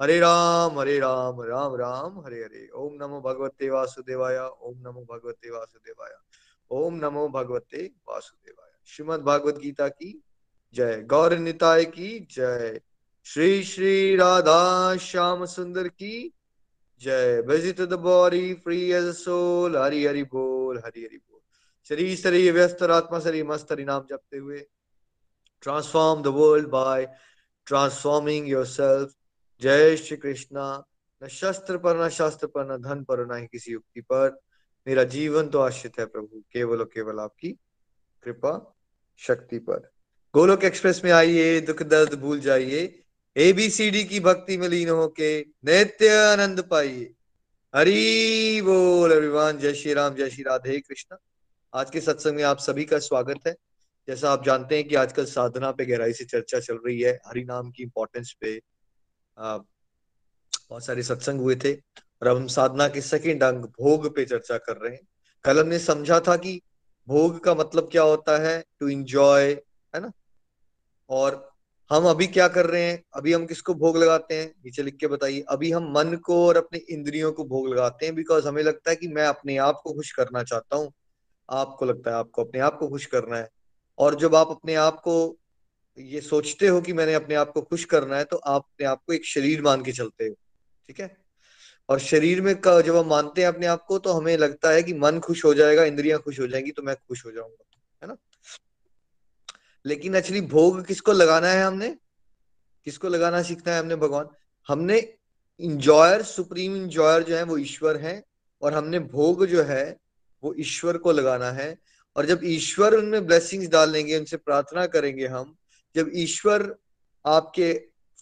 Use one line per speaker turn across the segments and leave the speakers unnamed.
हरे राम हरे राम राम राम, हरे हरे। ओम नमो भगवते वासुदेवाय, ओम नमो भगवते वासुदेवाय, ओम नमो भगवते वासुदेवाय। श्रीमद भागवत गीता की जय। गौर निताय की जय। श्री श्री राधा श्याम सुंदर की जय। Visit the body free as soul Hari Hari बोल, हरि हरि बोल। शरीर शरीर व्यस्त आत्मा, शरीर मस्त। हरि नाम जपते हुए। Transform the world by transforming yourself जय श्री कृष्णा। न शस्त्र पर, न शास्त्र पर, न धन पर, न ही किसी युक्ति पर। मेरा जीवन तो आश्रित है प्रभु, केवल और केवल आपकी कृपा शक्ति पर। गोलोक एक्सप्रेस में आइए, दुख दर्द भूल जाइए। एबीसीडी की भक्ति में लीन होके नित्य आनंद पाइए। हरी बोल अभिमान जय श्री राम, जय श्री राधे कृष्ण। आज के सत्संग में आप सभी का स्वागत है। जैसा आप जानते हैं कि आजकल साधना पे गहराई से चर्चा चल रही है, हरि नाम की इंपॉर्टेंस पे। बहुत सारे सत्संग हुए थे और अब हम साधना के सेकेंड अंग भोग पे चर्चा कर रहे हैं। कल हमने समझा था कि भोग का मतलब क्या होता है? टू इंजॉय है ना? और हम अभी क्या कर रहे हैं? अभी हम किसको भोग लगाते हैं? नीचे लिख के बताइए। अभी हम मन को और अपने इंद्रियों को भोग लगाते हैं बिकॉज़ हमें लगता है कि मैं अपने आप को खुश करना चाहता हूँ। आपको लगता है आपको अपने आप को खुश करना है। और जब आप अपने आप को ये सोचते हो कि मैंने अपने आप को खुश करना है तो आप अपने आप को एक शरीर मान के चलते हो, ठीक है? और शरीर में जब हम मानते हैं अपने आप को तो हमें लगता है कि मन खुश हो जाएगा, इंद्रियाँ खुश हो जाएँगी तो मैं खुश हो जाऊँगा, है ना? लेकिन एक्चुअली भोग किसको लगाना है हमने? किसको लगाना सीखना है हमने भगवान? हमने इंजॉयर सुप्रीम इंजॉयर जो है, वो ईश्वर है, और हमने भोग जो है, वो ईश्वर को लगाना है। और जब ईश्वर उनमें ब्लेसिंग्स डालेंगे उनसे प्रार्थना करेंगे हम जब ईश्वर आपके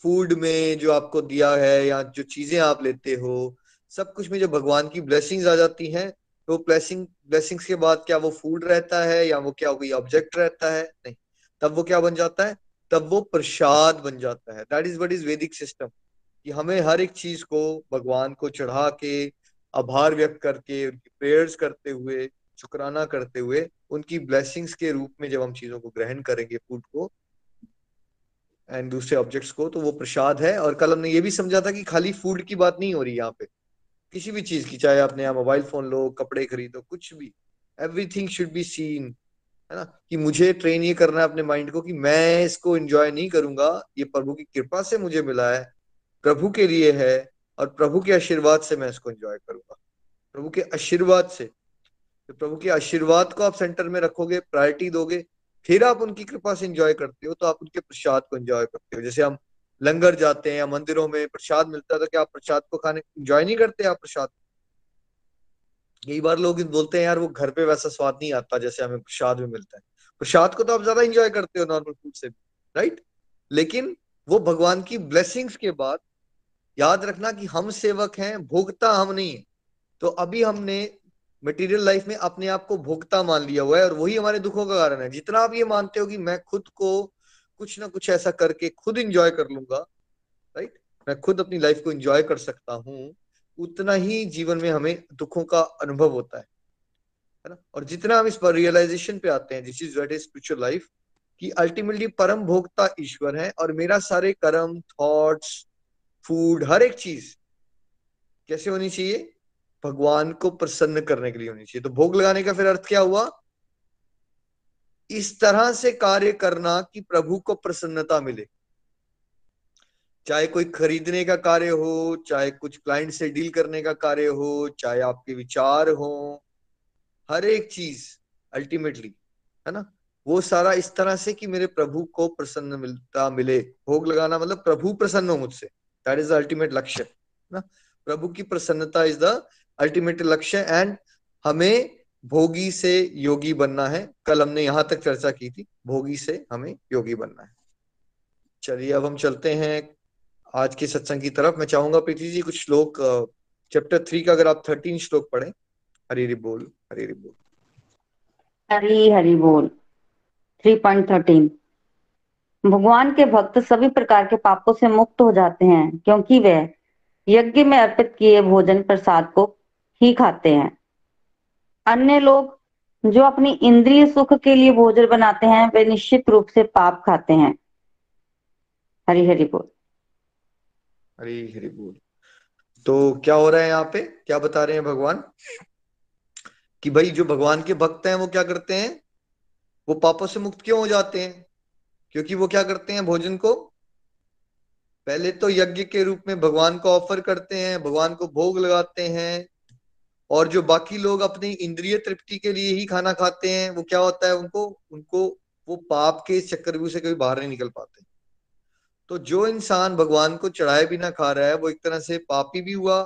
फ़ूड में जो आपको दिया है या जो चीज़ें आप लेते हो, सब कुछ में जो भगवान की ब्लेसिंग्स आ जाती हैं तो ब्लेसिंग ब्लेसिंग्स के बाद क्या वो फ़ूड रहता है या वो क्या कोई ऑब्जेक्ट रहता है? नहीं। तब वो क्या बन जाता है? तब वो प्रसाद बन जाता है। That is what is Vedic system कि हमें हर एक चीज़ को, भगवान को चढ़ा के, आभार व्यक्त करके, उनकी प्रेयर्स करते हुए, शुक्राना करते हुए, उनकी ब्लेसिंग्स के रूप में जब हम चीज़ों को ग्रहण करेंगे फ़ूड को एंड दूसरे ऑब्जेक्ट्स को तो वो प्रसाद है। और कल हमने ये भी समझा था कि खाली फ़ूड की बात नहीं हो रही यहाँ पे। किसी भी चीज़ की, चाहे आपने यहाँ मोबाइल फ़ोन लो, कपड़े खरीदो, कुछ भी एवरीथिंग शुड बी सीन है ना? कि मुझे ट्रेन ये करना है अपने माइंड को कि मैं इसको एंजॉय नहीं करूँगा। ये प्रभु की कृपा से मुझे मिला है, प्रभु के लिए है, और प्रभु के आशीर्वाद से मैं इसको एंजॉय करूँगा। प्रभु के आशीर्वाद से। तो प्रभु के आशीर्वाद को आप सेंटर में रखोगे प्रायोरिटी दोगे फिर आप उनकी कृपा से एंजॉय करते हो तो आप उनके प्रसाद को एंजॉय करते हो। जैसे हम लंगर जाते हैं या मंदिरों में प्रसाद मिलता है तो क्या आप प्रसाद को खाने एंजॉय नहीं करते आप प्रसाद? कई बार लोग बोलते हैं, यार, वो घर पे वैसा स्वाद नहीं आता जैसे हमें प्रसाद में मिलता है। प्रसाद को तो आप ज़्यादा इंजॉय करते हो नॉर्मल फ़ूड से राइट लेकिन वो भगवान की ब्लेसिंग्स के बाद याद रखना कि हम सेवक हैं, भोगता हम नहीं है। तो अभी हमने मटेरियल लाइफ में अपने आप को भोगता मान लिया हुआ है और वही हमारे दुखों का कारण है। जितना आप ये मानते हो कि मैं खुद को कुछ ना कुछ ऐसा करके खुद इंजॉय कर लूँगा राइट मैं खुद अपनी लाइफ को इंजॉय कर सकता हूँ, उतना ही जीवन में हमें दुखों का अनुभव होता है। है ना? और जितना हम इस पर रियलाइजेशन पे आते हैं this is what is spiritual life कि अल्टीमेटली परम भोक्ता ईश्वर है और मेरा सारे कर्म थॉट्स फ़ूड हर एक चीज़ कैसे होनी चाहिए? भगवान को प्रसन्न करने के लिए होनी चाहिए। तो भोग लगाने का फिर अर्थ क्या हुआ? इस तरह से कार्य करना कि प्रभु को प्रसन्नता मिले। चाहे कोई खरीदने का कार्य हो, चाहे कुछ क्लाइंट से डील करने का कार्य हो, चाहे आपके विचार हो, हर एक चीज़ अल्टीमेटली है ना? वो सारा इस तरह से कि मेरे प्रभु को प्रसन्न मिलता मिले। भोग लगाना मतलब प्रभु प्रसन्न हो मुझसे। दैट इज़ द अल्टीमेट लक्ष्य, है ना? प्रभु की प्रसन्नता इज़ द अल्टीमेट लक्ष्य एंड हमें भोगी से योगी बनना है। कल हमने यहाँ तक चर्चा की थी, भोगी से हमें योगी बनना है। चलिए, अब हम चलते हैं आज के सत्संग की तरफ़। मैं चाहूँगा प्रीति जी, कुछ श्लोक चैप्टर थ्री का अगर आप थर्टीन श्लोक पढ़े। हरी हरी बोल, हरी हरी बोल।
हरी हरी बोल थ्री पॉइंट थर्टीन भगवान के भक्त सभी प्रकार के पापों से मुक्त हो जाते हैं, क्योंकि वे यज्ञ में अर्पित किए भोजन प्रसाद को ही खाते हैं। अन्य लोग जो अपनी इंद्रिय सुख के लिए भोजन बनाते हैं, वे निश्चित रूप से पाप खाते हैं। हरी हरी बोल।
हरी हरी बोल। तो क्या हो रहा है यहाँ पे? क्या बता रहे हैं भगवान? कि भाई जो भगवान के भक्त हैं, वो क्या करते हैं? वो पापों से मुक्त क्यों हो जाते हैं? क्योंकि वो क्या करते हैं भोजन को? पहले तो यज्ञ के रूप में भगवान को ऑफ़र करते हैं, भगवान को भोग लगाते हैं और जो बाकी लोग अपनी इंद्रिय तृप्ति के लिए ही खाना खाते हैं, वो क्या होता है उनको? उनको वो पाप के चक्रव्यूह से कभी बाहर नहीं निकल पाते। तो जो इंसान भगवान को चढ़ाए बिना खा रहा है, वो एक तरह से पापी भी हुआ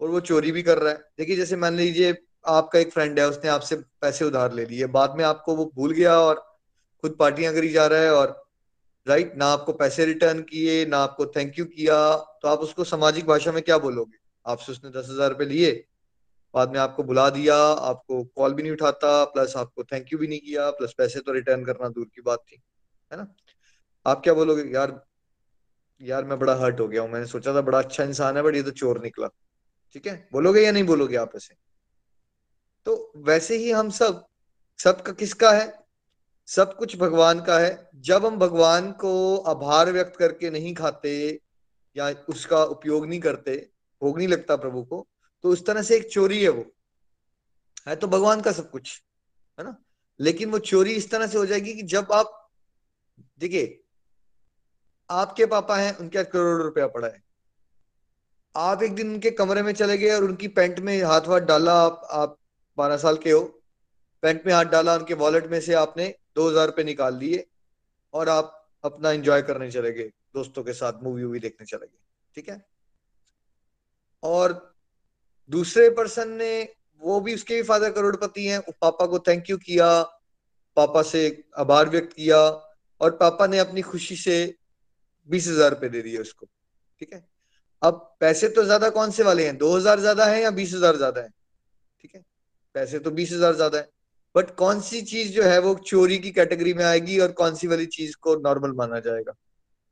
और वो चोरी भी कर रहा है। देखिए, जैसे मान लीजिए आपका एक फ्रेंड है, उसने आपसे पैसे उधार ले लिए, बाद में आपको वो भूल गया और खुद पार्टियाँ करी जा रहा है और राइट ना आपको पैसे रिटर्न किए, ना आपको थैंक यू किया तो आप उसको सामाजिक भाषा में क्या बोलोगे? आपसे उसने दस हज़ार रुपए लिए बाद में आपको बुला दिया, आपको कॉल भी नहीं उठाता प्लस आपको थैंक यू भी नहीं किया प्लस पैसे तो रिटर्न करना दूर की बात थी, है ना? आप क्या बोलोगे? यार यार मैं बड़ा हर्ट हो गया हूँ, मैंने सोचा था बड़ा अच्छा इंसान है बट ये तो चोर निकला। ठीक है? बोलोगे या नहीं बोलोगे आप ऐसे? तो वैसे ही हम सब सबका किसका है? सब कुछ भगवान का है। जब हम भगवान को आभार व्यक्त करके नहीं खाते या उसका उपयोग नहीं करते, भोग नहीं लगता प्रभु को तो उस तरह से एक चोरी है वो। है तो भगवान का सब कुछ, है ना? लेकिन वो चोरी इस तरह से हो जाएगी कि जब आप, देखिए, आपके पापा हैं, उनके करोड़ रुपया पड़ा है। आप एक दिन उनके कमरे में चले गए और उनकी पैंट में हाथ वाथ डाला, आप आप बारह साल के हो। पैंट में हाथ डाला, उनके वॉलेट में से आपने दो हज़ार रुपये निकाल लिए और आप अपना एंजॉय करने चले गए, दोस्तों के साथ मूवी वूवी देखने चले गए, ठीक है? और दूसरे पर्सन ने वो भी उसके भी फादर करोड़पति हैं पापा को थैंक यू किया, पापा से आभार व्यक्त किया और पापा ने अपनी खुशी से बीस हज़ार रुपए दे दिए उसको, ठीक है? अब पैसे तो ज़्यादा कौन से वाले हैं? दो हज़ार ज़्यादा है या बीस हज़ार ज़्यादा है? ठीक है? पैसे तो बीस हज़ार ज़्यादा है। बट कौन सी चीज़ जो है वो चोरी की कैटेगरी में आएगी और कौन सी वाली चीज़ को नॉर्मल माना जाएगा?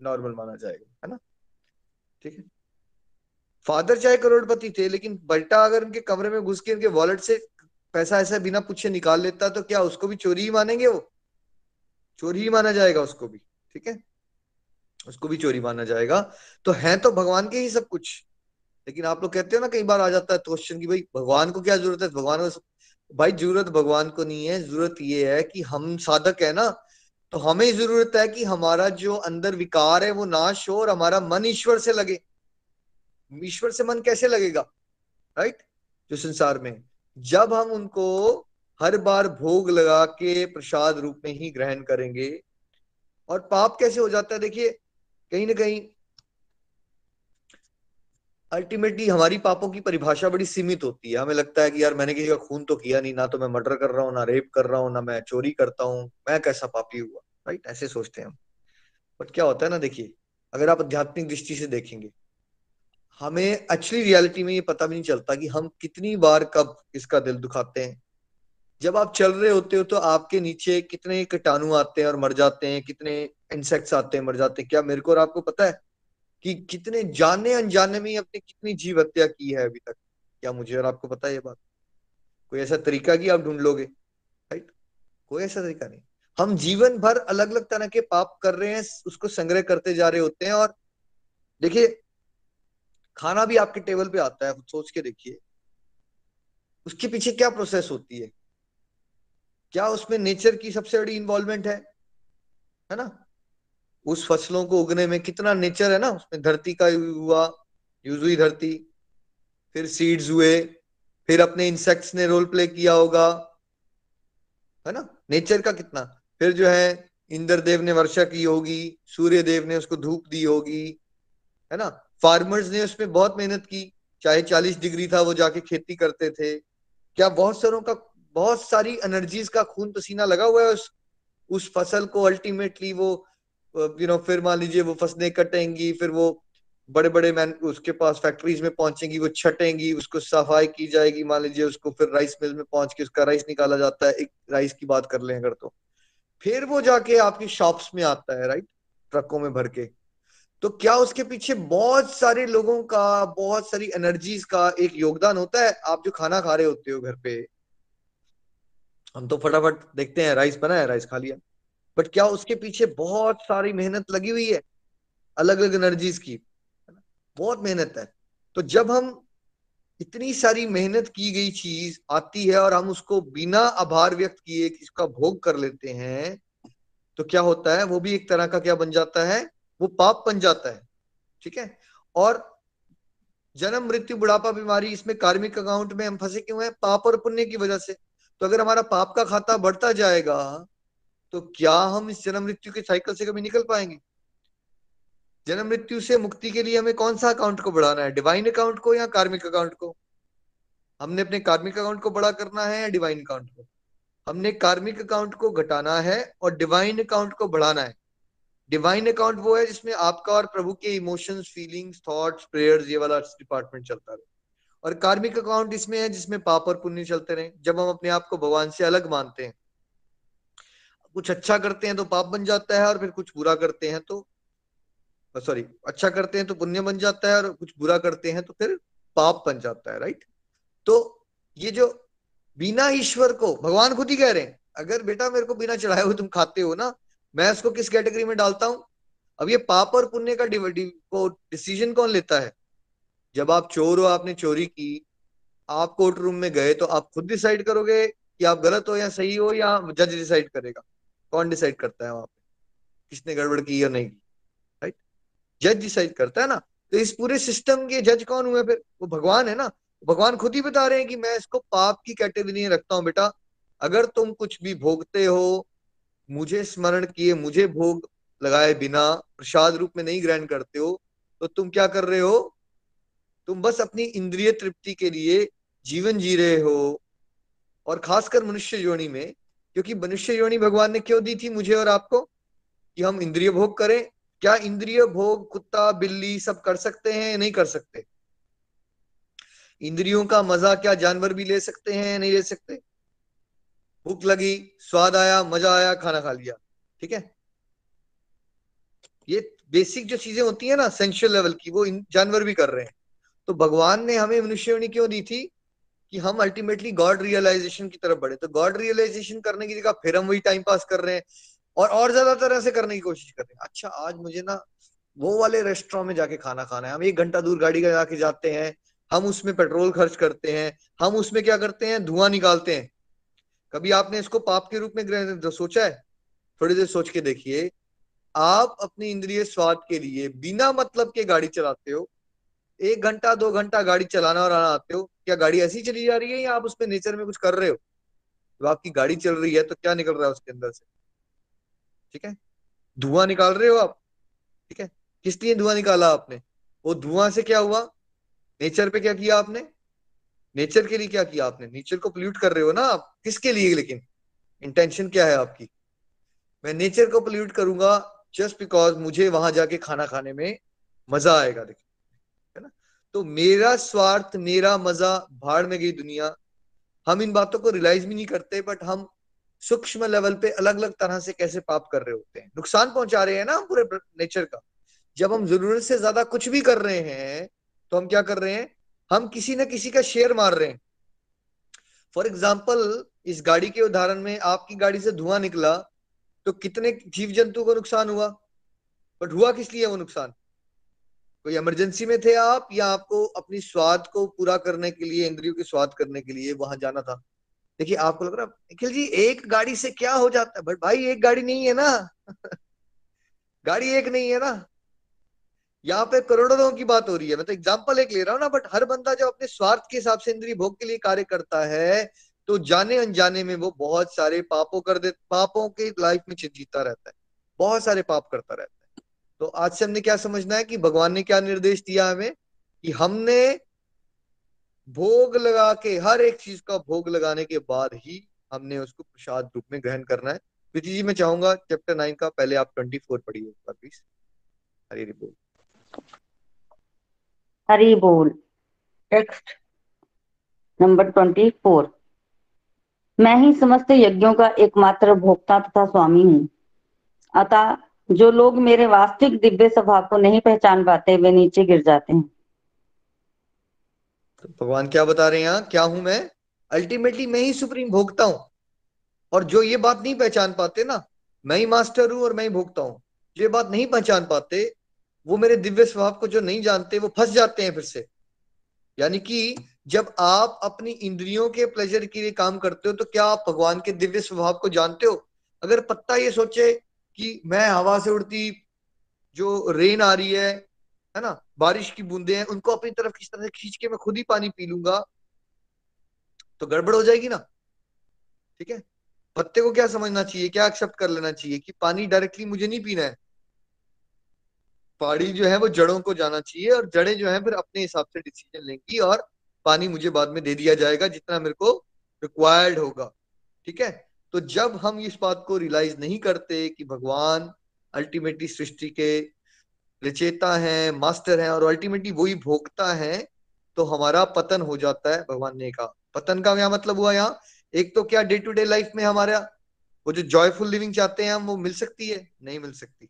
नॉर्मल माना जाएगा, है ना? ठीक है? फादर चाहे करोड़पति थे, लेकिन बेटा अगर उनके कमरे में घुस के उनके वॉलेट से पैसा ऐसा बिना पूछे निकाल लेता तो क्या उसको भी चोरी ही मानेंगे वो? चोरी ही माना जाएगा उसको भी, ठीक है? उसको भी चोरी माना जाएगा। तो है तो भगवान के ही सब कुछ। लेकिन आप लोग कहते हो ना, कई बार आ जाता है क्वेश्चन की भाई, भगवान को क्या ज़रूरत है? भगवान को भाई ज़रूरत भगवान को नहीं है, ज़रूरत ये है कि हम साधक है ना तो हमें ज़रूरत है कि हमारा जो अंदर विकार है, वो नाश हो और हमारा मन ईश्वर से लगे। ईश्वर से मन कैसे लगेगा? राइट जो संसार में जब हम उनको हर बार भोग लगा के प्रसाद रूप में ही ग्रहण करेंगे, और पाप कैसे हो जाता है देखिए, कहीं ना कहीं अल्टीमेटली हमारी पापों की परिभाषा बड़ी सीमित होती है। हमें लगता है कि यार मैंने किसी का खून तो किया नहीं, ना तो मैं मर्डर कर रहा हूँ, ना रेप कर रहा हूँ, ना मैं चोरी करता हूँ, मैं कैसा पापी हुआ? राइट ऐसे सोचते हैं हम। बट क्या होता है ना देखिए, अगर आप आध्यात्मिक दृष्टि से देखेंगे हमें एक्चुअली रियलिटी में ये पता भी नहीं चलता कि हम कितनी बार कब इसका दिल दुखाते हैं। जब आप चल रहे होते हो तो आपके नीचे कितने कीटाणु आते हैं और मर जाते हैं, कितने इंसेक्ट्स आते हैं, मर जाते हैं। क्या मेरे को और आपको पता है कि कितने जाने अनजाने में अपनी कितनी जीव हत्या की है अभी तक? क्या मुझे और आपको पता है ये बात? कोई ऐसा तरीका कि आप ढूंढ लोगे? राइट कोई ऐसा तरीका नहीं। हम जीवन भर अलग अलग तरह के पाप कर रहे हैं, उसको संग्रह करते जा रहे होते हैं और देखिए खाना भी आपके टेबल पे आता है सोच के देखिए। उसके पीछे क्या प्रोसेस होती है? क्या उसमें नेचर की सबसे बड़ी इन्वॉल्वमेंट है? है ना? उस फ़सलों को उगने में कितना नेचर है ना? उसमें धरती का हुआ यूज़ हुई धरती। फिर सीड्स हुए, फिर अपने इंसेक्ट्स ने रोल प्ले किया होगा। है ना? नेचर का कितना? फिर जो है इंद्र देव ने वर्षा की होगी सूर्य देव ने उसको धूप दी होगी। है ना? फार्मर्स ने उसमें बहुत मेहनत की, चाहे चालीस डिग्री था वो जाके खेती करते थे। क्या बहुत सारों का, बहुत सारी एनर्जीज का खून पसीना लगा हुआ है उस उस फ़सल को अल्टीमेटली वो यू नो फिर मान लीजिए वो फ़सलें कटेंगी, फिर वो बड़े बड़े मैन, उसके पास फैक्ट्रीज में पहुंचेंगी, वो छटेंगी, उसको सफ़ाई की जाएगी, मान लीजिए उसको फिर राइस मिल में पहुँच के उसका राइस निकाला जाता है, एक राइस की बात कर लें अगर तो। फिर वो जाके आपकी शॉप्स में आता है राइट ट्रकों में भर के। तो क्या उसके पीछे बहुत सारे लोगों का, बहुत सारी एनर्जीज का एक योगदान होता है? आप जो खाना खा रहे होते हो घर पे, हम तो फटाफट देखते हैं राइस बना है राइस खा लिया। बट क्या उसके पीछे बहुत सारी मेहनत लगी हुई है? अलग अलग एनर्जीज की बहुत मेहनत है। तो जब हम इतनी सारी मेहनत की गई चीज़ आती है और हम उसको बिना आभार व्यक्त किए इसका भोग कर लेते हैं तो क्या होता है? वो भी एक तरह का क्या बन जाता है? वो पाप बन जाता है, ठीक है? और जन्म, मृत्यु, बुढ़ापा, बीमारी, इसमें कार्मिक अकाउंट में हम फंसे क्यों हैं? पाप और पुण्य की वजह से। तो अगर हमारा पाप का खाता बढ़ता जाएगा तो क्या हम इस जन्म, मृत्यु के साइकिल से कभी निकल पाएँगे? जन्म, मृत्यु से मुक्ति के लिए हमें कौन सा अकाउंट को बढ़ाना है? डिवाइन अकाउंट को या कार्मिक अकाउंट को? हमने अपने कार्मिक अकाउंट को बड़ा करना है या डिवाइन अकाउंट को? हमने कार्मिक अकाउंट को घटाना है और डिवाइन अकाउंट को बढ़ाना है। डिवाइन अकाउंट वो है जिसमें आपका और प्रभु के इमोशंस फीलिंग्स थॉट्स प्रेयर्स ये वाला डिपार्टमेंट चलता रहे। और कार्मिक अकाउंट इसमें है जिसमें पाप और पुण्य चलते रहे। जब हम अपने आप को भगवान से अलग मानते हैं, कुछ अच्छा करते हैं तो पाप बन जाता है और फिर कुछ बुरा करते हैं तो सॉरी अच्छा करते हैं तो पुण्य बन जाता है और कुछ बुरा करते हैं तो फिर पाप बन जाता है राइट तो ये जो बिना ईश्वर को, भगवान खुद ही कह रहे हैं, अगर बेटा मेरे को बिना चढ़ाए हुए तुम खाते हो ना मैं इसको किस कैटेगरी में डालता हूँ? अब ये पाप और पुण्य का डिसीज़न कौन लेता है? जब आप चोर हो, आपने चोरी की, आप कोर्ट रूम में गए तो आप खुद डिसाइड करोगे कि आप गलत हो या सही हो, या जज डिसाइड करेगा। कौन डिसाइड करता है वहाँ पे? किसने गड़बड़ की या नहीं? की राइट जज डिसाइड करता है ना? तो इस पूरे सिस्टम के जज कौन हुए फिर? वो भगवान है ना? भगवान खुद ही बता रहे हैं कि मैं इसको पाप की कैटेगरी में रखता हूँ, बेटा। अगर तुम कुछ भी भोगते हो मुझे स्मरण किए, मुझे भोग लगाए बिना प्रसाद रूप में नहीं ग्रहण करते हो तो तुम क्या कर रहे हो? तुम बस अपनी इंद्रिय तृप्ति के लिए जीवन जी रहे हो। और खासकर मनुष्य योनि में, क्योंकि मनुष्य योनि भगवान ने क्यों दी थी मुझे और आपको? कि हम इंद्रिय भोग करें। क्या इंद्रिय भोग, कुत्ता, बिल्ली सब कर सकते हैं, नहीं कर सकते? इंद्रियों का मज़ा क्या जानवर भी ले सकते हैं, नहीं ले सकते? भूख लगी, स्वाद आया, मज़ा आया, खाना खा लिया। ठीक है? ये बेसिक जो चीज़ें होती है ना सेंशुअल लेवल की, वो इन जानवर भी कर रहे हैं। तो भगवान ने हमें मनुष्य क्यों दी थी? कि हम अल्टीमेटली गॉड रियलाइजेशन की तरफ़ बढ़े। तो गॉड रियलाइजेशन करने की जगह फिर हम वही टाइम पास कर रहे हैं और और ज़्यादा तरह से करने की कोशिश कर रहे हैं। अच्छा आज मुझे ना वो वाले रेस्टोरेंट में जाके खाना खाना है। हम एक घंटा दूर गाड़ी का जाके जाते हैं, हम उसमें पेट्रोल खर्च करते हैं, हम उसमें क्या करते हैं? धुआँ निकालते हैं। कभी आपने इसको पाप के रूप में ग्रहण सोचा है, थोड़ी देर सोच के देखिए, आप अपनी इंद्रिय स्वाद के लिए बिना मतलब के गाड़ी चलाते हो। एक घंटा, दो घंटा गाड़ी चलाना और आना आते हो, क्या गाड़ी ऐसी चली जा रही है या आप उसमें नेचर में कुछ कर रहे हो? तो आपकी गाड़ी चल रही है तो क्या निकल रहा है उसके अंदर से? ठीक है? धुआँ निकाल रहे हो आप। ठीक है? किस लिए धुआँ निकाला आपने? वो धुआँ से क्या हुआ? नेचर पे क्या किया आपने? नेचर के लिए क्या किया आपने? नेचर को पोल्यूट कर रहे हो ना आप? किसके लिए लेकिन? इंटेंशन क्या है आपकी? मैं नेचर को पोल्यूट करूँगा जस्ट बिकॉज़ मुझे वहाँ जाके खाना खाने में मज़ा आएगा, देखिए। है ना? तो मेरा स्वार्थ, मेरा मज़ा भाड़ में गई दुनिया। हम इन बातों को रियलाइज़ भी नहीं करते बट हम सूक्ष्म लेवल पे अलग अलग तरह से कैसे पाप कर रहे होते हैं? नुकसान पहुँचा रहे हैं ना हम पूरे नेचर का। जब हम ज़रूरत से ज़्यादा कुछ भी कर रहे हैं तो हम क्या कर रहे हैं? हम किसी न किसी का शेयर मार रहे हैं। फॉर एग्ज़ाम्पल इस गाड़ी के उदाहरण में आपकी गाड़ी से धुआँ निकला तो कितने जीव जंतु को नुकसान हुआ? बट हुआ किस लिए वो नुकसान? कोई इमरजेंसी में थे आप, या आपको अपनी स्वाद को पूरा करने के लिए, इंद्रियों के स्वाद करने के लिए वहाँ जाना था? देखिए, आपको लग रहा निखिल जी, एक गाड़ी से क्या हो जाता है? बट भाई, एक गाड़ी नहीं है ना। गाड़ी एक नहीं है ना। यहाँ पे करोड़ों की बात हो रही है। मैं तो एग्ज़ाम्पल एक ले रहा हूँ ना बट हर बंदा जब अपने स्वार्थ के हिसाब से इंद्रिय भोग के लिए कार्य करता है तो जाने अनजाने में वो बहुत सारे पापों कर दे, पापों के लाइफ में जीता रहता है। बहुत सारे पाप करता रहता है। तो आज से हमने क्या समझना है कि भगवान ने क्या निर्देश दिया हमें? कि हमने भोग लगा के, हर एक चीज़ का भोग लगाने के बाद ही हमने उसको प्रसाद रूप में ग्रहण करना है। प्रीति जी, मैं चाहूँगा चैप्टर नाइन का, पहले आप ट्वेंटी फोर पढ़िए प्लीज़ हरी बोल।
हरी बोल। टेक्स्ट नंबर ट्वेंटी फोर मैं ही समस्त यज्ञों का एकमात्र भोक्ता तथा स्वामी हूँ। अतः जो लोग मेरे वास्तविक दिव्य स्वभाव को नहीं पहचान पाते, वे नीचे गिर जाते हैं।
तो भगवान क्या बता रहे हैं क्या हूँ मैं? अल्टीमेटली मैं ही सुप्रीम भोगता हूँ। और जो ये बात नहीं पहचान पाते ना, मैं ही मास्टर हूँ और मैं ही भोगता हूँ। जो ये बात नहीं पहचान पाते वो मेरे दिव्य स्वभाव को जो नहीं जानते, वो फंस जाते हैं फिर से। यानी कि जब आप अपनी इंद्रियों के प्लेजर के लिए काम करते हो तो क्या आप भगवान के दिव्य स्वभाव को जानते हो? अगर पत्ता ये सोचे कि मैं हवा से उड़ती, जो रेन आ रही है है ना, बारिश की बूंदे हैं, उनको अपनी तरफ़ किस तरह से खींच के मैं खुद ही पानी पी लूँगा तो गड़बड़ हो जाएगी ना? ठीक है? पत्ते को क्या समझना चाहिए, क्या एक्सेप्ट कर लेना चाहिए कि पानी डायरेक्टली मुझे नहीं पीना है? पहाड़ी जो है वो जड़ों को जाना चाहिए और जड़ें जो है फिर अपने हिसाब से डिसीज़न लेंगी और पानी मुझे बाद में दे दिया जाएगा जितना मेरे को रिक्वायर्ड होगा। ठीक है? तो जब हम इस बात को रियलाइज़ नहीं करते कि भगवान अल्टीमेटली सृष्टि के रचेता है मास्टर है और अल्टीमेटली वही भोगता है तो हमारा पतन हो जाता है भगवान ने कहा। पतन का क्या मतलब हुआ यहाँ? एक तो क्या डे टू डे लाइफ में हमारा वो जो जॉयफुल लिविंग चाहते हैं हम, वो मिल सकती है? नहीं मिल सकती।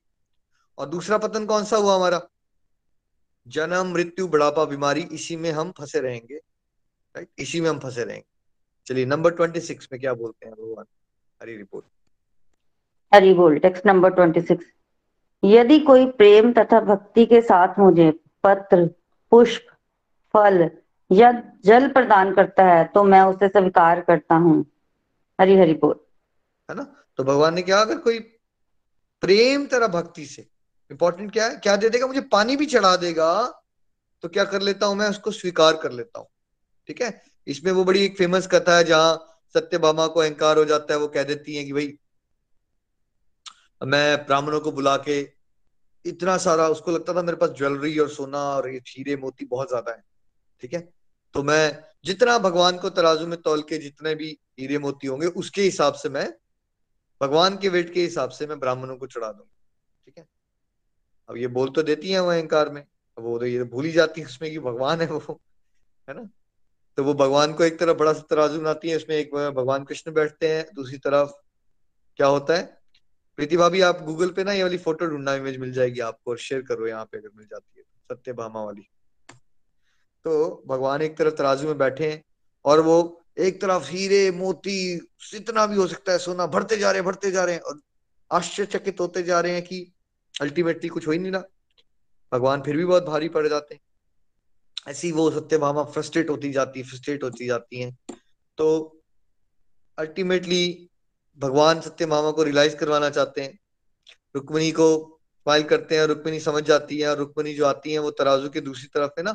और दूसरा पतन कौन सा हुआ हमारा? जन्म मृत्यु बुढ़ापा बीमारी इसी में हम फंसे रहेंगे। राइट इसी में हम फंसे रहेंगे। चलिए नंबर ट्वेंटी सिक्स में क्या बोलते हैं भगवान? हरी रिपोर्ट
हरी बोल टेक्स्ट नंबर ट्वेंटी सिक्स यदि कोई प्रेम तथा भक्ति के साथ मुझे पत्र पुष्प फल या जल प्रदान करता है तो मैं उसे स्वीकार करता हूँ। हरी हरी बोल।
है ना? तो भगवान ने क्या अगर कोई प्रेम तरह भक्ति से इंपॉर्टेंट क्या है? क्या दे देगा? मुझे पानी भी चढ़ा देगा। तो क्या कर लेता हूँ मैं? उसको स्वीकार कर लेता हूँ। ठीक है? इसमें वो बड़ी एक फ़ेमस कथा है, जहाँ सत्यभामा को अहंकार हो जाता है, वो कह देती है कि भाई, मैं ब्राह्मणों को बुला के इतना सारा, उसको लगता था मेरे पास ज्वेलरी और सोना और ये हीरे मोती बहुत ज़्यादा है। ठीक है? तो मैं जितना भगवान को तराजू में तोल के जितने भी हीरे मोती होंगे, उसके हिसाब से मैं, भगवान के वेट के हिसाब से मैं ब्राह्मणों को चढ़ा दूँगा। ठीक है? अब ये बोल तो देती है वो अहंकार में। अब वो तो ये भूल ही जाती है उसमें कि भगवान है वो, है ना? तो वो भगवान को एक तरफ़ बड़ा सा तराजू बनाती है, उसमें एक भगवान कृष्ण बैठते हैं, दूसरी तरफ़ क्या होता है? प्रीति भाभी आप गूगल पे ना ये वाली फ़ोटो ढूंढना इमेज मिल जाएगी आपको और शेयर करो यहाँ पे अगर मिल जाती है सत्य भामा वाली। तो भगवान एक तरफ़ तराजू में बैठे हैं और वो एक तरफ़ हीरे, मोती, जितना भी हो सकता है, सोना, भरते जा रहे हैं, भरते जा रहे हैं और आश्चर्यचकित होते जा रहे हैं कि अल्टीमेटली कुछ हो ही नहीं रहा। भगवान फिर भी बहुत भारी पड़ जाते हैं। ऐसी वो सत्य भामा फ्रस्ट्रेट होती जाती है फ्रस्ट्रेट होती जाती हैं। तो अल्टीमेटली भगवान सत्य मामा को रियलाइज़ करवाना चाहते हैं। रुक्मणी को फ़ाइल करते हैं रुक्मणी समझ जाती है और रुक्मणी जो आती है वो तराजू के दूसरी तरफ़ है ना,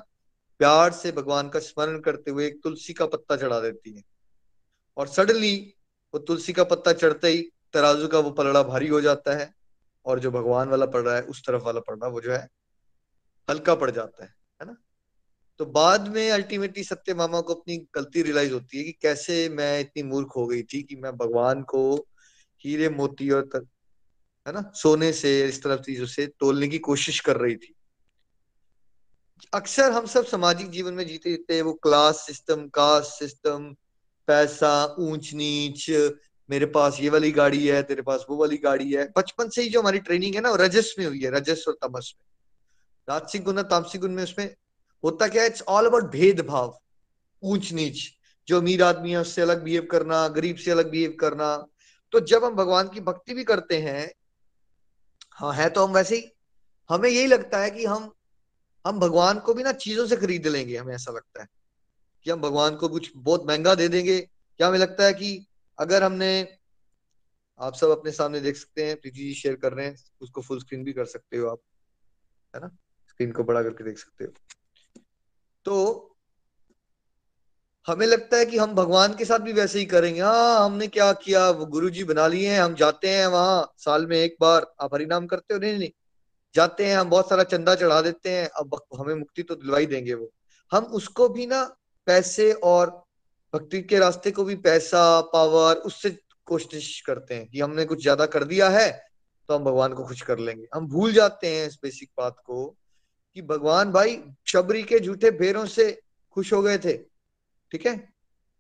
प्यार से भगवान का स्मरण करते हुए एक तुलसी का पत्ता चढ़ा देती है। और सडनली वो तुलसी का पत्ता चढ़ते ही तराजू का वो पलड़ा भारी हो जाता है। और जो भगवान वाला पड़ रहा है, उस तरफ़ वाला रहा वो जो है, हल्का पड़ जाता है है ना? तो बाद में अल्टीमेटली सत्य मामा को अपनी गलती रियलाइज़ होती है कि कैसे मैं इतनी मूर्ख हो गई थी कि मैं भगवान को हीरे मोती और तक है ना? सोने से, इस तरफ़ चीज़ों से तोलने की कोशिश कर रही थी। अक्सर हम सब सामाजिक जीवन में जीते जीते वो क्लास सिस्टम कास्ट सिस्टम पैसा ऊंच नीच मेरे पास ये वाली गाड़ी है, तेरे पास वो वाली गाड़ी है। बचपन से ही जो हमारी ट्रेनिंग है ना रजस में हुई है, रजस और तमस में। राजसिक गुण और तामसिक गुण में उसमें होता क्या इट्स ऑल अबाउट भेदभाव ऊंच नीच जो अमीर आदमी है, उससे अलग बिहेव करना, गरीब से अलग बिहेव करना। तो जब हम भगवान की भक्ति भी करते हैं हाँ है तो हम वैसे ही, हमें यही लगता है कि हम हम भगवान को भी ना चीज़ों से खरीद लेंगे, हमें ऐसा लगता है। कि हम भगवान को कुछ बहुत महँगा दे देंगे, क्या हमें लगता है कि अगर हमने, आप सब अपने सामने देख सकते हैं, प्रीति जी शेयर कर रहे हैं, उसको फुल स्क्रीन भी कर सकते हो आप, है ना? स्क्रीन को बड़ा करके देख सकते हो। तो हमें लगता है कि हम भगवान के साथ भी वैसे ही करेंगे। हाँ हमने क्या किया? वो गुरु जी बना लिए हैं, हम जाते हैं वहाँ, साल में एक बार, आप हरिनाम करते हो? नहीं नहीं, जाते हैं, हम बहुत सारा चंदा चढ़ा देते हैं, अब हमें मुक्ति तो दिलवाई देंगे वो। हम उसको भी ना, पैसे और भक्ति के रास्ते को भी पैसा पावर उससे कोशिश करते हैं कि हमने कुछ ज़्यादा कर दिया है तो हम भगवान को खुश कर लेंगे। हम भूल जाते हैं इस बेसिक बात को कि भगवान भाई शबरी के झूठे भेरों से खुश हो गए थे। ठीक है?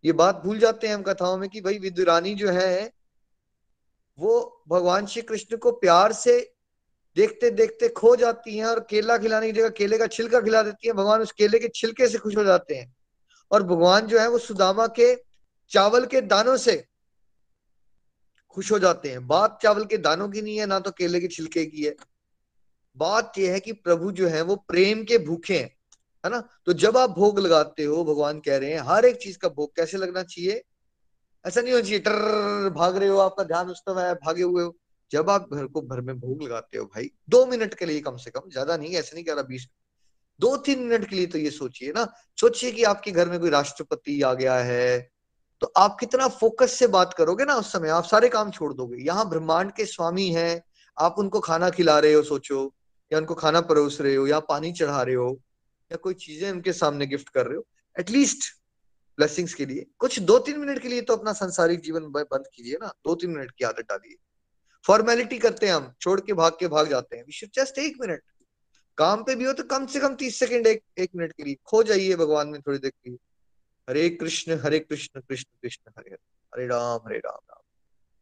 ये बात भूल जाते हैं हम कथाओं में कि भाई विदुरानी जो है, वो भगवान श्री कृष्ण को प्यार से देखते देखते खो जाती हैं और केला खिलाने की जगह केले का छिलका खिला देती है। भगवान उस केले के छिलके से खुश हो जाते हैं। और भगवान जो है वो सुदामा के चावल के दानों से खुश हो जाते हैं। बात चावल के दानों की नहीं है, ना तो केले के छिलके की है। बात यह है कि प्रभु जो है वो प्रेम के भूखे हैं, है ना? तो जब आप भोग लगाते हो, भगवान कह रहे हैं, हर एक चीज़ का भोग कैसे लगना चाहिए? ऐसा नहीं होना चाहिए टर भाग रहे हो, आपका ध्यान उस समय भागे हुए हो। जब आप घर को भर में भोग लगाते हो भाई, दो मिनट के लिए कम से कम, ज़्यादा नहीं, ऐसे नहीं कह रहा बीस दो तीन मिनट के लिए तो ये सोचिए ना। सोचिए कि आपके घर में कोई राष्ट्रपति आ गया है तो आप कितना फोकस से बात करोगे ना उस समय? आप सारे काम छोड़ दोगे। यहाँ ब्रह्मांड के स्वामी हैं, आप उनको खाना खिला रहे हो, सोचो, या उनको खाना परोस रहे हो, या पानी चढ़ा रहे हो, या कोई चीज़ें उनके सामने गिफ्ट कर रहे हो एटलीस्ट ब्लेसिंग्स के लिए। कुछ दो तीन मिनट के लिए तो अपना संसारिक जीवन बंद कीजिए ना। दो तीन मिनट की आदत डालिए। फॉर्मेलिटी करते हैं हम, छोड़ के भाग के भाग जाते हैं। वी जस्ट एक मिनट काम पे भी हो तो कम से कम तीस सेकंड एक एक मिनट के लिए। खो जाइए भगवान में थोड़ी देर के लिए। हरे कृष्ण हरे कृष्ण कृष्ण कृष्ण, हरे हरे। हरे राम हरे राम राम।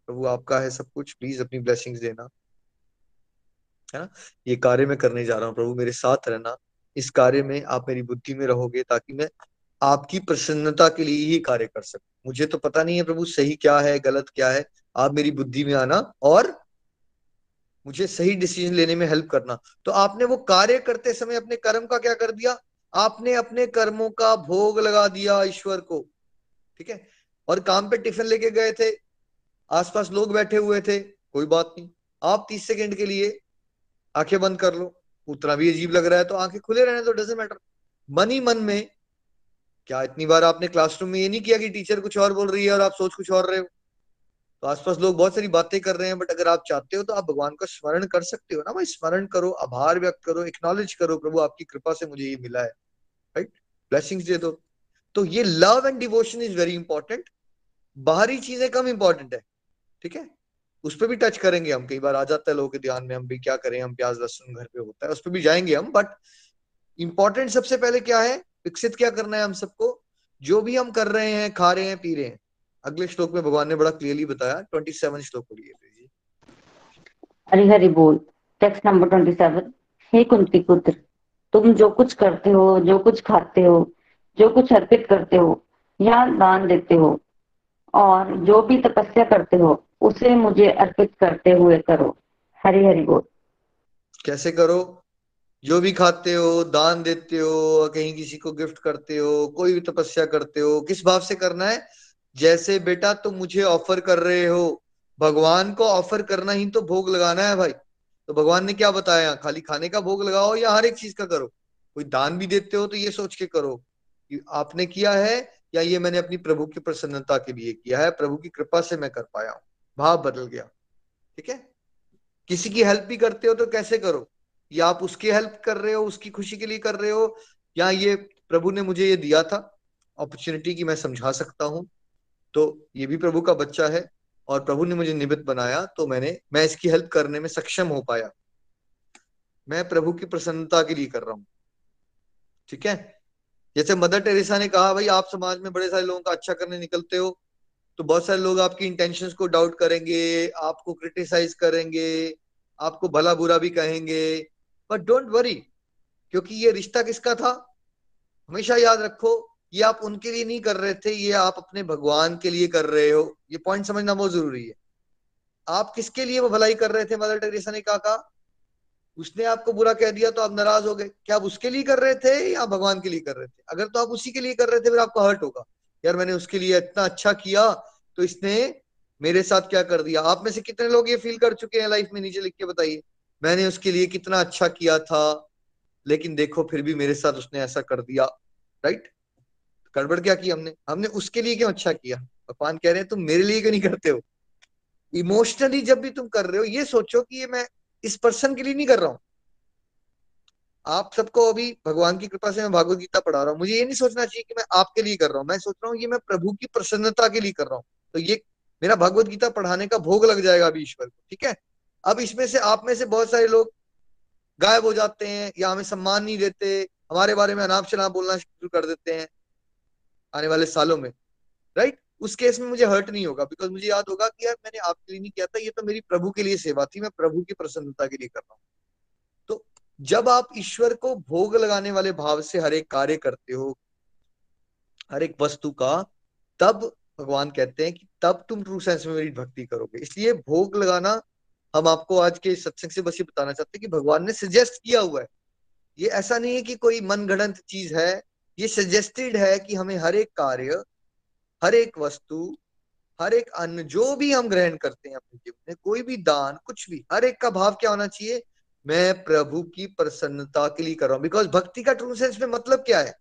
प्रभु आपका है सब कुछ। प्लीज़ अपनी ब्लेसिंग्स देना। है ना? ये कार्य मैं करने जा रहा हूँ। प्रभु मेरे साथ रहना। इस कार्य में आप मेरी बुद्धि में रहोगे ताकि मैं आपकी प्रसन्नता के लिए ही कार्य कर सकूँ। मुझे तो पता नहीं है प्रभु सही क्या है, गलत क्या है। आप मेरी बुद्धि में आना और मुझे सही डिसीज़न लेने में हेल्प करना। तो आपने वो कार्य करते समय अपने कर्म का क्या कर दिया? आपने अपने कर्मों का भोग लगा दिया ईश्वर को, ठीक है? और काम पे टिफ़िन लेके गए थे, आसपास लोग बैठे हुए थे, कोई बात नहीं। आप तीस सेकेंड के लिए आँखें बंद कर लो। उतना भी अजीब लग रहा है तो आँखें खुले रहने तो डजेंट मैटर मन ही मन में, क्या इतनी बार आपने क्लासरूम में ये नहीं किया कि टीचर कुछ और बोल रही है और आप सोच कुछ और रहे हो? तो आसपास लोग बहुत सारी बातें कर रहे हैं बट अगर आप चाहते हो तो आप भगवान का स्मरण कर सकते हो ना भाई। स्मरण करो, आभार व्यक्त करो एक्नॉलेज करो, प्रभु आपकी कृपा से मुझे ये मिला है राइट ब्लेसिंग्स दे दो। तो ये love and devotion is very important बाहरी चीज़ें कम इंपॉर्टेंट है, ठीक है? उस पर भी टच करेंगे हम। कई बार आ जाता है लोगों के ध्यान में, हम भी क्या करें, हम प्याज लहसुन घर पे होता है, उस पर भी जाएँगे हम। बट इंपॉर्टेंट सबसे पहले क्या है? विकसित क्या करना है हम सबको? जो भी हम कर रहे हैं, खा रहे हैं, पी रहे हैं। अगले श्लोक में भगवान ने बड़ा क्लियरली बताया ट्वेंटी सेवन श्लोक को लिए
हरि हरि बोल टेक्स्ट नंबर ट्वेंटी सेवन हे कुंती पुत्र तुम जो कुछ करते हो जो कुछ खाते हो जो कुछ अर्पित करते हो या दान देते हो और जो भी तपस्या करते हो उसे मुझे अर्पित करते हुए करो। हरि हरि बोल।
कैसे करो? जो भी खाते हो दान देते हो कहीं किसी को गिफ्ट करते हो कोई भी तपस्या करते हो किस भाव से करना है? जैसे बेटा तुम मुझे ऑफ़र कर रहे हो, भगवान को ऑफ़र करना ही तो भोग लगाना है भाई। तो भगवान ने क्या बताया, खाली खाने का भोग लगाओ या हर एक चीज़ का करो? कोई दान भी देते हो तो ये सोच के करो कि आपने किया है या ये मैंने अपनी प्रभु की प्रसन्नता के लिए किया है, प्रभु की कृपा से मैं कर पाया हूँ। भाव बदल गया, ठीक है? किसी की हेल्प भी करते हो तो कैसे करो? या आप उसकी हेल्प कर रहे हो, उसकी खुशी के लिए कर रहे हो, या ये प्रभु ने मुझे ये दिया था? अपॉर्चुनिटी की मैं समझा सकता हूँ। तो ये भी प्रभु का बच्चा है और प्रभु ने मुझे निमित्त बनाया तो मैंने, मैं इसकी हेल्प करने में सक्षम हो पाया। मैं प्रभु की प्रसन्नता के लिए कर रहा हूँ। ठीक है? जैसे मदर टेरेसा ने कहा, भाई, आप समाज में बड़े सारे लोगों का अच्छा करने निकलते हो तो बहुत सारे लोग आपकी इंटेंशंस को डाउट करेंगे, आपको क्रिटिसाइज करेंगे, आपको भला बुरा भी कहेंगे। बट डोंट वरी क्योंकि ये रिश्ता किसका था? हमेशा याद रखो ये आप उनके लिए नहीं कर रहे थे, ये आप अपने भगवान के लिए कर रहे हो। ये पॉइंट समझना बहुत ज़रूरी है। आप किसके लिए वो भलाई कर रहे थे मदर टेरेसा ने कहा उसने आपको बुरा कह दिया तो आप नाराज़ हो गए। क्या आप उसके लिए कर रहे थे या भगवान के लिए कर रहे थे? अगर तो आप उसी के लिए कर रहे थे, फिर आपको हर्ट होगा। यार, मैंने उसके लिए इतना अच्छा किया तो इसने मेरे साथ क्या कर दिया? आप में से कितने लोग ये फील कर चुके हैं लाइफ में? नीचे लिख के बताइए। मैंने उसके लिए कितना अच्छा किया था, लेकिन देखो, फिर भी मेरे साथ उसने ऐसा कर दिया राइट गड़बड़ क्या की हमने? हमने उसके लिए क्यों अच्छा किया? भगवान कह रहे हैं, तुम मेरे लिए क्यों नहीं करते हो? इमोशनली जब भी तुम कर रहे हो, ये सोचो कि ये मैं इस पर्सन के लिए नहीं कर रहा हूँ। आप सबको अभी भगवान की कृपा से मैं भागवत गीता पढ़ा रहा हूँ। मुझे ये नहीं सोचना चाहिए कि मैं आपके लिए कर रहा हूँ। मैं सोच रहा हूँ ये मैं प्रभु की प्रसन्नता के लिए कर रहा हूँ। तो ये मेरा भगवत गीता पढ़ाने का भोग लग जाएगा अभी ईश्वर को, ठीक है? अब इसमें से आप में से बहुत सारे लोग गायब हो जाते हैं या हमें सम्मान नहीं देते, हमारे बारे में अनाप शनाप बोलना शुरू कर देते हैं। आने वाले सालों में राइट उस केस में मुझे हर्ट नहीं होगा बिकॉज़ मुझे याद होगा कि यार मैंने आपके लिए नहीं किया था, ये तो मेरी प्रभु के लिए सेवा थी, मैं प्रभु की प्रसन्नता के लिए कर रहा हूँ। तो जब आप ईश्वर को भोग लगाने वाले भाव से हर एक कार्य करते हो, हर एक वस्तु का, तब भगवान कहते हैं कि तब तुम ट्रू सेंस में मेरी भक्ति करोगे। इसलिए भोग लगाना हम आपको आज के सत्संग से बस ये बताना चाहते हैं कि भगवान ने सजेस्ट किया हुआ है। ये ऐसा नहीं है कि कोई मन गणत चीज़ है ये सजेस्टेड है कि हमें हर एक कार्य, हर एक वस्तु, हर एक अन्न, जो भी हम ग्रहण करते हैं अपने जीवन में, कोई भी दान, कुछ भी, हर एक का भाव क्या होना चाहिए? मैं प्रभु की प्रसन्नता के लिए कर रहा हूँ। बिकॉज़ भक्ति का ट्रू सेंस में मतलब क्या है?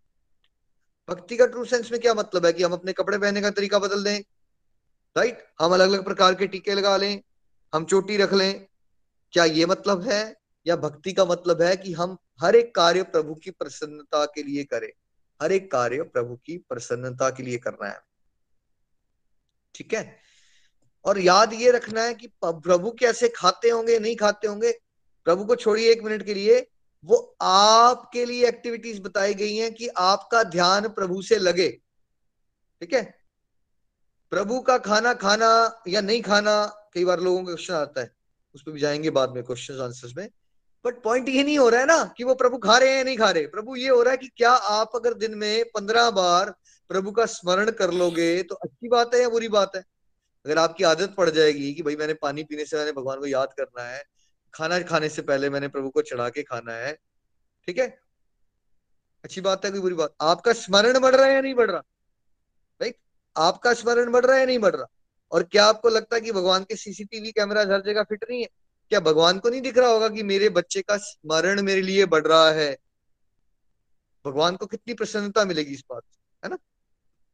भक्ति का ट्रू सेंस में क्या मतलब है कि हम अपने कपड़े पहनने का तरीका बदल दें? राइट हम अलग अलग प्रकार के टीके लगा लें, हम चोटी रख लें। क्या ये मतलब है? या भक्ति का मतलब है कि हम हर एक कार्य प्रभु की प्रसन्नता के लिए करें? हर एक कार्य प्रभु की प्रसन्नता के लिए करना है। ठीक है? और याद ये रखना है कि प्रभु कैसे खाते होंगे, नहीं खाते होंगे, प्रभु को छोड़िए एक मिनट के लिए। वो आपके लिए एक्टिविटीज़ बताई गई हैं कि आपका ध्यान प्रभु से लगे। ठीक है? प्रभु का खाना खाना या नहीं खाना, कई बार लोगों का क्वेश्चन आता है। उस पर भी जाएँगे बाद में क्वेश्चन आंसर्स में। बट पॉइंट ये नहीं हो रहा है ना कि वो प्रभु खा रहे हैं या नहीं खा रहे। प्रभु ये हो रहा है कि क्या आप अगर दिन में पंद्रह बार प्रभु का स्मरण कर लोगे तो अच्छी बात है या बुरी बात है? अगर आपकी आदत पड़ जाएगी कि भाई मैंने पानी पीने से मैंने भगवान को याद करना है, खाना खाने से पहले मैंने प्रभु को चढ़ा के खाना है, ठीक है? अच्छी बात है कोई बुरी बात? आपका स्मरण बढ़ रहा है या नहीं बढ़ रहा? राइट आपका स्मरण बढ़ रहा है या नहीं बढ़ रहा? और क्या आपको लगता है कि भगवान के सीसीटीवी कैमरा हर जगह फिट नहीं है? क्या भगवान को नहीं दिख रहा होगा कि मेरे बच्चे का स्मरण मेरे लिए बढ़ रहा है? भगवान को कितनी प्रसन्नता मिलेगी इस बात से, है ना?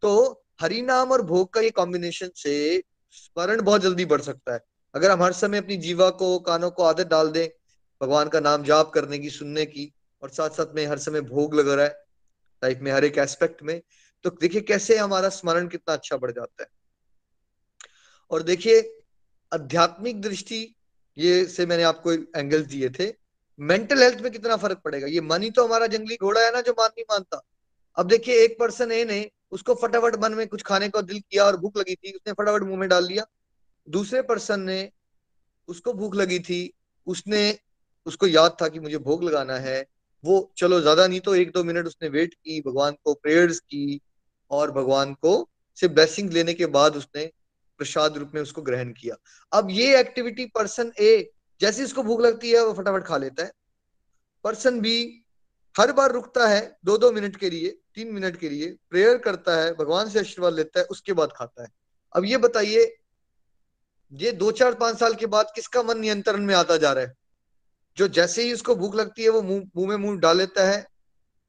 तो हरि नाम और भोग का ये कॉम्बिनेशन से स्मरण बहुत जल्दी बढ़ सकता है। अगर हम हर समय अपनी जीवा को, कानों को आदत डाल दें, भगवान का नाम जाप करने की, सुनने की, और साथ साथ में हर समय भोग लग रहा है, लाइफ में हर एक एस्पेक्ट में तो देखिए कैसे हमारा स्मरण कितना अच्छा बढ़ जाता है। और देखिए, आध्यात्मिक दृष्टि ये से मैंने आपको एंगल्स दिए थे। मेंटल हेल्थ में कितना फ़र्क पड़ेगा? ये मन तो हमारा जंगली घोड़ा है ना जो मान नहीं मानता। अब देखिए, एक पर्सन ए ने उसको फटाफट मन में कुछ खाने का दिल किया और भूख लगी थी, उसने फटाफट मुँह में डाल लिया। दूसरे पर्सन ने उसको भूख लगी थी, उसने, उसको याद था कि मुझे भोग लगाना है। वो, चलो, ज़्यादा नहीं तो एक दो मिनट उसने वेट की, भगवान को प्रेयर्स की और भगवान को से ब्लेसिंग लेने के बाद उसने प्रसाद रूप में उसको ग्रहण किया। अब ये एक्टिविटी पर्सन ए जैसे इसको भूख लगती है, वो फटाफट खा लेता है। पर्सन बी हर बार रुकता है दो दो मिनट के लिए, तीन मिनट के लिए प्रेयर करता है, भगवान से आशीर्वाद लेता है, उसके बाद खाता है। अब ये बताइए, ये दो चार पाँच साल के बाद किसका मन नियंत्रण में आता जा रहा है? जो जैसे ही उसको भूख लगती है, वो मुँह मुँह में मुँह डाल लेता है,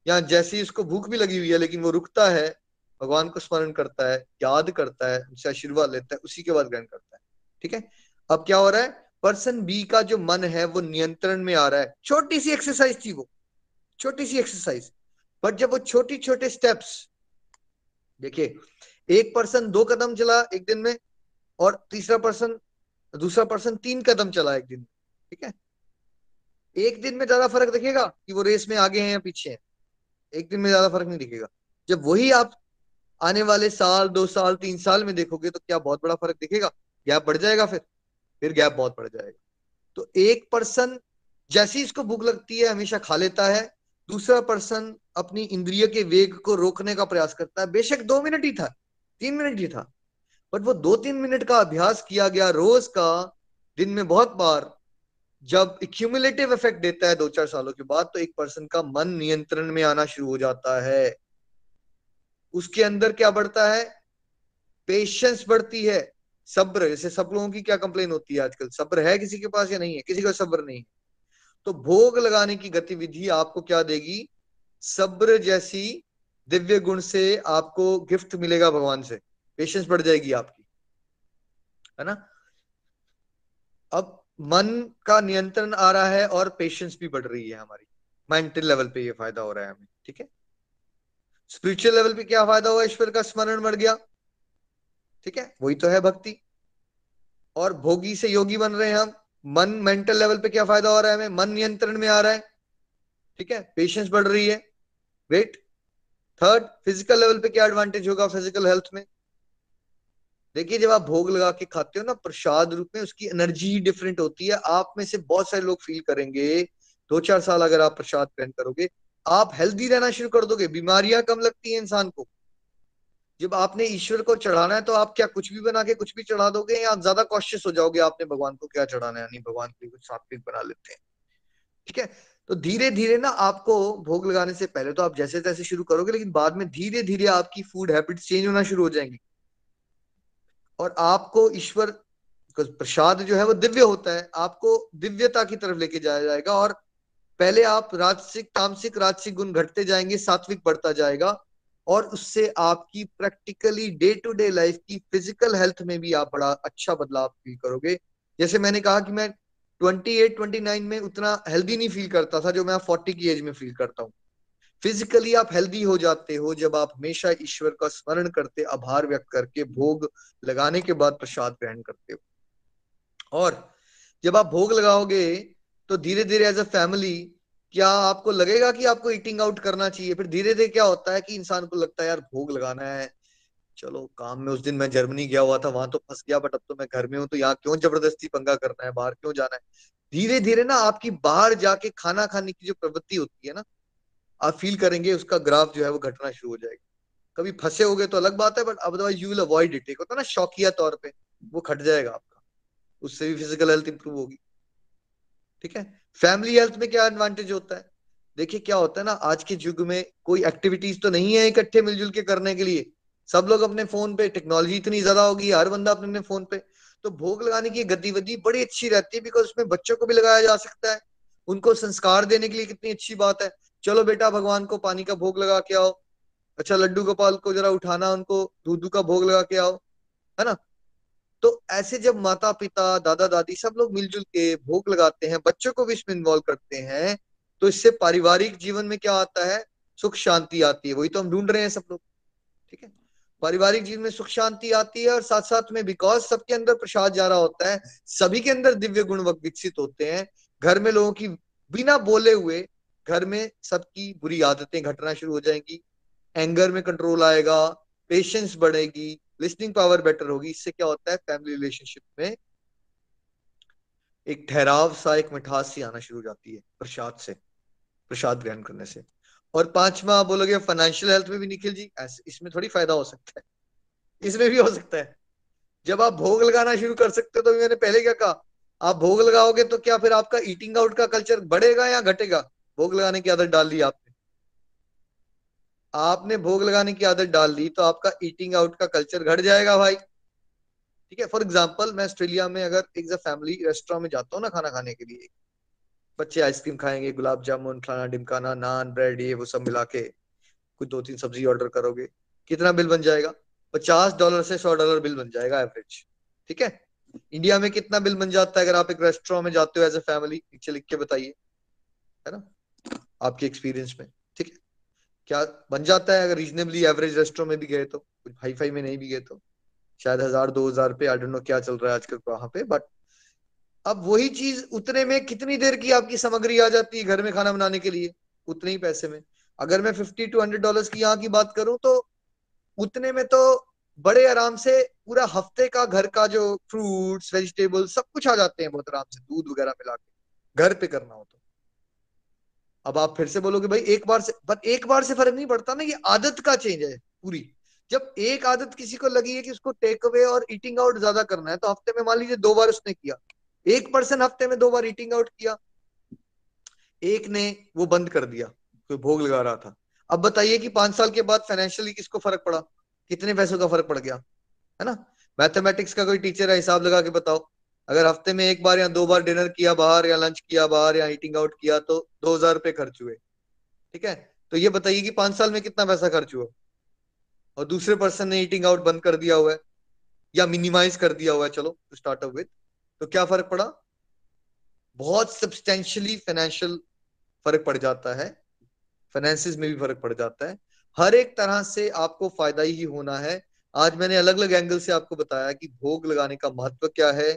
या जैसे ही उसको भूख भी लगी हुई है, लेकिन वो रुकता है भगवान को स्मरण करता है, याद करता है, उनसे आशीर्वाद लेता है, उसी के बाद ग्रहण करता है। ठीक है? अब क्या हो रहा है? पर्सन बी का जो मन है, वो नियंत्रण में आ रहा है। छोटी सी एक्सरसाइज थी वो। छोटी सी एक्सरसाइज बट जब वो छोटी, छोटे स्टेप्स देखिए, एक पर्सन दो कदम चला एक दिन में, और तीसरा पर्सन, दूसरा पर्सन तीन कदम चला एक दिन में। ठीक है? एक दिन में ज़्यादा फ़र्क दिखेगा कि वो रेस में आगे हैं या पीछे हैं। एक दिन में ज़्यादा फ़र्क नहीं दिखेगा। जब वही आप आने वाले साल, दो साल, तीन साल में देखोगे तो क्या बहुत बड़ा फ़र्क दिखेगा? गैप बढ़ जाएगा फिर। फिर गैप बहुत बढ़ जाएगा। तो एक पर्सन जैसी इसको भूख लगती है, हमेशा खा लेता है। दूसरा पर्सन अपनी इंद्रिय के वेग को रोकने का प्रयास करता है। बेशक दो मिनट ही था, तीन मिनट ही था। बट वो दो तीन मिनट का अभ्यास किया गया रोज का, दिन में बहुत बार, जब एक्यूमुलेटिव इफ़ेक्ट देता है दो चार सालों के बाद तो एक पर्सन का मन नियंत्रण में आना शुरू हो जाता है। उसके अंदर क्या बढ़ता है? पेशेंस बढ़ती है। सब्र, जैसे सब लोगों की क्या कंप्लेन होती है आजकल? सब्र है किसी के पास या नहीं है? किसी का सब्र नहीं है। तो भोग लगाने की गतिविधि आपको क्या देगी? सब्र जैसी दिव्य गुण से आपको गिफ्ट मिलेगा भगवान से। पेशेंस बढ़ जाएगी आपकी। है ना? अब मन का नियंत्रण आ रहा है और पेशेंस भी बढ़ रही है हमारी। मेंटल लेवल पे ये फ़ायदा हो रहा है हमें, ठीक है? स्पिरिचुअल लेवल पे क्या फ़ायदा हुआ? ईश्वर का स्मरण बढ़ गया। ठीक है? वही तो है भक्ति। और भोगी से योगी बन रहे हैं हम। मन मेंटल लेवल पे क्या फ़ायदा हो रहा है हमें? मन नियंत्रण में आ रहा है। ठीक है? पेशेंस बढ़ रही है। वेट थर्ड फ़िज़िकल लेवल पे क्या एडवांटेज होगा फ़िज़िकल हेल्थ में? देखिए, जब आप भोग लगा के खाते हो ना, प्रसाद रूप में उसकी एनर्जी ही डिफरेंट होती है। आप में से बहुत सारे लोग फील करेंगे। दो चार साल अगर आप प्रसाद ग्रहण करोगे आप हेल्दी रहना शुरू कर दोगे, बीमारियाँ कम लगती हैं इंसान को। जब आपने ईश्वर को चढ़ाना है तो आप क्या कुछ भी बना के कुछ भी चढ़ा दोगे या आप ज़्यादा कॉशियस हो जाओगे आपने भगवान को क्या चढ़ाना है? नहीं, भगवान के लिए कुछ सात्विक बना लेते हैं। ठीक है? तो धीरे धीरे ना आपको भोग लगाने से पहले तो आप जैसे तैसे शुरू करोगे, लेकिन बाद में धीरे धीरे आपकी फ़ूड हैबिट्स चेंज होना शुरू हो जाएँगी। और आपको ईश्वर, प्रसाद जो है वो दिव्य होता है। आपको दिव्यता की तरफ़ लेके जाया जाएगा और पहले आप राजसिक तामसिक राजसिक गुण घटते जाएँगे सात्विक बढ़ता जाएगा और उससे आपकी practically day to day life की फ़िज़िकल हेल्थ में भी आप बड़ा अच्छा बदलाव फील करोगे। जैसे मैंने कहा कि मैं 28, 29 में उतना हेल्दी नहीं फील करता था जो मैं फोर्टी की एज में फील करता हूँ। फिजिकली आप हेल्दी हो जाते हो जब आप हमेशा ईश्वर का स्मरण करते आभार व्यक्त करके भोग लगाने के बाद प्रसाद ग्रहण करते हो। और जब आप भोग लगाओगे तो धीरे धीरे एज अ फैमिली क्या आपको लगेगा कि आपको ईटिंग आउट करना चाहिए? फिर धीरे धीरे क्या होता है कि इंसान को लगता है, यार, भोग लगाना है। चलो, काम में उस दिन मैं जर्मनी गया हुआ था, वहाँ तो फंस गया बट अब तो मैं घर में हूँ तो यहाँ क्यों ज़बरदस्ती पंगा करना है? बाहर क्यों जाना है? धीरे धीरे ना आपकी बाहर जाके खाना खाने की जो प्रवृत्ति होती है ना, आप फील करेंगे, उसका ग्राफ जो है वो घटना शुरू हो जाएगा। कभी फंसे हो गए तो अलग बात है but otherwise you will avoid it एक होता है ना, शौकिया तौर पे, वो खट जाएगा आपका। उससे भी फ़िज़िकल हेल्थ इंप्रूव होगी। ठीक है? फैमिली हेल्थ में क्या एडवांटेज होता है? देखिए क्या होता है ना, आज के युग में कोई एक्टिविटीज़ तो नहीं है इकट्ठे मिलजुल के करने के लिए। सब लोग अपने फ़ोन पे टेक्नोलॉजी इतनी ज़्यादा होगी हर बंदा अपने अपने फ़ोन पे। तो भोग लगाने की गतिविधि बड़ी अच्छी रहती है बिकॉज़ उसमें बच्चों को भी लगाया जा सकता है। उनको संस्कार देने के लिए कितनी अच्छी बात है। चलो बेटा, भगवान को पानी का भोग लगा के आओ। अच्छा लड्डू गोपाल को जरा उठाना, उनको दूध का भोग लगा के आओ। है ना? तो ऐसे जब माता पिता दादा दादी सब लोग मिलजुल के भोग लगाते हैं, बच्चों को भी इसमें इन्वॉल्व करते हैं तो इससे पारिवारिक जीवन में क्या आता है? सुख शांति आती है। वही तो हम ढूंढ रहे हैं सब लोग। ठीक है? पारिवारिक जीवन में सुख शांति आती है और साथ साथ में बिकॉज़ सबके अंदर प्रसाद जा रहा होता है, सभी के अंदर दिव्य गुण विकसित होते हैं। घर में लोगों की बिना बोले हुए घर में सबकी बुरी आदतें, घटना शुरू हो जाएँगी। एंगर में कंट्रोल आएगा पेशेंस बढ़ेगी लिसनिंग पावर बेटर होगी। इससे क्या होता है? फैमिली रिलेशनशिप में एक ठहराव सा, एक मिठास सी आना शुरू हो जाती है प्रसाद से, प्रसाद ग्रहण करने से। और पांचवा बोलोगे फाइनेंशियल हेल्थ में भी निखिल जी इसमें थोड़ी फ़ायदा हो सकता है। इसमें भी हो सकता है। जब आप भोग लगाना शुरू कर सकते हो तो मैंने पहले क्या कहा, आप भोग लगाओगे तो क्या फिर आपका ईटिंग आउट का कल्चर बढ़ेगा या घटेगा? भोग लगाने की आदत डाल ली आपने आपने भोग लगाने की आदत डाल ली तो आपका ईटिंग आउट का कल्चर घट जाएगा भाई। ठीक है? फॉर एग्ज़ाम्पल मैं ऑस्ट्रेलिया में अगर एक फैमिली रेस्टोरेंट में जाता हूँ ना खाना खाने के लिए, बच्चे आइसक्रीम खाएँगे, गुलाब जामुन खाना डिमकाना नान ब्रेड ये वो सब मिला के कुछ दो तीन सब्ज़ी ऑर्डर करोगे, कितना बिल बन जाएगा? पचास डॉलर से सौ डॉलर बिल बन जाएगा एवरेज ठीक है? इंडिया में कितना बिल बन जाता है अगर आप एक रेस्टोरेंट में जाते हो एज ए फैमिली नीचे लिख के बताइए। है ना? आपके एक्सपीरियंस में। ठीक है? क्या बन जाता है अगर रीजनेबली एवरेज रेस्टोरेंट में भी गए तो? कुछ हाई फाई में नहीं भी गए तो? शायद हज़ार, दो हज़ार पे आई डोंट नो क्या चल रहा है आजकल वहाँ पे बट अब वही चीज़ उतने में कितनी देर की आपकी सामग्री आ जाती है घर में खाना बनाने के लिए? उतने ही पैसे में। अगर मैं फिफ्टी टू हंड्रेड डॉलर की यहाँ की बात करूँ तो उतने में तो बड़े आराम से पूरा हफ़्ते का घर का जो फ्रूट्स वेजिटेबल सब कुछ आ जाते हैं बहुत आराम से, दूध वगैरह मिला के। घर पे करना हो तो। अब आप फिर से बोलोगे, भाई, एक बार से पर एक बार से फ़र्क नहीं पड़ता ना, ये आदत का चेंज है पूरी। जब एक आदत किसी को लगी है कि उसको टेक अवे और ईटिंग आउट ज़्यादा करना है तो हफ़्ते में मान लीजिए दो बार उसने किया। एक पर्सन हफ़्ते में दो बार ईटिंग आउट किया। एक ने वो बंद कर दिया, कोई भोग लगा रहा था। अब बताइए कि पाँच साल के बाद फाइनेंशियली किसको फ़र्क पड़ा? कितने पैसों का फ़र्क पड़ गया? है ना? मैथमेटिक्स का कोई टीचर है, हिसाब लगा के बताओ। अगर हफ़्ते में एक बार या दो बार डिनर किया बाहर या लंच किया बाहर या ईटिंग आउट किया तो दो हज़ार रुपये खर्च हुए। ठीक है? तो ये बताइए कि पाँच साल में कितना पैसा खर्च हुआ? और दूसरे पर्सन ने ईटिंग आउट बंद कर दिया हुआ है, या मिनिमाइज कर दिया हुआ है, चलो टू स्टार्ट अप विथ तो क्या फ़र्क पड़ा? बहुत सब्सटेंशियली फाइनेंशियल फ़र्क पड़ जाता है। फाइनेंसिस में भी फ़र्क पड़ जाता है। हर एक तरह से आपको फ़ायदा ही होना है। आज मैंने अलग अलग एंगल से आपको बताया कि भोग लगाने का महत्व क्या है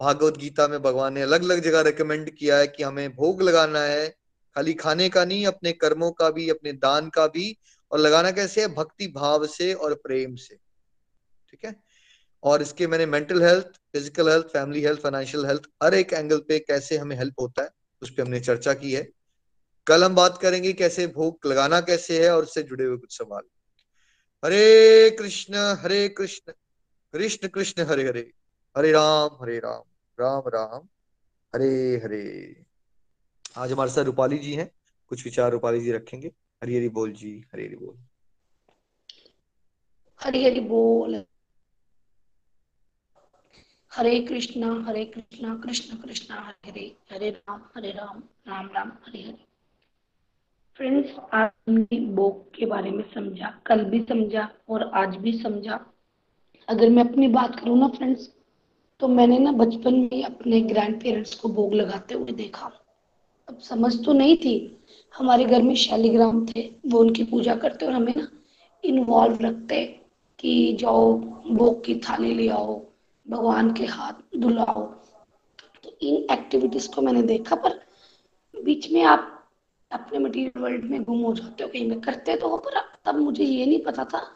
भागवत गीता में भगवान ने अलग अलग जगह रिकमेंड किया है कि हमें भोग लगाना है। खाली खाने का नहीं, अपने कर्मों का भी, अपने दान का भी, और लगाना कैसे है? भक्ति भाव से और प्रेम से। ठीक है? और इसके मैंने mental health physical health family health financial health हर एक एंगल पे कैसे हमें हेल्प होता है, उस पर हमने चर्चा की है। कल हम बात करेंगे कैसे भोग लगाना कैसे है और उससे जुड़े हुए कुछ सवाल। हरे कृष्ण हरे कृष्ण कृष्ण कृष्ण, हरे हरे। हरे राम हरे राम राम राम, हरे हरे। आज हमारे साथ रूपाली जी हैं। कुछ विचार रूपाली जी रखेंगे। हरी हरी बोल जी, हरी हरी बोल।
हरी हरी बोल। हरे कृष्णा हरे कृष्णा, कृष्ण, कृष्णा, हरे हरे हरे राम हरे राम राम राम, हरे हरे। फ्रेंड्स आज हमने बोक के बारे में समझा, कल भी समझा और आज भी समझा। अगर मैं अपनी बात करूँ ना फ्रेंड्स तो मैंने ना बचपन में अपने ग्रैंड पेरेंट्स को भोग लगाते हुए देखा। अब समझ तो नहीं थी, हमारे घर में शालिग्राम थे, वो उनकी पूजा करते और हमें ना इन्वॉल्व रखते कि जाओ, भोग की थाली ले आओ, भगवान के हाथ धुलाओ। तो इन एक्टिविटीज़ को मैंने देखा, पर बीच में आप अपने मटीरियल वर्ल्ड में गुम हो जाते हो, कहीं में करते तो हो, पर तब मुझे ये नहीं पता था,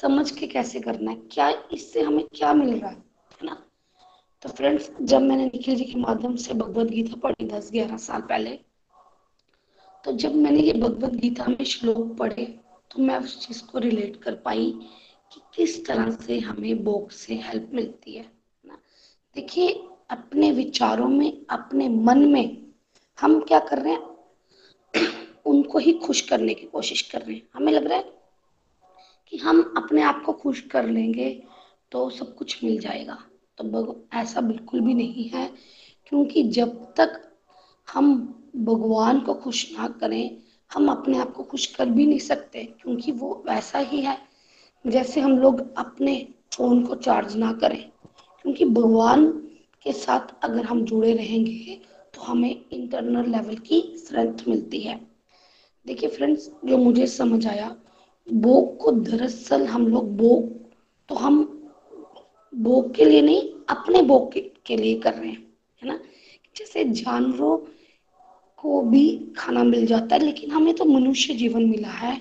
समझ के कैसे करना है, क्या इससे हमें क्या मिल रहा है ना? तो फ्रेंड्स जब मैंने निखिल जी के माध्यम से भगवत गीता पढ़ी दस ग्यारह साल पहले तो जब मैंने ये भगवत गीता में श्लोक पढ़े तो मैं उस चीज़ को रिलेट कर पाई कि किस तरह से हमें बोक से हेल्प मिलती है, ना? देखिए, अपने विचारों में, अपने मन में हम क्या कर रहे हैं? उनको ही खुश करने की कोशिश कर रहे हैं। हमें लग रहा है कि हम अपने आप को खुश कर लेंगे तो सब कुछ मिल जाएगा। तो ऐसा बिल्कुल भी नहीं है, क्योंकि जब तक हम भगवान को खुश ना करें, हम अपने आप को खुश कर भी नहीं सकते, क्योंकि वो वैसा ही है, जैसे हम लोग अपने फ़ोन को चार्ज ना करें। क्योंकि भगवान के साथ अगर हम जुड़े रहेंगे तो हमें इंटरनल लेवल की स्ट्रेंथ मिलती है। देखिए फ्रेंड्स जो मुझे समझ आया बोक को दरअसल हम लोग बोक तो हम बोक के लिए नहीं अपने बोक के, के लिए कर रहे हैं है ना? जैसे जानवरों को भी खाना मिल जाता है लेकिन हमें तो मनुष्य जीवन मिला है।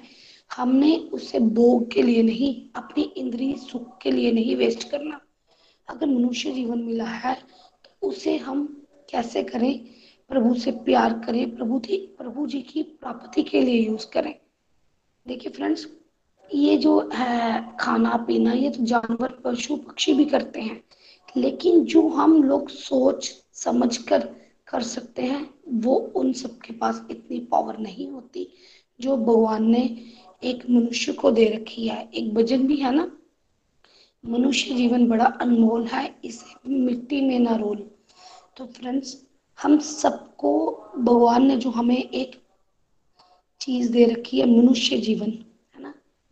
हमने उसे भोग के लिए नहीं अपनी इंद्रिय सुख के लिए नहीं वेस्ट करना। अगर मनुष्य जीवन मिला है तो उसे हम कैसे करें? प्रभु से प्यार करें प्रभु की प्रभु जी की प्राप्ति के लिए यूज़ करें। देखिए फ्रेंड्स ये जो है खाना पीना, ये तो जानवर, पशु, पक्षी भी करते हैं। लेकिन जो हम लोग सोच समझ कर कर सकते हैं, वो उन सबके पास इतनी पावर नहीं होती, जो भगवान ने एक मनुष्य को दे रखी है। एक भजन भी है ना, मनुष्य जीवन बड़ा अनमोल है, इसे मिट्टी में ना रोल। तो फ्रेंड्स हम सबको, भगवान ने जो हमें एक चीज़ दे रखी है, मनुष्य जीवन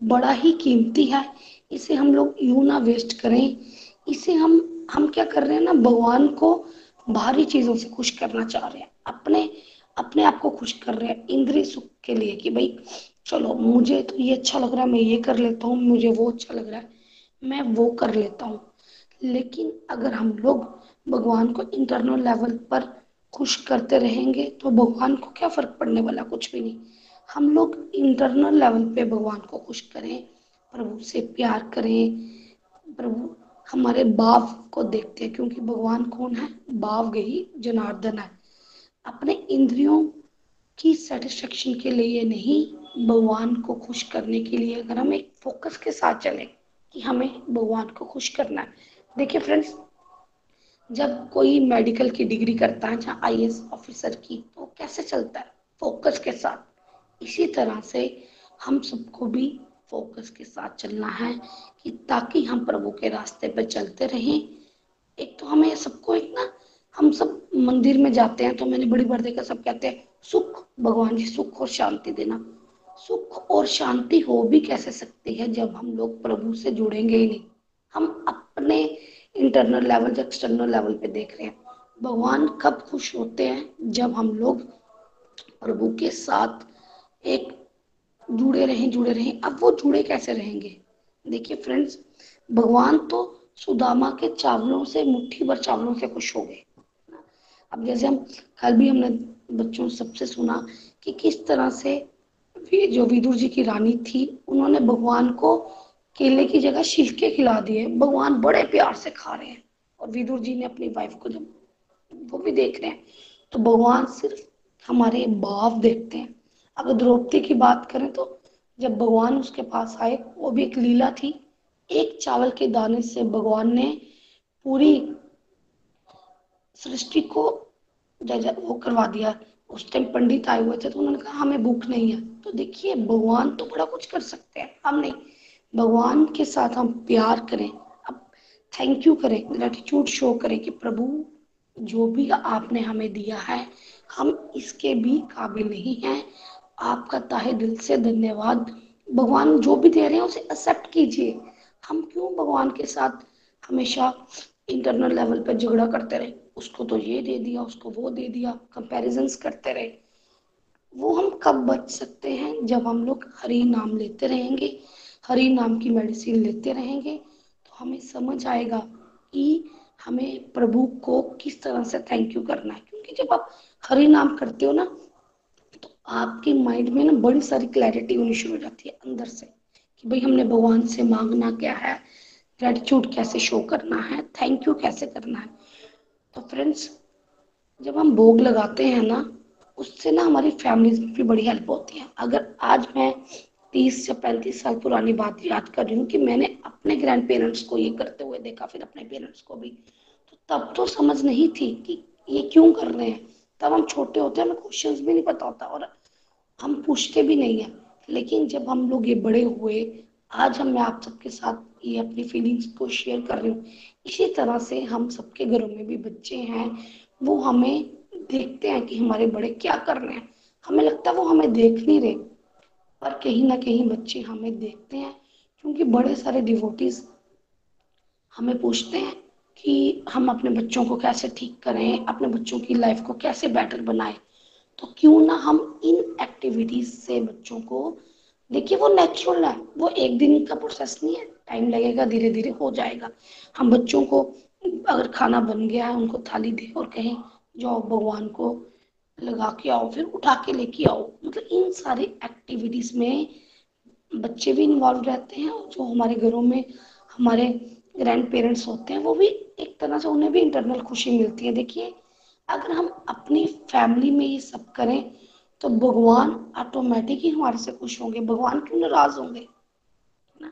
बड़ा ही कीमती है। इसे हम लोग यूँ ना वेस्ट करें। इसे हम हम क्या कर रहे हैं ना, भगवान को बाहरी चीज़ों से खुश करना चाह रहे हैं। अपने अपने आप को खुश कर रहे हैं इंद्रिय सुख के लिए कि भाई, चलो, मुझे तो ये अच्छा लग रहा है, मैं ये कर लेता हूँ, मुझे वो अच्छा लग रहा है, मैं वो कर लेता हूँ। लेकिन अगर हम लोग भगवान को इंटरनल लेवल पर खुश करते रहेंगे तो भगवान को क्या फ़र्क पड़ने वाला? कुछ भी नहीं। हम लोग इंटरनल लेवल पे भगवान को खुश करें, प्रभु से प्यार करें, प्रभु हमारे भाव को देखते हैं, क्योंकि भगवान कौन है? भाव गही जनार्दन है। अपने इंद्रियों की सेटिस्फेक्शन के लिए नहीं, भगवान को खुश करने के लिए अगर हम एक फोकस के साथ चले कि हमें भगवान को खुश करना है। देखिए फ्रेंड्स जब कोई मेडिकल की डिग्री करता है, चाहे आई ऑफिसर की तो कैसे चलता है? फोकस के साथ। इसी तरह से हम सबको भी फोकस के साथ चलना है कि ताकि हम प्रभु के रास्ते पर चलते रहें। एक तो हमें सबको एक ना, हम सब मंदिर में जाते हैं तो मैंने बड़ी बार देखा, सब कहते हैं, सुख, भगवान जी, सुख और शांति देना। सुख और शांति हो भी कैसे सकती है जब हम लोग प्रभु से जुड़ेंगे ही नहीं? हम अपने इंटरनल लेवल या एक्सटर्नल लेवल पे देख रहे हैं। भगवान कब खुश होते हैं जब हम लोग प्रभु के साथ एक जुड़े रहें जुड़े रहें। अब वो जुड़े कैसे रहेंगे? देखिए फ्रेंड्स भगवान तो सुदामा के चावलों से मुट्ठी भर चावलों से खुश हो गए। अब जैसे हम, कल भी हमने बच्चों सबसे सुना कि किस तरह से जो विदुर जी की रानी थी, उन्होंने भगवान को केले की जगह शिलके खिला दिए। भगवान बड़े प्यार से खा रहे हैं और विदुर जी ने अपनी वाइफ को जब वो भी देख रहे हैं तो भगवान सिर्फ़ हमारे भाव देखते हैं। अगर द्रौपदी की बात करें तो जब भगवान उसके पास आए, वो भी एक लीला थी। एक चावल के दाने से भगवान ने पूरी सृष्टि को वो करवा दिया। उस टाइम पंडित आए हुए थे तो उन्होंने कहा, हमें भूख नहीं है। तो देखिए, भगवान तो बड़ा कुछ कर सकते हैं, हम नहीं। भगवान के साथ हम प्यार करें, अब थैंक यू करें ग्रेटिट्यूड शो करें कि प्रभु, जो भी आपने हमें दिया है, हम इसके भी काबिल नहीं हैं। आपका ताहे दिल से धन्यवाद। भगवान जो भी दे रहे हैं उसे एक्सेप्ट कीजिए। हम क्यों भगवान के साथ हमेशा इंटरनल लेवल पर झगड़ा करते रहे? उसको तो ये दे दिया, उसको वो दे दिया कंपैरिजन करते रहे। वो हम कब बच सकते हैं? जब हम लोग हरी नाम लेते रहेंगे, हरी नाम की मेडिसिन लेते रहेंगे तो हमें समझ आएगा कि हमें प्रभु को किस तरह से थैंक यू करना है। क्योंकि जब आप हरी नाम करते हो ना आपके माइंड में ना बड़ी सारी क्लैरिटी होनी शुरू हो जाती है अंदर से कि भाई हमने भगवान से मांगना क्या है? ग्रेटिट्यूड कैसे शो करना है? थैंक यू कैसे करना है? तो फ्रेंड्स जब हम भोग लगाते हैं ना, उससे ना हमारी फैमिली में भी बड़ी हेल्प होती है। अगर आज मैं तीस या पैंतीस साल पुरानी बात याद कर रही हूँ कि मैंने अपने ग्रैंड पेरेंट्स को ये करते हुए देखा, फिर अपने पेरेंट्स को भी तो तब तो समझ नहीं थी कि ये क्यों कर रहे हैं। तब हम छोटे होते हैं, हमें क्वेश्चंस भी नहीं पता होता और हम पूछते भी नहीं है। लेकिन जब हम लोग ये बड़े हुए, आज हम मैं आप सबके साथ ये अपनी फीलिंग्स को शेयर कर रही हूँ। इसी तरह से हम सबके घरों में भी बच्चे हैं, वो हमें देखते हैं कि हमारे बड़े क्या कर रहे हैं। हमें लगता है वो हमें देख नहीं रहे, पर कहीं ना कहीं बच्चे हमें देखते हैं, क्योंकि बड़े सारे डिवोटीज हमें पूछते हैं कि हम अपने बच्चों को कैसे ठीक करें, अपने बच्चों की लाइफ को कैसे बेटर बनाए। तो क्यों ना हम इन एक्टिविटीज़ से बच्चों को, देखिए वो नेचुरल है, वो एक दिन का प्रोसेस नहीं है टाइम लगेगा धीरे धीरे हो जाएगा। हम बच्चों को अगर खाना बन गया है, उनको थाली दे और कहें, जाओ भगवान को लगा के आओ, फिर उठा के लेके आओ। मतलब इन सारी एक्टिविटीज़ में बच्चे भी इन्वॉल्व रहते हैं और जो हमारे घरों में हमारे ग्रैंड पेरेंट्स होते हैं, वो भी एक तरह से उन्हें भी इंटरनल खुशी मिलती है। देखिए, अगर हम अपनी फैमिली में ये सब करें तो भगवान ऑटोमेटिक ही हमारे से खुश होंगे, भगवान क्यों नाराज़ होंगे? ना?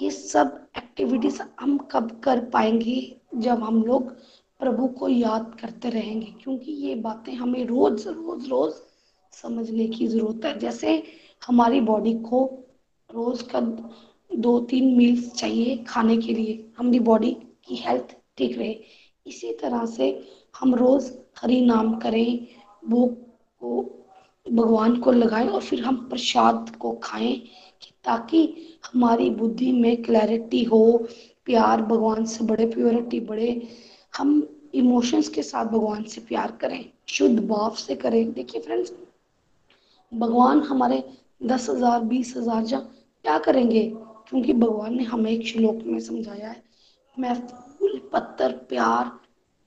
ये सब एक्टिविटीज़ हम कब कर पाएँगे? जब हम लोग प्रभु को याद करते रहेंगे, क्योंकि ये बातें हमें रोज रोज रोज समझने की ज़रूरत है। जैसे हमारी बॉडी को रोज का दो तीन मील्स चाहिए खाने के लिए हमारी बॉडी की हेल्थ ठीक रहे। इसी तरह से हम रोज हरि नाम करें, वो को, भगवान को लगाएँ और फिर हम प्रसाद को खाएँ कि ताकि हमारी बुद्धि में क्लैरिटी हो, प्यार भगवान से बड़े प्योरिटी बढ़े। हम इमोशंस के साथ भगवान से प्यार करें, शुद्ध भाव से करें। देखिए फ्रेंड्स भगवान हमारे दस हज़ार, बीस हज़ार जा क्या करेंगे? क्योंकि भगवान ने हमें एक श्लोक में समझाया है। मैं फूल, पत्थर, प्यार,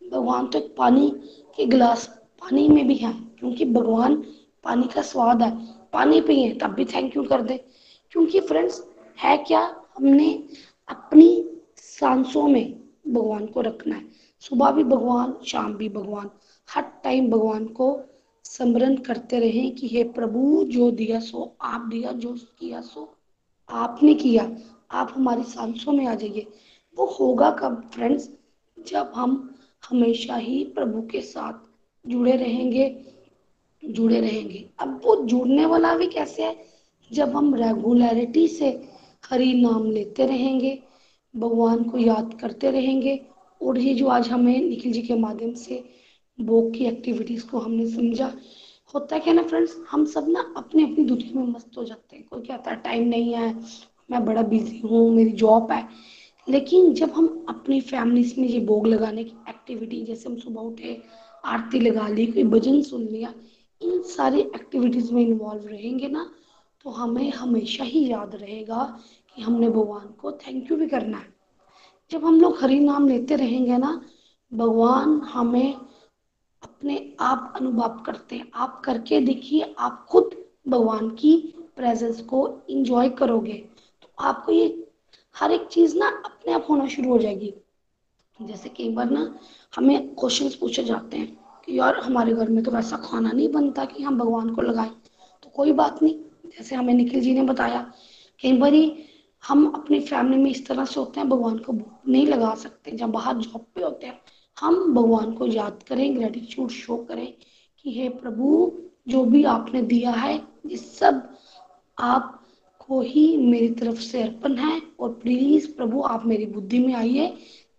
भगवान तो एक पानी के गिलास पानी में भी है, क्योंकि भगवान पानी का स्वाद है। पानी पिए, तब भी थैंक यू कर दे। क्योंकि फ्रेंड्स है क्या हमने अपनी सांसों में भगवान को रखना है? सुबह भी भगवान, शाम भी भगवान। हर टाइम भगवान को स्मरण करते रहे कि हे प्रभु, जो दिया सो, आप दिया, जो किया सो, आपने किया। आप हमारी सांसों में आ जाइए। वो होगा कब फ्रेंड्स जब हम हमेशा ही प्रभु के साथ जुड़े रहेंगे जुड़े रहेंगे। अब वो जुड़ने वाला भी कैसे है? जब हम रेगुलरिटी से हरि नाम लेते रहेंगे, भगवान को याद करते रहेंगे, और ये जो आज हमें निखिल जी के माध्यम से बोक की एक्टिविटीज़ को हमने समझा, होता क्या ना फ्रेंड्स हम सब ना अपनी अपनी दुनिया में मस्त हो जाते हैं। कोई कहता है, टाइम नहीं है, मैं बड़ा बिज़ी हूँ, मेरी जॉब है। लेकिन जब हम अपनी फैमिलीज़ में ये भोग लगाने की एक्टिविटी जैसे हम सुबह उठे, आरती लगा ली, कोई भजन सुन लिया, इन सारी एक्टिविटीज़ में इन्वॉल्व रहेंगे ना तो हमें हमेशा ही याद रहेगा कि हमने भगवान को थैंक यू भी करना है। जब हम लोग हरि नाम लेते रहेंगे ना, भगवान हमें अपने आप अनुभव करते हैं। आप करके देखिए, आप खुद भगवान की प्रेजेंस को इंजॉय करोगे। तो आपको ये हर एक चीज़ ना अपने आप होना शुरू हो जाएगी। जैसे कई बार ना हमें क्वेश्चंस पूछे जाते हैं कि यार हमारे घर में तो वैसा खाना नहीं बनता कि हम भगवान को लगाएँ। तो कोई बात नहीं, जैसे हमें निखिल जी ने बताया, कई बार हम अपनी फैमिली में इस तरह से होते हैं, भगवान को नहीं लगा सकते, जब बाहर जॉब पे होते हैं, हम भगवान को याद करें ग्रेटिट्यूड शो करें कि हे प्रभु, जो भी आपने दिया है, ये सब आप को ही मेरी तरफ़ से अर्पण है और प्लीज़ प्रभु, आप मेरी बुद्धि में आइए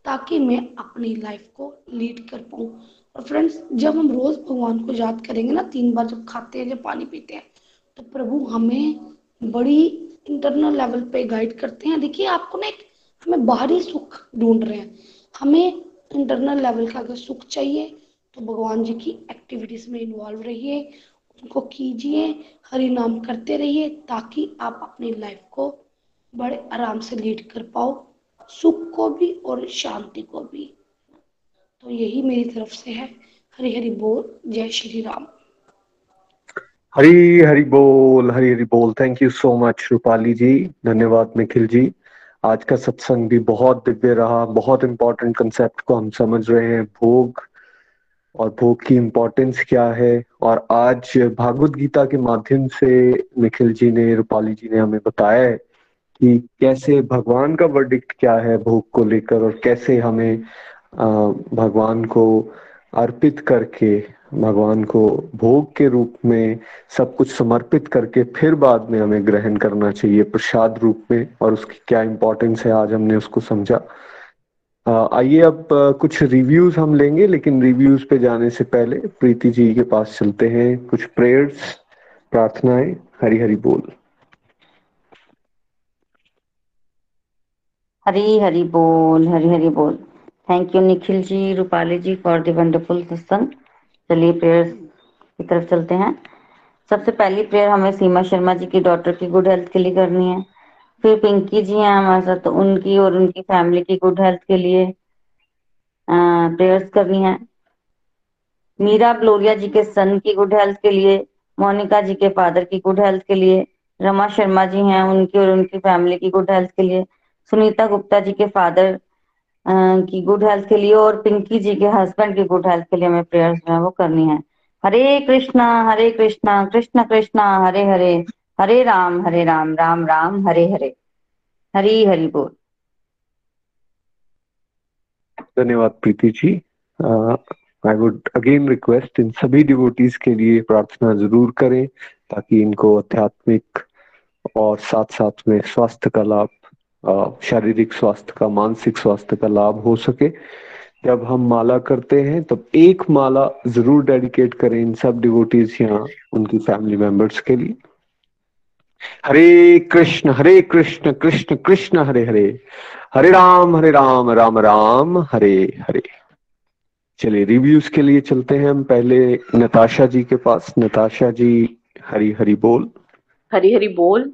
ताकि मैं अपनी लाइफ को लीड कर पाऊँ। और फ्रेंड्स जब हम रोज भगवान को याद करेंगे ना, तीन बार जब खाते हैं, जब पानी पीते हैं तो प्रभु हमें बड़ी इंटरनल लेवल पे गाइड करते हैं। देखिए, आपको ना एक, हमें बाहरी सुख ढूंढ रहे हैं। हमें इंटरनल लेवल का अगर सुख चाहिए तो भगवान जी की एक्टिविटीज़ में इन्वॉल्व रहिए। उनको कीजिए, हरि नाम करते रहिए ताकि आप अपनी लाइफ को बड़े आराम से लीड कर पाओ, सुख को भी और शांति को भी। तो यही मेरी तरफ़ से है। हरि हरि बोल, जय श्री राम।
हरी हरी बोल, हरी हरी बोल। Thank you so much Rupali ji. धन्यवाद, निखिल जी। आज का सत्संग भी बहुत दिव्य रहा, बहुत इंपॉर्टेंट कंसेप्ट को हम समझ रहे हैं। भोग और भोग की इम्पोर्टेंस क्या है? और आज भागवत गीता के माध्यम से निखिल जी ने, रूपाली जी ने हमें बताया है कि कैसे भगवान का वर्डिक्ट क्या है भोग को लेकर और कैसे हमें भगवान को अर्पित करके, भगवान को भोग के रूप में सब कुछ समर्पित करके फिर बाद में हमें ग्रहण करना चाहिए प्रसाद रूप में और उसकी क्या इंपॉर्टेंस है आज हमने उसको समझा। आइए अब कुछ रिव्यूज़ हम लेंगे, लेकिन रिव्यूज़ पे जाने से पहले प्रीति जी के पास चलते हैं कुछ प्रेयर्स प्रार्थनाएँ, हरी हरी बोल।
हरी हरी बोल, हरी हरी बोल। Thank you Nikhil ji Rupali ji for the wonderful सत्संग चलिए प्रेयर की तरफ़ चलते हैं। सबसे पहली प्रेयर हमें सीमा शर्मा जी की डॉटर की गुड हेल्थ के लिए करनी है। फिर पिंकी जी हैं हमारे साथ तो उनकी और उनकी फैमिली की गुड हेल्थ के लिए प्रेयर्स करनी है। मीरा ग्लोरिया जी के सन की गुड हेल्थ के लिए, मोनिका जी के फादर की गुड हेल्थ के लिए, रमा शर्मा जी हैं उनकी और उनकी फैमिली की गुड हेल्थ के लिए, सुनीता गुप्ता जी के फादर की गुड हेल्थ के लिए और पिंकी जी के हस्बैंड की गुड हेल्थ के लिए हमें प्रेयर्स जो है वो करनी है। हरे कृष्णा हरे कृष्णा, कृष्ण कृष्णा, हरे हरे। हरे राम हरे राम राम राम, हरे हरे। हरी, हरि बोल।
धन्यवाद, Preeti ji. I would again request इन सभी डिवोटीज के लिए प्रार्थना ज़रूर करें, ताकि इनको आध्यात्मिक और साथ साथ में स्वास्थ्य का लाभ शारीरिक स्वास्थ्य का, मानसिक स्वास्थ्य का लाभ हो सके। जब हम माला करते हैं, तब एक माला ज़रूर डेडिकेट करें इन सब डिवोटीज यहाँ, उनकी फैमिली मेंबर्स के लिए। हरे कृष्ण हरे कृष्ण कृष्ण कृष्ण, हरे हरे। हरे राम हरे राम राम राम, हरे हरे। चलिए रिव्यूज़ के लिए चलते हैं हम। पहले नताशा जी के पास। नताशा जी, हरी हरी बोल।
हरी हरी बोल।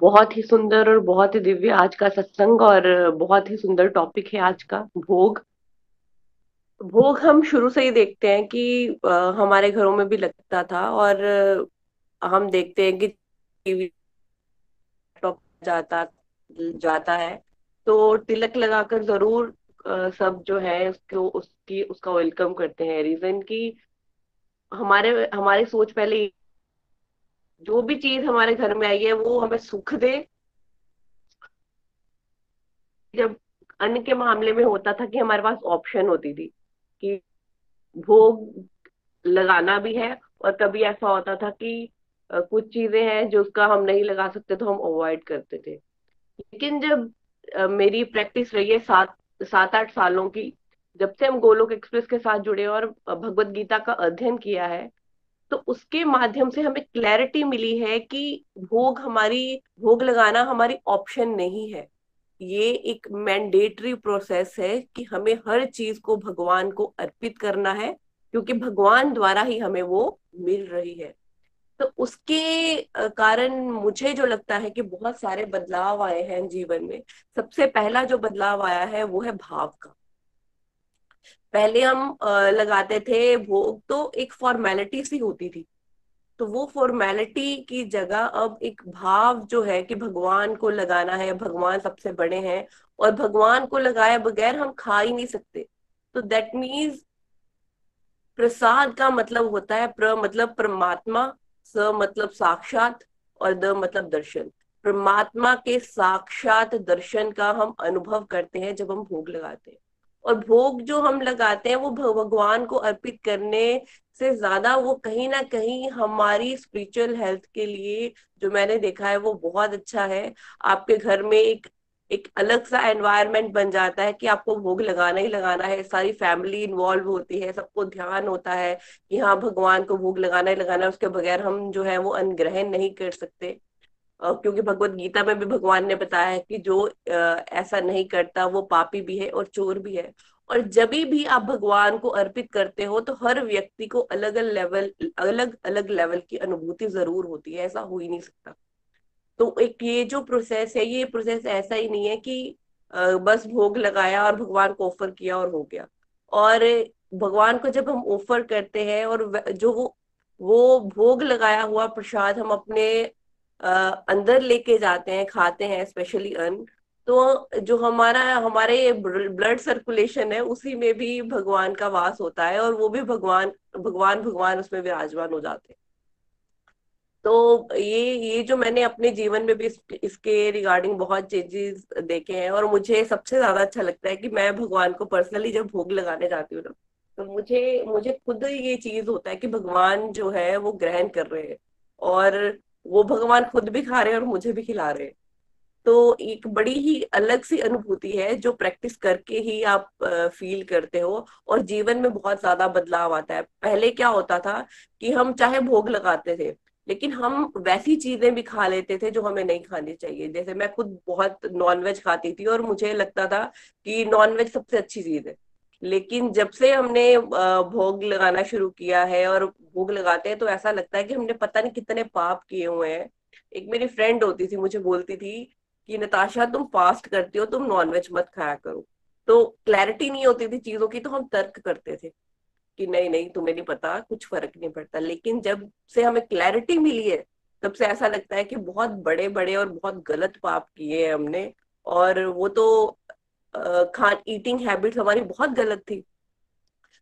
बहुत ही सुंदर और बहुत ही दिव्य आज का सत्संग और बहुत ही सुंदर टॉपिक है आज का, भोग। भोग हम शुरू से ही देखते हैं कि हमारे घरों में भी लगता था और हम देखते हैं कि टीवी जाता जाता है। तो तिलक लगाकर ज़रूर सब जो है उसको, उसकी, उसका वेलकम करते हैं। रीजन की हमारे, हमारी सोच पहले जो भी चीज़ हमारे घर में आई है, वो हमें सुख दे। जब अन्न के मामले में होता था कि हमारे पास ऑप्शन होती थी कि भोग लगाना भी है और कभी ऐसा होता था कि कुछ चीज़ें हैं जो उसका हम नहीं लगा सकते तो हम अवॉइड करते थे। लेकिन जब मेरी प्रैक्टिस रही है सात सात आठ सालों की, जब से हम गोलोक एक्सप्रेस के साथ जुड़े और भगवत गीता का अध्ययन किया है तो उसके माध्यम से हमें क्लैरिटी मिली है कि भोग हमारी, भोग लगाना हमारी ऑप्शन नहीं है। ये एक मैंडेटरी प्रोसेस है कि हमें हर चीज़ को भगवान को अर्पित करना है, क्योंकि भगवान द्वारा ही हमें वो मिल रही है। तो उसके कारण मुझे जो लगता है कि बहुत सारे बदलाव आए हैं जीवन में, सबसे पहला जो बदलाव आया है वो है भाव का। पहले हम लगाते थे भोग तो एक फॉर्मेलिटी सी होती थी तो वो फॉर्मेलिटी की जगह अब एक भाव जो है कि भगवान को लगाना है, भगवान सबसे बड़े हैं और भगवान को लगाए बगैर हम खा ही नहीं सकते। तो दैट मीन्स प्रसाद का मतलब होता है प्र मतलब परमात्मा स मतलब साक्षात और द मतलब दर्शन। परमात्मा के साक्षात दर्शन का हम अनुभव करते हैं जब हम भोग लगाते हैं। और भोग जो हम लगाते हैं वो भगवान को अर्पित करने से ज़्यादा वो कहीं ना कहीं हमारी स्पिरिचुअल हेल्थ के लिए जो मैंने देखा है वो बहुत अच्छा है। आपके घर में एक एक अलग सा एनवायरनमेंट बन जाता है कि आपको भोग लगाना ही लगाना है। सारी फैमिली इन्वॉल्व होती है, सबको ध्यान होता है कि हाँ भगवान को भोग लगाना ही लगाना है, उसके बगैर हम जो है वो अनग्रहण नहीं कर सकते। क्योंकि भगवत गीता में भी भगवान ने बताया है कि जो ऐसा नहीं करता वो पापी भी है और चोर भी है। और जब भी आप भगवान को अर्पित करते हो तो हर व्यक्ति को अलग अलग लेवल अलग अलग लेवल की अनुभूति ज़रूर होती है, ऐसा हो ही नहीं सकता। तो एक ये जो प्रोसेस है, ये प्रोसेस ऐसा ही नहीं है कि बस भोग लगाया और भगवान को ऑफ़र किया और हो गया। और भगवान को जब हम ऑफ़र करते हैं और जो वो भोग लगाया हुआ प्रसाद हम अपने अंदर लेके जाते हैं, खाते हैं स्पेशली अन्न तो जो हमारा, हमारे ब्लड सर्कुलेशन है, उसी में भी भगवान का वास होता है और वो भी भगवान भगवान भगवान उसमें विराजमान हो जाते हैं। तो ये ये जो मैंने अपने जीवन में भी इस, इसके रिगार्डिंग बहुत चेंजेस देखे हैं और मुझे सबसे ज़्यादा अच्छा लगता है कि मैं भगवान को पर्सनली जब भोग लगाने जाती हूँ ना तो मुझे मुझे खुद ये चीज़ होता है कि भगवान जो है वो ग्रहण कर रहे हैं और वो भगवान खुद भी खा रहे हैं और मुझे भी खिला रहे हैं। तो एक बड़ी ही अलग सी अनुभूति है जो प्रैक्टिस करके ही आप फील करते हो और जीवन में बहुत ज़्यादा बदलाव आता है। पहले क्या होता था कि हम चाहे भोग लगाते थे लेकिन हम वैसी चीज़ें भी खा लेते थे जो हमें नहीं खानी चाहिए। जैसे मैं खुद बहुत नॉनवेज खाती थी और मुझे लगता था कि नॉनवेज सबसे अच्छी चीज़ है। लेकिन जब से हमने भोग लगाना शुरू किया है और भोग लगाते हैं तो ऐसा लगता है कि हमने पता नहीं कितने पाप किए हुए हैं। एक मेरी फ्रेंड होती थी, मुझे बोलती थी कि, नताशा, तुम फास्ट करती हो, तुम नॉनवेज मत खाया करो। तो क्लैरिटी नहीं होती थी चीज़ों की तो हम तर्क करते थे। कि नहीं नहीं, तुम्हें नहीं पता, कुछ फ़र्क नहीं पड़ता। लेकिन जब से हमें क्लैरिटी मिली है, तब से ऐसा लगता है कि बहुत बड़े बड़े और बहुत गलत पाप किए हैं हमने। और वो तो खान ईटिंग हैबिट्स हमारी बहुत गलत थी।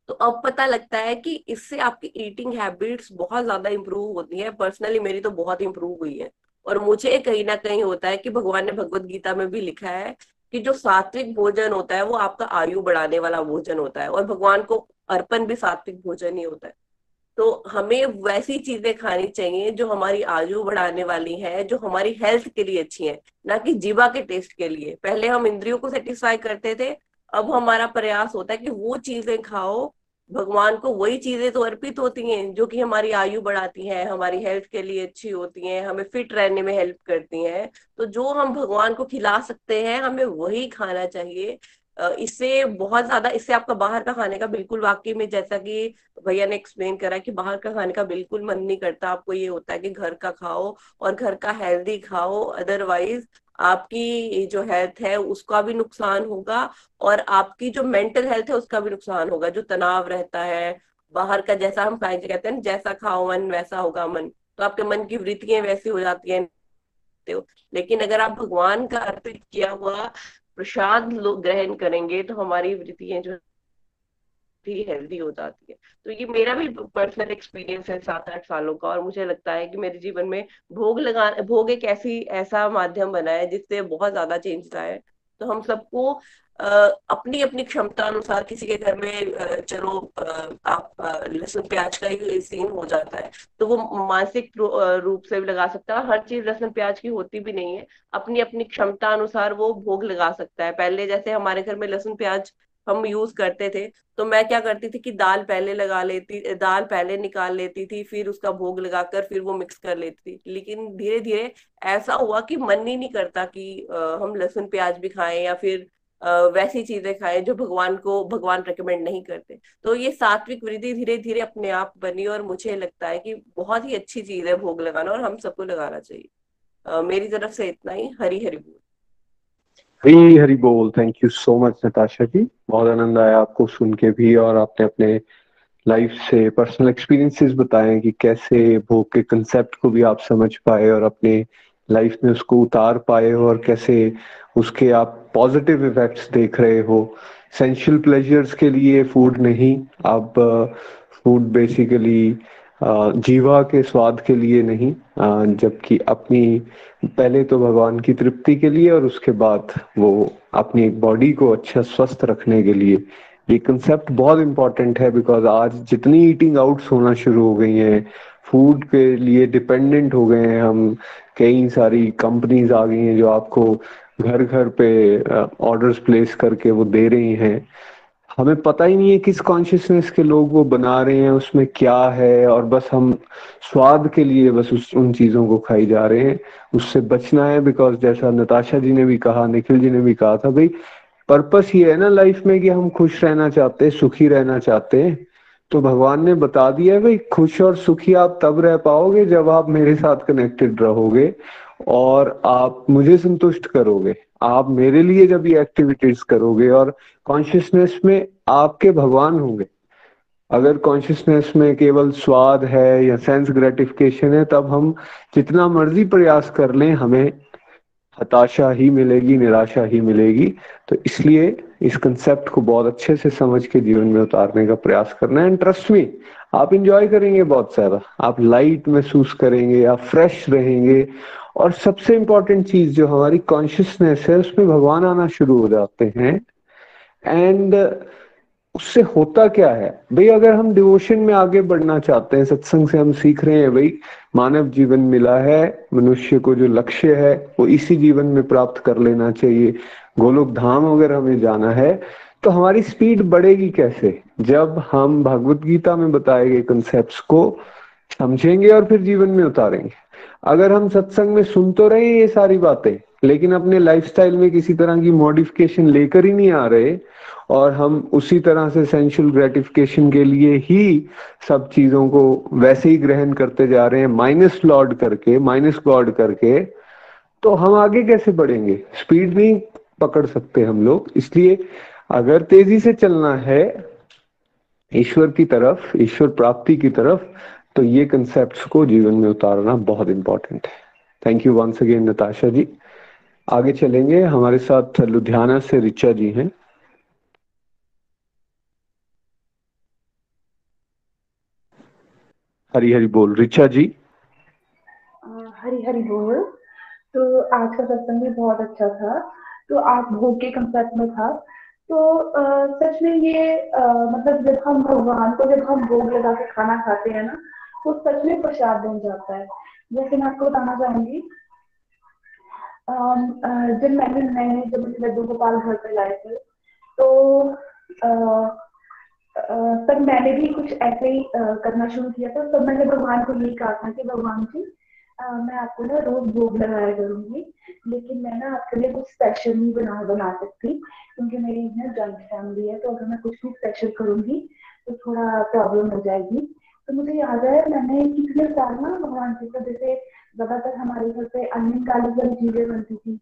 तो अब पता लगता है कि इससे आपकी ईटिंग हैबिट्स बहुत ज़्यादा इंप्रूव होती है। पर्सनली मेरी तो बहुत इंप्रूव हुई है। और मुझे कहीं ना कहीं होता है कि भगवान ने भगवत गीता में भी लिखा है कि जो सात्विक भोजन होता है, वो आपका आयु बढ़ाने वाला भोजन होता है। और भगवान को अर्पण भी सात्विक भोजन ही होता है। तो हमें वैसी चीज़ें खानी चाहिए जो हमारी आयु बढ़ाने वाली है, जो हमारी हेल्थ के लिए अच्छी है, ना कि जीवा के टेस्ट के लिए। पहले हम इंद्रियों को सेटिस्फाई करते थे, अब हमारा प्रयास होता है कि वो चीज़ें खाओ, भगवान को वही चीज़ें तो अर्पित होती हैं, जो कि हमारी आयु बढ़ाती हैं, हमारी हेल्थ के लिए अच्छी होती हैं, हमें फिट रहने में हेल्प करती हैं। तो जो हम भगवान को खिला सकते हैं, हमें वही खाना चाहिए इससे बहुत ज़्यादा इससे आपका बाहर का खाने का बिल्कुल वाकई में जैसा कि भैया ने एक्सप्लेन करा कि बाहर का खाने का बिल्कुल मन नहीं करता। आपको ये होता है कि घर का खाओ और घर का हेल्दी खाओ। अदरवाइज़ आपकी जो हेल्थ है उसका भी नुकसान होगा और आपकी जो मेंटल हेल्थ है उसका भी नुकसान होगा। जो तनाव रहता है, बाहर का जैसा हम खाएँगे कहते हैं जैसा खाओ मन, वैसा होगा मन। तो आपके मन की वृत्तियाँ वैसी हो जाती हैं लेकिन अगर आप भगवान का अर्पित किया हुआ प्रसाद लोग ग्रहण करेंगे तो हमारी वृत्तियाँ जो भी हेल्दी हो जाती है। तो ये मेरा भी पर्सनल एक्सपीरियंस है सात आठ सालों का, और मुझे लगता है कि मेरे जीवन में भोग लगा, भोग एक ऐसी, ऐसा माध्यम बना है जिससे बहुत ज़्यादा चेंज आया है। तो हम सबको अपनी अपनी क्षमता अनुसार किसी के घर में चलो आप लहसुन, प्याज का ही सीन हो जाता है। तो वो मानसिक रूप से भी लगा सकता है हर चीज़ लहसुन, प्याज की होती भी नहीं है। अपनी अपनी क्षमता अनुसार वो भोग लगा सकता है। पहले जैसे हमारे घर में लहसुन, प्याज हम यूज़ करते थे तो मैं क्या करती थी कि दाल पहले लगा लेती, दाल पहले निकाल लेती थी, फिर उसका भोग लगाकर फिर वो मिक्स कर लेती थी। लेकिन धीरे धीरे ऐसा हुआ कि मन ही नहीं करता कि हम लहसुन, प्याज भी खाएँ या फिर वैसी चीज़ें खाएँ जो भगवान को, भगवान रिकमेंड नहीं करते। तो ये सात्विक वृद्धि धीरे धीरे अपने आप बनी और मुझे लगता है कि बहुत ही अच्छी चीज़ है भोग लगाना और हम सबको लगाना चाहिए। मेरी तरफ़ से इतना ही। हरी हरी बोल।
हरी हरी बोल। Thank you so much Natasha ji. बहुत आनंद आया आपको सुन के भी और आपने अपने लाइफ से पर्सनल एक्सपीरियंसेस बताए कि कैसे भोग के कंसेप्ट को भी आप समझ पाए और अपने लाइफ में उसको उतार पाए हो और कैसे उसके आप पॉजिटिव इफेक्ट्स देख रहे हो। सेंशियल प्लेजर्स के लिए फ़ूड नहीं, आप फ़ूड बेसिकली जीवा के स्वाद के लिए नहीं जबकि अपनी, पहले तो भगवान की तृप्ति के लिए और उसके बाद वो अपनी बॉडी को अच्छा स्वस्थ रखने के लिए। ये कंसेप्ट बहुत इंपॉर्टेंट है बिकॉज़ आज जितनी ईटिंग आउट्स होना शुरू हो गई हैं फ़ूड के लिए डिपेंडेंट हो गए हैं हम कई सारी कंपनीज़ आ गई हैं जो आपको घर घर पे ऑर्डर्स प्लेस करके वो दे रही हैं। हमें पता ही नहीं है किस कॉन्शियसनेस के लोग वो बना रहे हैं, उसमें क्या है और बस हम स्वाद के लिए बस उस, उन चीज़ों को खाई जा रहे हैं। उससे बचना है बिकॉज़ जैसा नताशा जी ने भी कहा, निखिल जी ने भी कहा था, भाई पर्पस ये है ना लाइफ में कि हम खुश रहना चाहते हैं, सुखी रहना चाहते हैं। तो भगवान ने बता दिया भाई, खुश और सुखी आप तब रह पाओगे जब आप मेरे साथ कनेक्टेड रहोगे और आप मुझे संतुष्ट करोगे। आप मेरे लिए जब ये एक्टिविटीज़ करोगे और कॉन्शियसनेस में आपके भगवान होंगे। अगर कॉन्शियसनेस में केवल स्वाद है या सेंस ग्रेटिफिकेशन है, तब हम जितना मर्ज़ी प्रयास कर लें, हमें हताशा ही मिलेगी, निराशा ही मिलेगी। तो इसलिए इस कंसेप्ट को बहुत अच्छे से समझ के जीवन में उतारने का प्रयास करना है। एंड ट्रस्ट मी आप इंजॉय करेंगे बहुत ज़्यादा। आप लाइट महसूस करेंगे, आप फ्रेश रहेंगे। और सबसे इंपॉर्टेंट चीज़ जो हमारी कॉन्शियसनेस है, उसमें भगवान आना शुरू हो जाते हैं। एंड उससे होता क्या है? भाई, अगर हम डिवोशन में आगे बढ़ना चाहते हैं, सत्संग से हम सीख रहे हैं, भाई, मानव जीवन मिला है, मनुष्य को जो लक्ष्य है, वो इसी जीवन में प्राप्त कर लेना चाहिए। गोलोक धाम अगर हमें जाना है तो हमारी स्पीड बढ़ेगी कैसे? जब हम भगवत गीता में बताए गए कंसेप्ट को समझेंगे और फिर जीवन में उतारेंगे। अगर हम सत्संग में सुन तो रहे ये सारी बातें, लेकिन अपने लाइफस्टाइल में किसी तरह की मॉडिफिकेशन लेकर ही नहीं आ रहे, और हम उसी तरह से सेंशुअल ग्रेटिफिकेशन के लिए ही सब चीज़ों को वैसे ही ग्रहण करते जा रहे हैं माइनस लॉर्ड करके माइनस गॉड करके तो हम आगे कैसे बढ़ेंगे? स्पीड नहीं पकड़ सकते हम लोग। इसलिए अगर तेज़ी से चलना है ईश्वर की तरफ़, ईश्वर प्राप्ति की तरफ़ तो ये कंसेप्ट को जीवन में उतारना बहुत इंपॉर्टेंट है। Thank you once again Natasha ji. आगे चलेंगे। हमारे साथ लुधियाना से रिचा जी हैं। हरी हरी बोल, रिचा जी।
हरी हरी बोल। तो आज का सत्संग भी बहुत अच्छा था। तो आज भोग के कंसेप्ट में था। तो सच में ये मतलब जब हम भगवान को, जब हम भोग लगा के खाना खाते हैं ना तो सच में प्रसाद बन जाता है। जैसे मैं आपको बताना चाहूँगी जब मैंने नए जब मैंने लड्डू गोपाल घर पे लाए थे तो तब मैंने भी कुछ ऐसे ही करना शुरू किया था। तब मैंने भगवान को यही कहा था कि भगवान जी मैं आपको ना रोज भोग लगाया करूँगी लेकिन मैं ना आपके लिए कुछ स्पेशल नहीं बना बना सकती क्योंकि मेरी ना जॉइंट फैमिली है तो अगर मैं कुछ भी स्पेशल करूँगी तो थोड़ा प्रॉब्लम हो जाएगी। तो मुझे याद है मैंने कितने साल ना भगवान जी को जैसे ज़्यादातर हमारे घर पे अन्य काली वाली चीज़ें बनती थी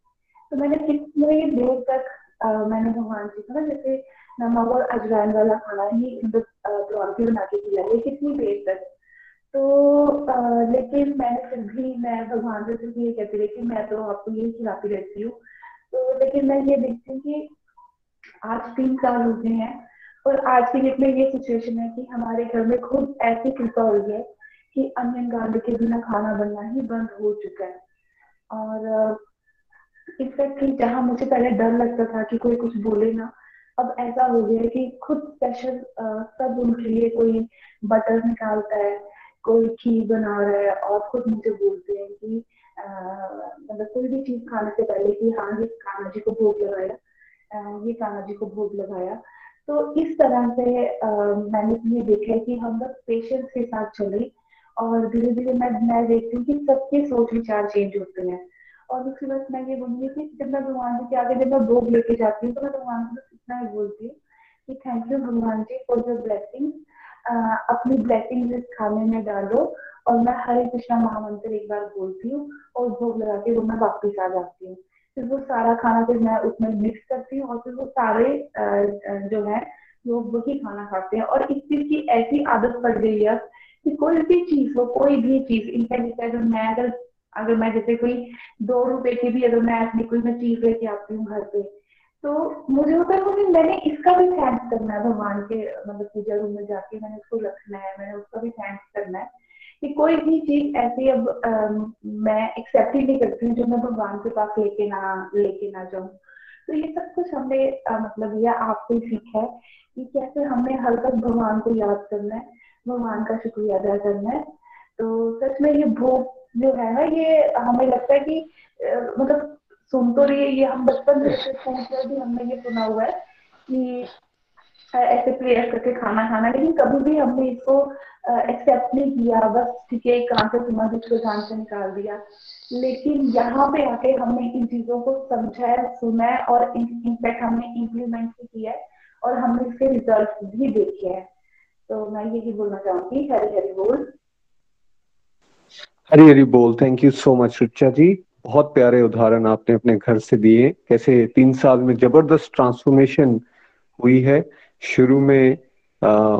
तो मैंने कितने देर तक आ, मैंने भगवान जी को ना जैसे नमक और अजवाइन वाला खाना ही मतलब प्रॉन्टी बना के खिलाया कितनी देर तक। तो आ, लेकिन मैंने फिर भी मैं भगवान से सिर्फ़ ये कहती रही कि मैं तो आपको यही खिलाती रहती हूँ। तो लेकिन मैं ये देखती हूँ कि आज तीन साल हो गए हैं और आज की डेट में ये सिचुएशन है कि हमारे घर में खुद ऐसी कृपा हुई है कि अनियन गार्लिक के बिना खाना बनना ही बंद हो चुका है। और इनफैक्ट जहाँ मुझे पहले डर लगता था कि कोई कुछ बोले ना अब ऐसा हो गया है कि खुद स्पेशल सब उनके लिए कोई बटर निकालता है। कोई खीर बना रहा है और खुद मुझे बोलते हैं कि मतलब कोई भी चीज़ खाने से पहले कि हाँ ये कान्हा जी को भोग लगाया ये कान्हा जी को भोग लगाया। तो इस तरह से मैंने ये देखा है कि हम लोग पेशेंस के साथ चले और धीरे धीरे मैं मैं देखती हूँ कि सबके सोच विचार चेंज होते हैं। और उसके बाद मैं ये बोलूँगी कि जब मैं भगवान जी के आगे जब मैं भोग लेके जाती हूँ तो मैं भगवान को इतना ही बोलती हूँ कि थैंक यू भगवान जी फॉर योर ब्लेसिंग अपनी ब्लेसिंग इस खाने में डालो और मैं हरे कृष्णा महामंत्र एक बार बोलती हूँ और भोग लगा के वो मैं वापिस आ जाती हूँ। फिर वो सारा खाना फिर मैं उसमें मिक्स करती हूँ और फिर वो सारे जो है लोग वही खाना खाते हैं। और इस चीज़ की ऐसी आदत पड़ गई है कि कोई भी चीज़ हो, कोई भी चीज़ इनफैक्ट अगर मैं अगर अगर मैं जैसे कोई दो रुपए की भी अगर मैं अपनी कोई मैं चीज़ लेके आती हूँ घर पे तो मुझे होता है कि मैंने इसका भी थैंक्स करना है भगवान के मतलब पूजा रूम में जाके मैंने उसको रखना है मैंने उसका भी थैंक्स करना है कि कोई भी चीज़ ऐसी अब आ, मैं एक्सेप्ट ही नहीं करती हूँ जो मैं भगवान के पास लेके ना लेके ना जाऊँ। तो ये सब कुछ हमने मतलब यह आपसे सीखा है कि कैसे हमने हर तक भगवान को याद करना है भगवान का शुक्रिया अदा करना है। तो सच में ये भोग जो है ना ये हमें लगता है कि मतलब सुन तो रही है ये हम बचपन से भी हमने ये सुना हुआ है कि ऐसे प्रेयर करके खाना खाना, लेकिन कभी भी हमने इसको एक्सेप्ट नहीं किया, बस ठीक है कहाँ से सुना, दूसरे कान से निकाल दिया। लेकिन यहाँ पे आके हमने इन चीज़ों को समझा है सुना है और इनफैक्ट हमने इम्प्लीमेंट भी किया है और हमने इसके रिज़ल्ट भी देखे हैं। तो मैं यही बोलना चाहूँगी, हरी हरी बोल।
हरी हरी बोल thank you so much Rucha ji. बहुत प्यारे उदाहरण आपने अपने घर से दिए। कैसे तीन साल में ज़बरदस्त ट्रांसफॉर्मेशन हुई है। शुरू में आ,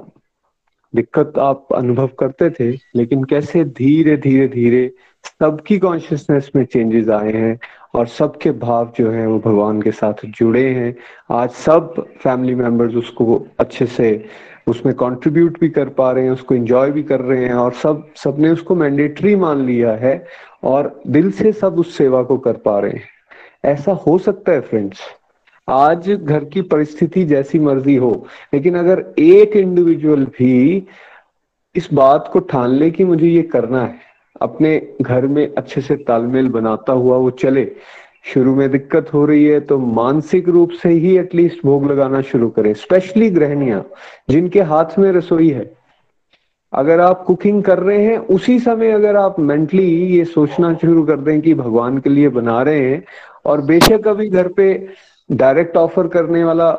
दिक्कत आप अनुभव करते थे लेकिन कैसे धीरे धीरे धीरे सबकी कॉन्शियसनेस में चेंजेस आए हैं और सबके भाव जो है वो भगवान के साथ जुड़े हैं। आज सब फैमिली मेंबर्स उसको अच्छे से उसमें कंट्रीब्यूट भी कर पा रहे हैं, उसको एंजॉय भी कर रहे हैं और सब, सबने उसको मैंडेटरी मान लिया है और दिल से सब उस सेवा को कर पा रहे हैं। ऐसा हो सकता है फ्रेंड्स आज घर की परिस्थिति जैसी मर्ज़ी हो, लेकिन अगर एक इंडिविजुअल भी इस बात को ठान ले कि मुझे ये करना है, अपने घर में अच्छे से तालमेल बनाता हुआ वो चले शुरू में दिक्कत हो रही है तो मानसिक रूप से ही एटलीस्ट भोग लगाना शुरू करें स्पेशली गृहणियाँ, जिनके हाथ में रसोई है। अगर आप कुकिंग कर रहे हैं, उसी समय अगर आप मेंटली ये सोचना शुरू कर दें कि भगवान के लिए बना रहे हैं, और बेशक अभी घर पे डायरेक्ट ऑफ़र करने वाला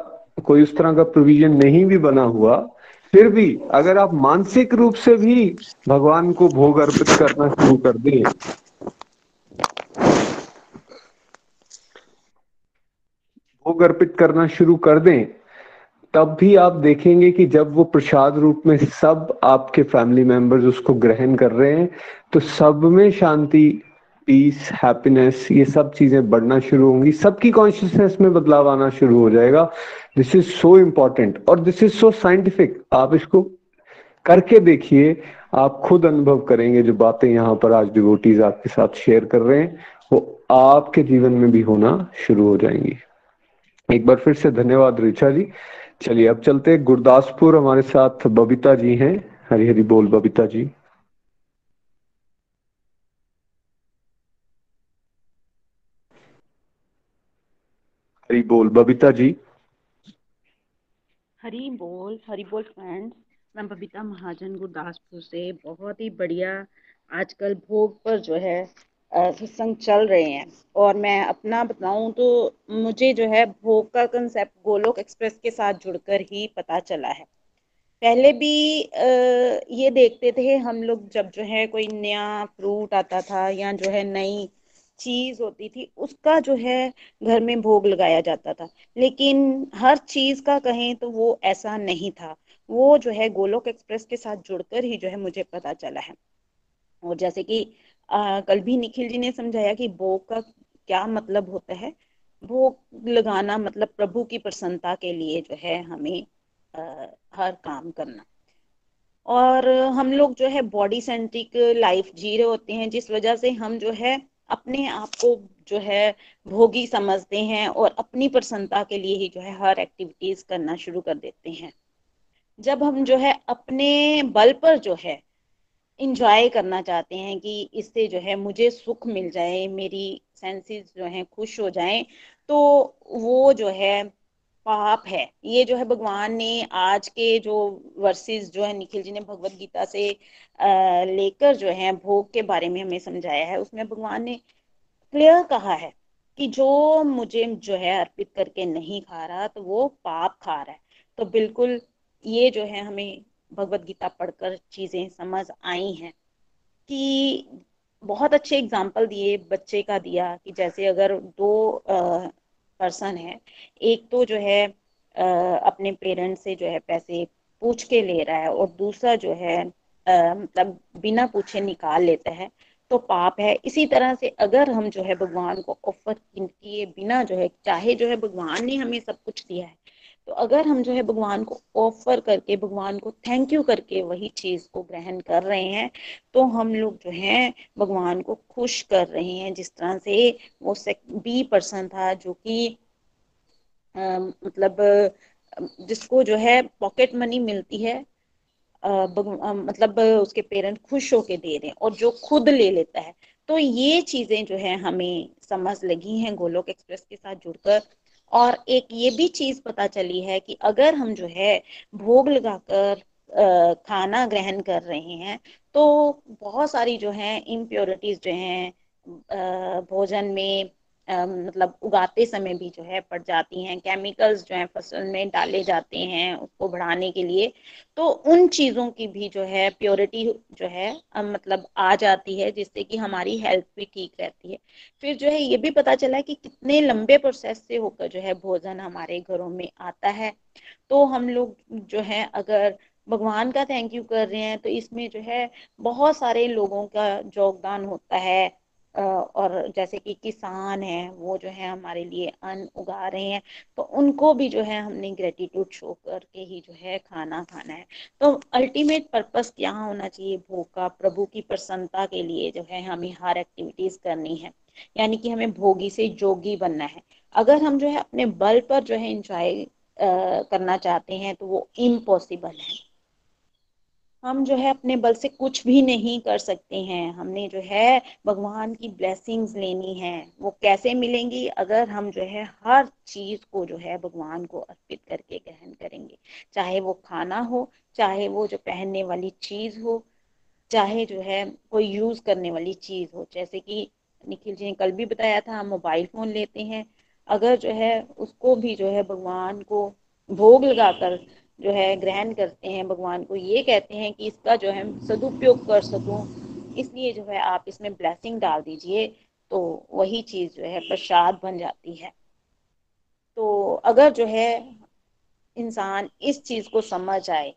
कोई उस तरह का प्रोविज़न नहीं भी बना हुआ, फिर भी अगर आप मानसिक रूप से भी भगवान को भोग अर्पित करना शुरू कर दें भोग अर्पित करना शुरू कर दें, तब भी आप देखेंगे कि जब वो प्रसाद रूप में सब आपके फैमिली मेंबर्स उसको ग्रहण कर रहे हैं तो सब में शांति पीस हैप्पीनेस ये सब चीज़ें बढ़ना शुरू होंगी। सबकी कॉन्शियसनेस में बदलाव आना शुरू हो जाएगा। दिस इज़ सो इम्पोर्टेंट और दिस इज़ सो साइंटिफिक आप इसको करके देखिए, आप खुद अनुभव करेंगे जो बातें यहाँ पर आज डिवोटीज आपके साथ शेयर कर रहे हैं, वो आपके जीवन में भी होना शुरू हो जाएँगी। एक बार फिर से धन्यवाद रिचा जी। चलिए, अब चलते गुरदासपुर हमारे साथ बबीता जी हैं। हरी हरी बोल, बबीता जी। हरी बोल, बबीता जी।
हरी बोल हरी बोल फ्रेंड्स मैं बबीता महाजन, गुरदासपुर से। बहुत ही बढ़िया। आजकल भोग पर जो है सत्संग चल रहे हैं। और मैं अपना बताऊँ तो मुझे जो है भोग का कंसेप्ट गोलोक एक्सप्रेस के साथ जुड़कर ही पता चला है। पहले भी ये देखते थे हम लोग जब जो है कोई नया फ्रूट आता था या जो है नई चीज़ होती थी, उसका जो है घर में भोग लगाया जाता था। लेकिन हर चीज़ का कहें तो वो ऐसा नहीं था। वो जो है गोलोक एक्सप्रेस के साथ जुड़कर ही जो है मुझे पता चला है। और जैसे कि कल भी निखिल जी ने समझाया कि भोग का क्या मतलब होता है? भोग लगाना मतलब प्रभु की प्रसन्नता के लिए जो है हमें आ, हर काम करना। और हम लोग जो है बॉडी सेंट्रिक लाइफ जी रहे होते हैं जिस वजह से हम जो है अपने आप को जो है भोगी समझते हैं और अपनी प्रसन्नता के लिए ही जो है हर एक्टिविटीज़ करना शुरू कर देते हैं। जब हम जो है अपने बल पर जो है इंजॉय करना चाहते हैं कि इससे जो है मुझे सुख मिल जाए, मेरी सेंसेस जो है खुश हो जाएँ तो वो जो है पाप है। ये जो है भगवान ने आज के जो वर्सेस जो है, निखिल जी ने भगवत गीता से लेकर जो है भोग के बारे में हमें समझाया है, उसमें भगवान ने क्लियर कहा है कि जो मुझे जो है अर्पित करके नहीं खा रहा तो वो पाप खा रहा है। तो बिल्कुल ये जो है हमें भगवत गीता पढ़कर चीज़ें समझ आई हैं कि बहुत अच्छे एग्ज़ाम्पल दिए बच्चे का दिया कि जैसे अगर दो पर्सन है एक तो जो है आ, अपने पेरेंट्स से जो है पैसे पूछ के ले रहा है और दूसरा जो है मतलब बिना पूछे निकाल लेता है तो पाप है। इसी तरह से अगर हम जो है भगवान को ऑफ़र किए बिना जो है चाहे जो है भगवान ने हमें सब कुछ दिया है तो अगर हम जो है भगवान को ऑफ़र करके भगवान को थैंक यू करके वही चीज़ को ग्रहण कर रहे हैं तो हम लोग जो है भगवान को खुश कर रहे हैं। जिस तरह से वो बी पर्सन था जो कि मतलब जिसको जो है पॉकेट मनी मिलती है आ, मतलब उसके पेरेंट खुश होके दे रहे हैं और जो खुद ले लेता है। तो ये चीज़ें जो है हमें समझ लगी हैं गोलोक एक्सप्रेस के साथ जुड़कर। और एक ये भी चीज़ पता चली है कि अगर हम जो है भोग लगाकर खाना ग्रहण कर रहे हैं तो बहुत सारी जो है इम्प्योरिटीज जो हैं भोजन में मतलब उगाते समय भी जो है पड़ जाती हैं केमिकल्स जो है फ़सल में डाले जाते हैं उसको बढ़ाने के लिए। तो उन चीज़ों की भी जो है प्योरिटी जो है मतलब आ जाती है, जिससे कि हमारी हेल्थ भी ठीक रहती है। फिर जो है ये भी पता चला कि कितने लंबे प्रोसेस से होकर जो है भोजन हमारे घरों में आता है। तो हम लोग जो है अगर भगवान का थैंक यू कर रहे हैं तो इसमें जो है बहुत सारे लोगों का योगदान होता है। और जैसे कि किसान है, वो जो है हमारे लिए अन्न उगा रहे हैं तो उनको भी जो है हमने ग्रेटिट्यूड शो करके ही जो है खाना खाना है। तो अल्टीमेट पर्पस क्या होना चाहिए भोग का? प्रभु की प्रसन्नता के लिए जो है हमें हर एक्टिविटीज़ करनी है। यानी कि हमें भोगी से जोगी बनना है। अगर हम जो है अपने बल पर जो है इंजॉय करना चाहते हैं तो वो इम्पॉसिबल है। हम जो है अपने बल से कुछ भी नहीं कर सकते हैं। हमने जो है भगवान की ब्लेसिंग्स लेनी है। वो कैसे मिलेंगी? अगर हम जो है हर चीज़ को जो है भगवान को अर्पित करके ग्रहण करेंगे। चाहे वो खाना हो, चाहे वो जो पहनने वाली चीज़ हो, चाहे जो है कोई यूज़ करने वाली चीज़ हो। जैसे कि निखिल जी ने कल भी बताया था, हम मोबाइल फ़ोन लेते हैं। अगर जो है उसको भी जो है भगवान को भोग लगाकर जो है, ग्रहण करते हैं भगवान को, ये कहते हैं कि इसका जो है, सदुपयोग कर सकूँ। इसलिए जो है, आप इसमें ब्लेसिंग डाल दीजिए तो वही चीज़ जो है, प्रसाद बन जाती है। तो अगर जो है, इंसान इस चीज़ को समझ आए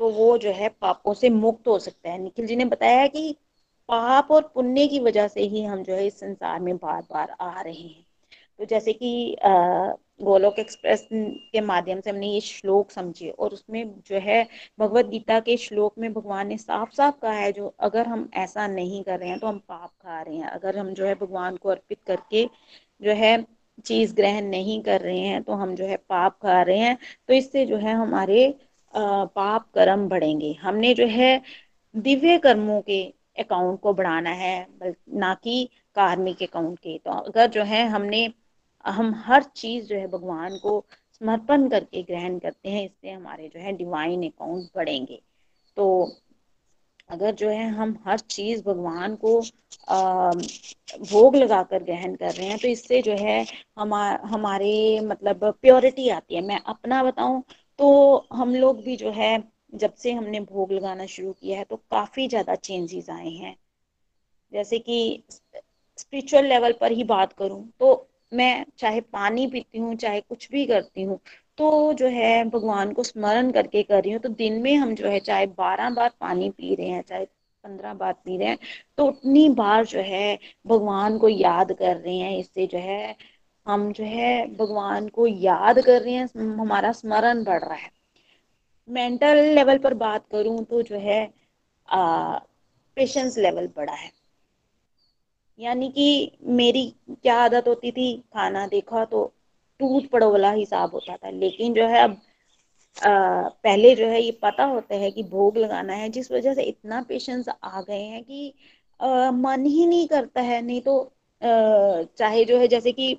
तो वो जो है, पापों से मुक्त हो सकता है। निखिल जी ने बताया कि पाप और पुण्य की वजह से ही हम जो है, इस संसार में बार बार आ रहे हैं। तो जैसे कि गोलोक एक्सप्रेस के माध्यम से हमने ये श्लोक समझे और उसमें जो है भगवत गीता के श्लोक में भगवान ने साफ़ साफ़ कहा है, जो अगर हम ऐसा नहीं कर रहे हैं तो हम पाप खा रहे हैं। अगर हम जो है भगवान को अर्पित करके जो है चीज़ ग्रहण नहीं कर रहे हैं तो हम जो है पाप खा रहे हैं तो इससे जो है हमारे पाप कर्म बढ़ेंगे। हमने जो है दिव्य कर्मों के अकाउंट को बढ़ाना है ना कि कार्मिक अकाउंट के। तो अगर जो है हमने हम हर चीज़ जो है भगवान को समर्पण करके ग्रहण करते हैं इससे हमारे जो है डिवाइन अकाउंट बढ़ेंगे। तो अगर जो है हम हर चीज़ भगवान को आ, भोग लगाकर ग्रहण कर रहे हैं तो इससे जो है हमा हमारे मतलब प्योरिटी आती है। मैं अपना बताऊँ तो हम लोग भी जो है जब से हमने भोग लगाना शुरू किया है तो काफ़ी ज़्यादा चेंजेस आए हैं। जैसे कि स्पिरिचुअल लेवल पर ही बात करूँ तो मैं चाहे पानी पीती हूँ, चाहे कुछ भी करती हूँ तो जो है भगवान को स्मरण करके कर रही हूँ। तो दिन में हम जो है, चाहे बारह बार पानी पी रहे हैं, चाहे पंद्रह बार पी रहे हैं तो उतनी बार जो है भगवान को याद कर रहे हैं। इससे जो है, हम जो है भगवान को याद कर रहे हैं हमारा स्मरण बढ़ रहा है। मेंटल लेवल पर बात करूँ तो जो है पेशेंस लेवल बढ़ा है। यानी कि मेरी क्या आदत होती थी खाना देखा तो टूट पड़ो वाला हिसाब होता था। लेकिन जो है अब आ, पहले जो है ये पता होता है कि भोग लगाना है जिस वजह से इतना पेशेंस आ गए हैं कि आ, मन ही नहीं करता है। नहीं तो चाहे जो है, जैसे कि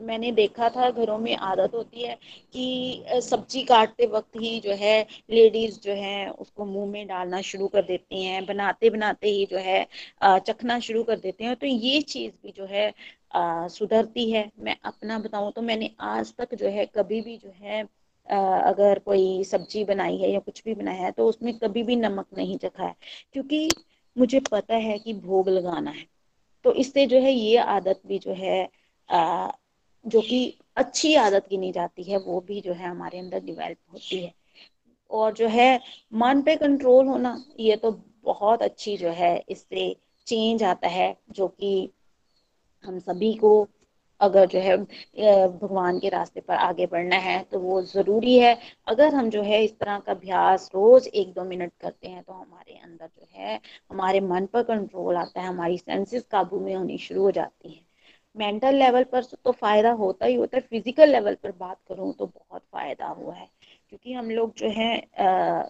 मैंने देखा था घरों में आदत होती है कि सब्ज़ी काटते वक्त ही जो है, लेडीज़ जो है, उसको मुँह में डालना शुरू कर देती हैं, बनाते बनाते ही जो है चखना शुरू कर देते हैं। तो ये चीज़ भी जो है सुधरती है। मैं अपना बताऊँ तो मैंने आज तक जो है, कभी भी जो है अगर कोई सब्ज़ी बनाई है या कुछ भी बनाया है तो उसमें कभी भी नमक नहीं चखा है। क्योंकि मुझे पता है कि भोग लगाना है। तो इससे जो है ये आदत भी जो है आ, जो कि अच्छी आदत गिनी जाती है वो भी जो है हमारे अंदर डिवेल्प होती है। और जो है मन पे कंट्रोल होना ये तो बहुत अच्छी जो है इससे चेंज आता है जो कि हम सभी को अगर जो है भगवान के रास्ते पर आगे बढ़ना है तो वो ज़रूरी है। अगर हम जो है इस तरह का अभ्यास रोज़ एक दो मिनट करते हैं तो हमारे अंदर जो है हमारे मन पर कंट्रोल आता है हमारी सेंसेस काबू में होनी शुरू हो जाती हैं। मेंटल लेवल पर तो फ़ायदा होता ही होता है फ़िज़िकल लेवल पर बात करूँ तो बहुत फ़ायदा हुआ है। क्योंकि हम लोग जो है आ,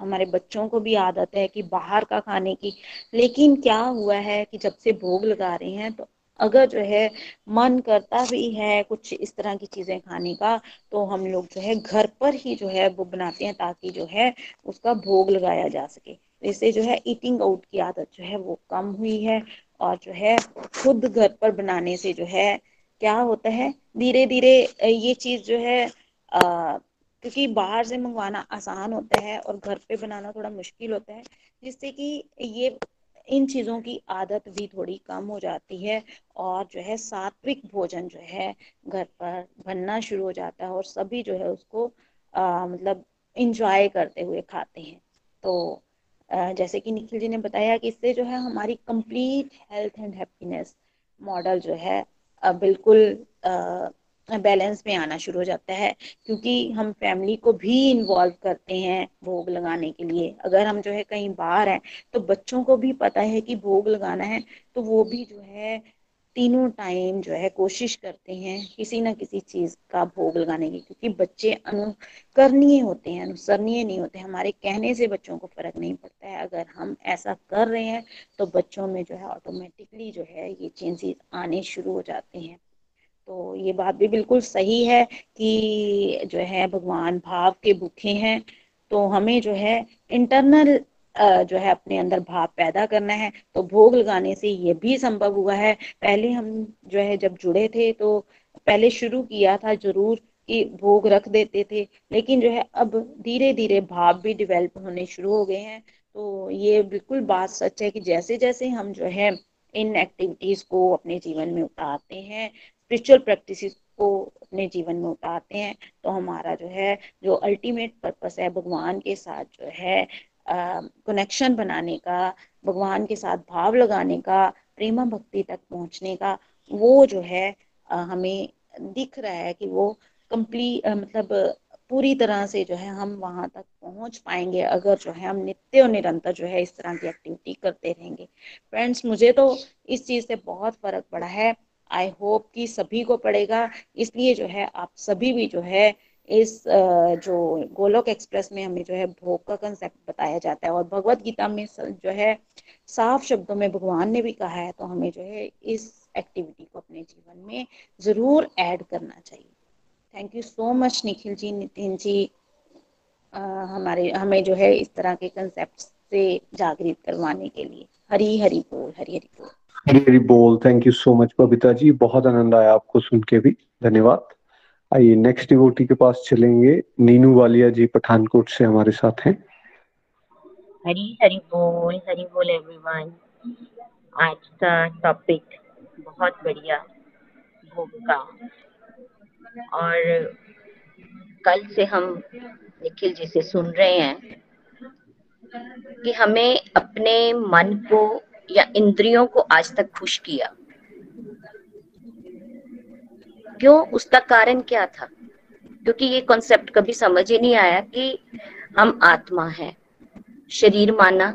हमारे बच्चों को भी आदत है कि बाहर का खाने की लेकिन क्या हुआ है कि जब से भोग लगा रहे हैं तो अगर जो है मन करता भी है कुछ इस तरह की चीज़ें खाने का तो हम लोग जो है घर पर ही जो है वो बनाते हैं ताकि जो है उसका भोग लगाया जा सके। इससे जो है ईटिंग आउट की आदत जो है वो कम हुई है और जो है खुद घर पर बनाने से जो है क्या होता है? धीरे धीरे ये चीज़ जो है आ, क्योंकि बाहर से मंगवाना आसान होता है और घर पे बनाना थोड़ा मुश्किल होता है जिससे कि ये इन चीज़ों की आदत भी थोड़ी कम हो जाती है और जो है सात्विक भोजन जो है घर पर बनना शुरू हो जाता है और सभी जो है उसको आ, मतलब इंजॉय करते हुए खाते हैं। तो आ, जैसे कि निखिल जी ने बताया कि इससे जो है हमारी complete health and happiness model जो है बिल्कुल बैलेंस में आना शुरू हो जाता है, क्योंकि हम फैमिली को भी इन्वॉल्व करते हैं भोग लगाने के लिए। अगर हम जो है कहीं बाहर हैं तो बच्चों को भी पता है कि भोग लगाना है तो वो भी जो है तीनों टाइम जो है कोशिश करते हैं किसी ना किसी चीज़ का भोग लगाने की, क्योंकि बच्चे अनुकरणीय होते हैं, अनुसरणीय नहीं होते। हमारे कहने से बच्चों को फ़र्क नहीं पड़ता है। अगर हम ऐसा कर रहे हैं तो बच्चों में जो है ऑटोमेटिकली जो है ये चेंजेस आने शुरू हो जाते हैं। तो ये बात भी बिल्कुल सही है कि जो है भगवान भाव के भूखे हैं तो हमें जो है इंटरनल जो है अपने अंदर भाव पैदा करना है। तो भोग लगाने से ये भी संभव हुआ है। पहले हम जो है जब जुड़े थे तो पहले शुरू किया था ज़रूर कि भोग रख देते थे, लेकिन जो है अब धीरे धीरे भाव भी डेवलप होने शुरू हो गए हैं। तो ये बिल्कुल बात सच है कि जैसे जैसे हम जो है इन एक्टिविटीज़ को अपने जीवन में उतारते हैं स्पिरिचुअल प्रैक्टिस को अपने जीवन में उतारते हैं तो हमारा जो है जो अल्टीमेट पर्पस है भगवान के साथ जो है कनेक्शन बनाने का भगवान के साथ भाव लगाने का प्रेमा भक्ति तक पहुँचने का वो जो है आ, हमें दिख रहा है कि वो कंप्लीट मतलब पूरी तरह से जो है हम वहाँ तक पहुँच पाएँगे अगर जो है हम नित्य और निरंतर जो है इस तरह की एक्टिविटी करते रहेंगे। फ्रेंड्स मुझे तो इस चीज़ से बहुत फ़र्क पड़ा है। आई होप कि सभी को पड़ेगा। इसलिए जो है आप सभी भी जो है इस जो गोलोक एक्सप्रेस में हमें जो है भोग का कंसेप्ट बताया जाता है। और भगवत गीता में जो है साफ़ शब्दों में भगवान ने भी कहा है तो हमें जो है इस एक्टिविटी को अपने जीवन में ज़रूर ऐड करना चाहिए। Thank you so much Nikhil ji Nitin ji. आ, हमारे हमें जो है इस तरह के कंसेप्ट से जागृत करवाने के लिए। हरी हरी बोल हरी हरी बोल।
हरी बोल thank you so much Babita ji बहुत आनंद आया आपको सुन के भी। धन्यवाद। आइए नेक्स्ट डिवोटी के पास चलेंगे। नीनू वालिया जी पठानकोट से हमारे साथ हैं।
हरी हरी बोल हरी बोल एवरीवन आज का टॉपिक बहुत बढ़िया भोग का और कल से हम निखिल जी से सुन रहे हैं कि हमें अपने मन को या इंद्रियों को आज तक खुश किया। क्यों? उसका कारण क्या था? क्योंकि ये कॉन्सेप्ट कभी समझ ही नहीं आया कि हम आत्मा है। शरीर माना,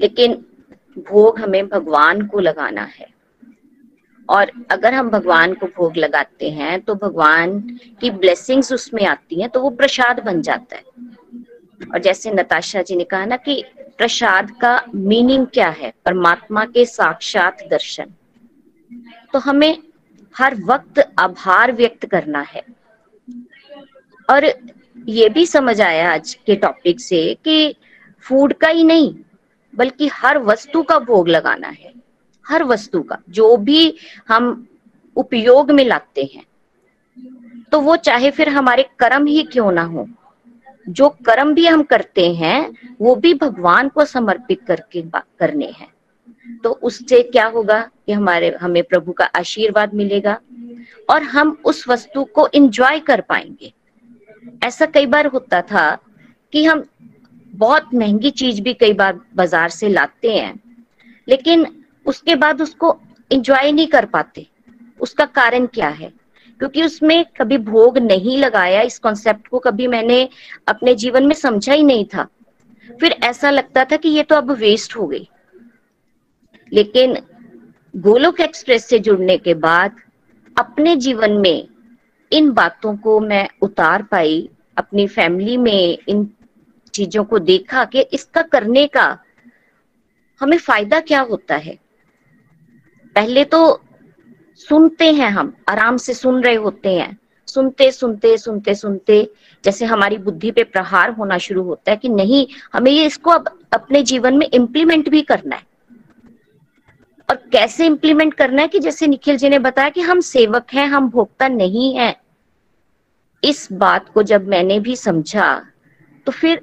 लेकिन भोग हमें भगवान को लगाना है। और अगर हम भगवान को भोग लगाते हैं तो भगवान की ब्लेसिंग्स उसमें आती हैं तो वो प्रसाद बन जाता है। और जैसे नताशा जी ने कहा ना कि प्रसाद का मीनिंग क्या है? परमात्मा के साक्षात दर्शन। तो हमें हर वक्त आभार व्यक्त करना है। और ये भी समझ आया आज के टॉपिक से कि फ़ूड का ही नहीं, बल्कि हर वस्तु का भोग लगाना है। हर वस्तु का, जो भी हम उपयोग में लाते हैं। तो वो चाहे फिर हमारे कर्म ही क्यों ना हो जो कर्म भी हम करते हैं, वो भी भगवान को समर्पित करके करने हैं। तो उससे क्या होगा कि हमारे, हमें प्रभु का आशीर्वाद मिलेगा और हम उस वस्तु को एंजॉय कर पाएँगे। ऐसा कई बार होता था कि हम बहुत महँगी चीज़ भी कई बार बाज़ार से लाते हैं, लेकिन उसके बाद उसको एंजॉय नहीं कर पाते। उसका कारण क्या है? क्योंकि उसमें कभी भोग नहीं लगाया, इस कॉन्सेप्ट को कभी मैंने अपने जीवन में समझा ही नहीं था। फिर ऐसा लगता था कि ये तो अब वेस्ट हो गई। लेकिन गोलोक एक्सप्रेस से जुड़ने के बाद अपने जीवन में इन बातों को मैं उतार पाई, अपनी फैमिली में इन चीज़ों को देखा कि इसका करने का हमें फ़ायदा क्या होता है। पहले तो सुनते हैं हम, आराम से सुन रहे होते हैं। सुनते सुनते सुनते सुनते जैसे हमारी बुद्धि पे प्रहार होना शुरू होता है कि नहीं, हमें ये इसको अब अपने जीवन में इम्प्लीमेंट भी करना है। और कैसे इम्प्लीमेंट करना है कि जैसे निखिल जी ने बताया कि हम सेवक हैं, हम भोक्ता नहीं है। इस बात को जब मैंने भी समझा तो फिर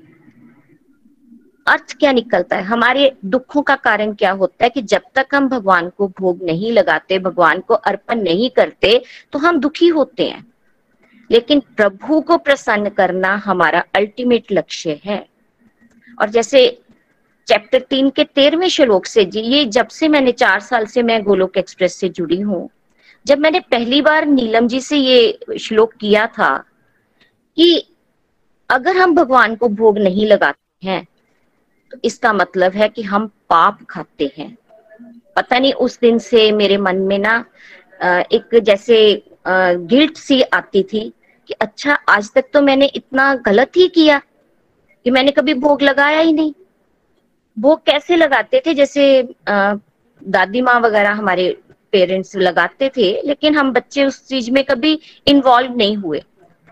अर्थ क्या निकलता है? हमारे दुखों का कारण क्या होता है कि जब तक हम भगवान को भोग नहीं लगाते, भगवान को अर्पण नहीं करते तो हम दुखी होते हैं। लेकिन प्रभु को प्रसन्न करना हमारा अल्टीमेट लक्ष्य है। और जैसे चैप्टर तीन के तेरहवें श्लोक से, जी, ये जब से मैंने चार साल से मैं गोलोक एक्सप्रेस से जुड़ी हूँ, जब मैंने पहली बार नीलम जी से ये श्लोक किया था कि अगर हम भगवान को भोग नहीं लगाते हैं तो इसका मतलब है कि हम पाप खाते हैं। पता नहीं उस दिन से मेरे मन में ना एक जैसे गिल्ट सी आती थी कि अच्छा आज तक तो मैंने इतना गलत ही किया कि मैंने कभी भोग लगाया ही नहीं। भोग कैसे लगाते थे? जैसे दादी माँ वगैरह हमारे पेरेंट्स लगाते थे, लेकिन हम बच्चे उस चीज़ में कभी इन्वॉल्व नहीं हुए।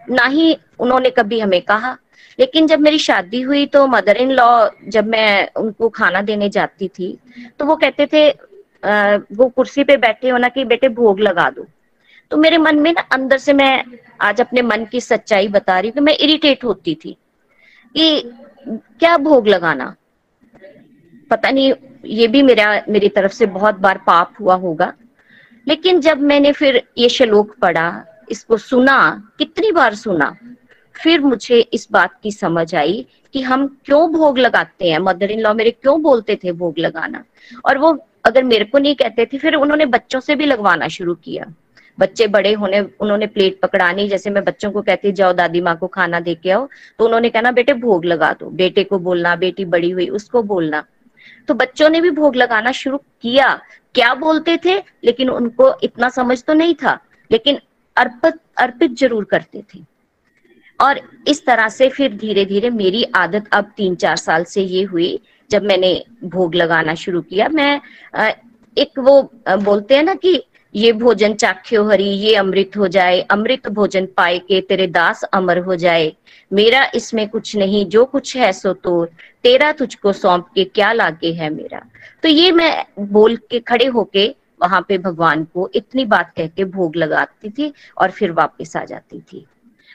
ना ही उन्होंने कभी हमें कहा। लेकिन जब मेरी शादी हुई तो मदर इन लॉ जब मैं उनको खाना देने जाती थी तो वो कहते थे वो कुर्सी पे बैठे हो ना कि बेटे भोग लगा दो। तो मेरे मन में ना अंदर से मैं आज अपने मन की सच्चाई बता रही हूँ कि मैं इरिटेट होती थी कि क्या भोग लगाना? पता नहीं, ये भी मेरा, मेरी तरफ़ से बहुत बार पाप हुआ होगा। लेकिन जब मैंने फिर ये श्लोक पढ़ा, इसको सुना, कितनी बार सुना फिर मुझे इस बात की समझ आई कि हम क्यों भोग लगाते हैं? मदर इन लॉ मेरे क्यों बोलते थे भोग लगाना? और वो अगर मेरे को नहीं कहते थे, फिर उन्होंने बच्चों से भी लगवाना शुरू किया। बच्चे बड़े होने, उन्होंने प्लेट पकड़ानी, जैसे मैं बच्चों को कहती जाओ दादी माँ को खाना दे के आओ। तो उन्होंने कहना बेटे, भोग लगा दो। बेटे को बोलना, बेटी बड़ी हुई, उसको बोलना। तो बच्चों ने भी भोग लगाना शुरू किया। क्या बोलते थे? लेकिन उनको इतना समझ तो नहीं था। लेकिन अर्पित अर्पित ज़रूर करते थे। और इस तरह से फिर धीरे धीरे मेरी आदत अब तीन चार साल से ये हुई, जब मैंने भोग लगाना शुरू किया। मैं एक वो बोलते हैं ना कि ये भोजन चाख्यो हरी, ये अमृत हो जाए, अमृत भोजन पाए के तेरे दास अमर हो जाए। मेरा इसमें कुछ नहीं, जो कुछ है सो तो तेरा तुझको सौंप के क्या लागे है मेरा? तो ये मैं बोल के खड़े होके वहाँ पे भगवान को इतनी बात कह के भोग लगाती थी और फिर वापस आ जाती थी।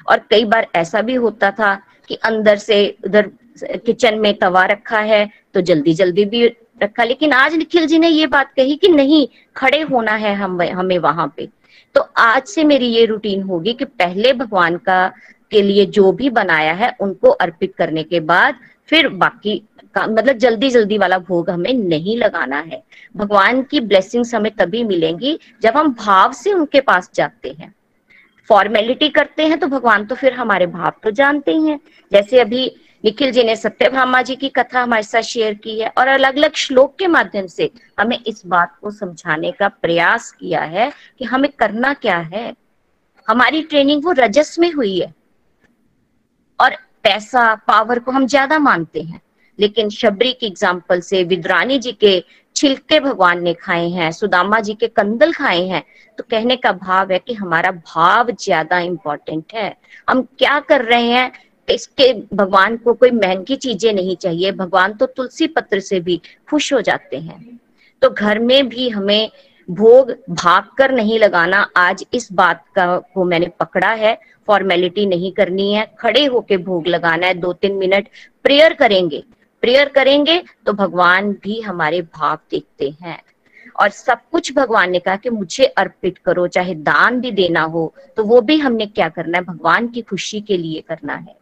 और कई बार ऐसा भी होता था कि अंदर से उधर किचन में तवा रखा है तो जल्दी जल्दी भी रखा। लेकिन आज निखिल जी ने ये बात कही कि नहीं, खड़े होना है हम, हमें वहाँ पे। तो आज से मेरी ये रूटीन होगी कि पहले भगवान का, के लिए जो भी बनाया है, उनको अर्पित करने के बाद फिर बाकी का मतलब जल्दी जल्दी वाला भोग हमें नहीं लगाना है। भगवान की ब्लेसिंग्स हमें तभी मिलेंगी जब हम भाव से उनके पास जाते हैं। फॉर्मेलिटी करते हैं तो भगवान तो फिर हमारे भाव तो जानते ही हैं। जैसे अभी निखिल जी ने सत्यभामा जी की कथा हमारे साथ शेयर की है, और अलग अलग श्लोक के माध्यम से हमें इस बात को समझाने का प्रयास किया है कि हमें करना क्या है। हमारी ट्रेनिंग वो रजस में हुई है, और पैसा पावर को हम ज़्यादा मानते हैं। लेकिन शबरी की एग्ज़ाम्पल से, विद्रानी जी के छिलके भगवान ने खाए हैं, सुदामा जी के कंदल खाए हैं तो कहने का भाव है कि हमारा भाव ज़्यादा इंपॉर्टेंट है। हम क्या कर रहे हैं? इसके भगवान को कोई महँगी चीज़ें नहीं चाहिए, भगवान तो तुलसी पत्र से भी खुश हो जाते हैं। तो घर में भी हमें भोग भाग कर नहीं लगाना, आज इस बात का को मैंने पकड़ा है फॉर्मेलिटी नहीं करनी है, खड़े होके भोग लगाना है दो तीन मिनट प्रेयर करेंगे। प्रेयर करेंगे तो भगवान भी हमारे भाव देखते हैं। और सब कुछ भगवान ने कहा कि मुझे अर्पित करो, चाहे दान भी देना हो तो वो भी हमने क्या करना है? भगवान की खुशी के लिए करना है।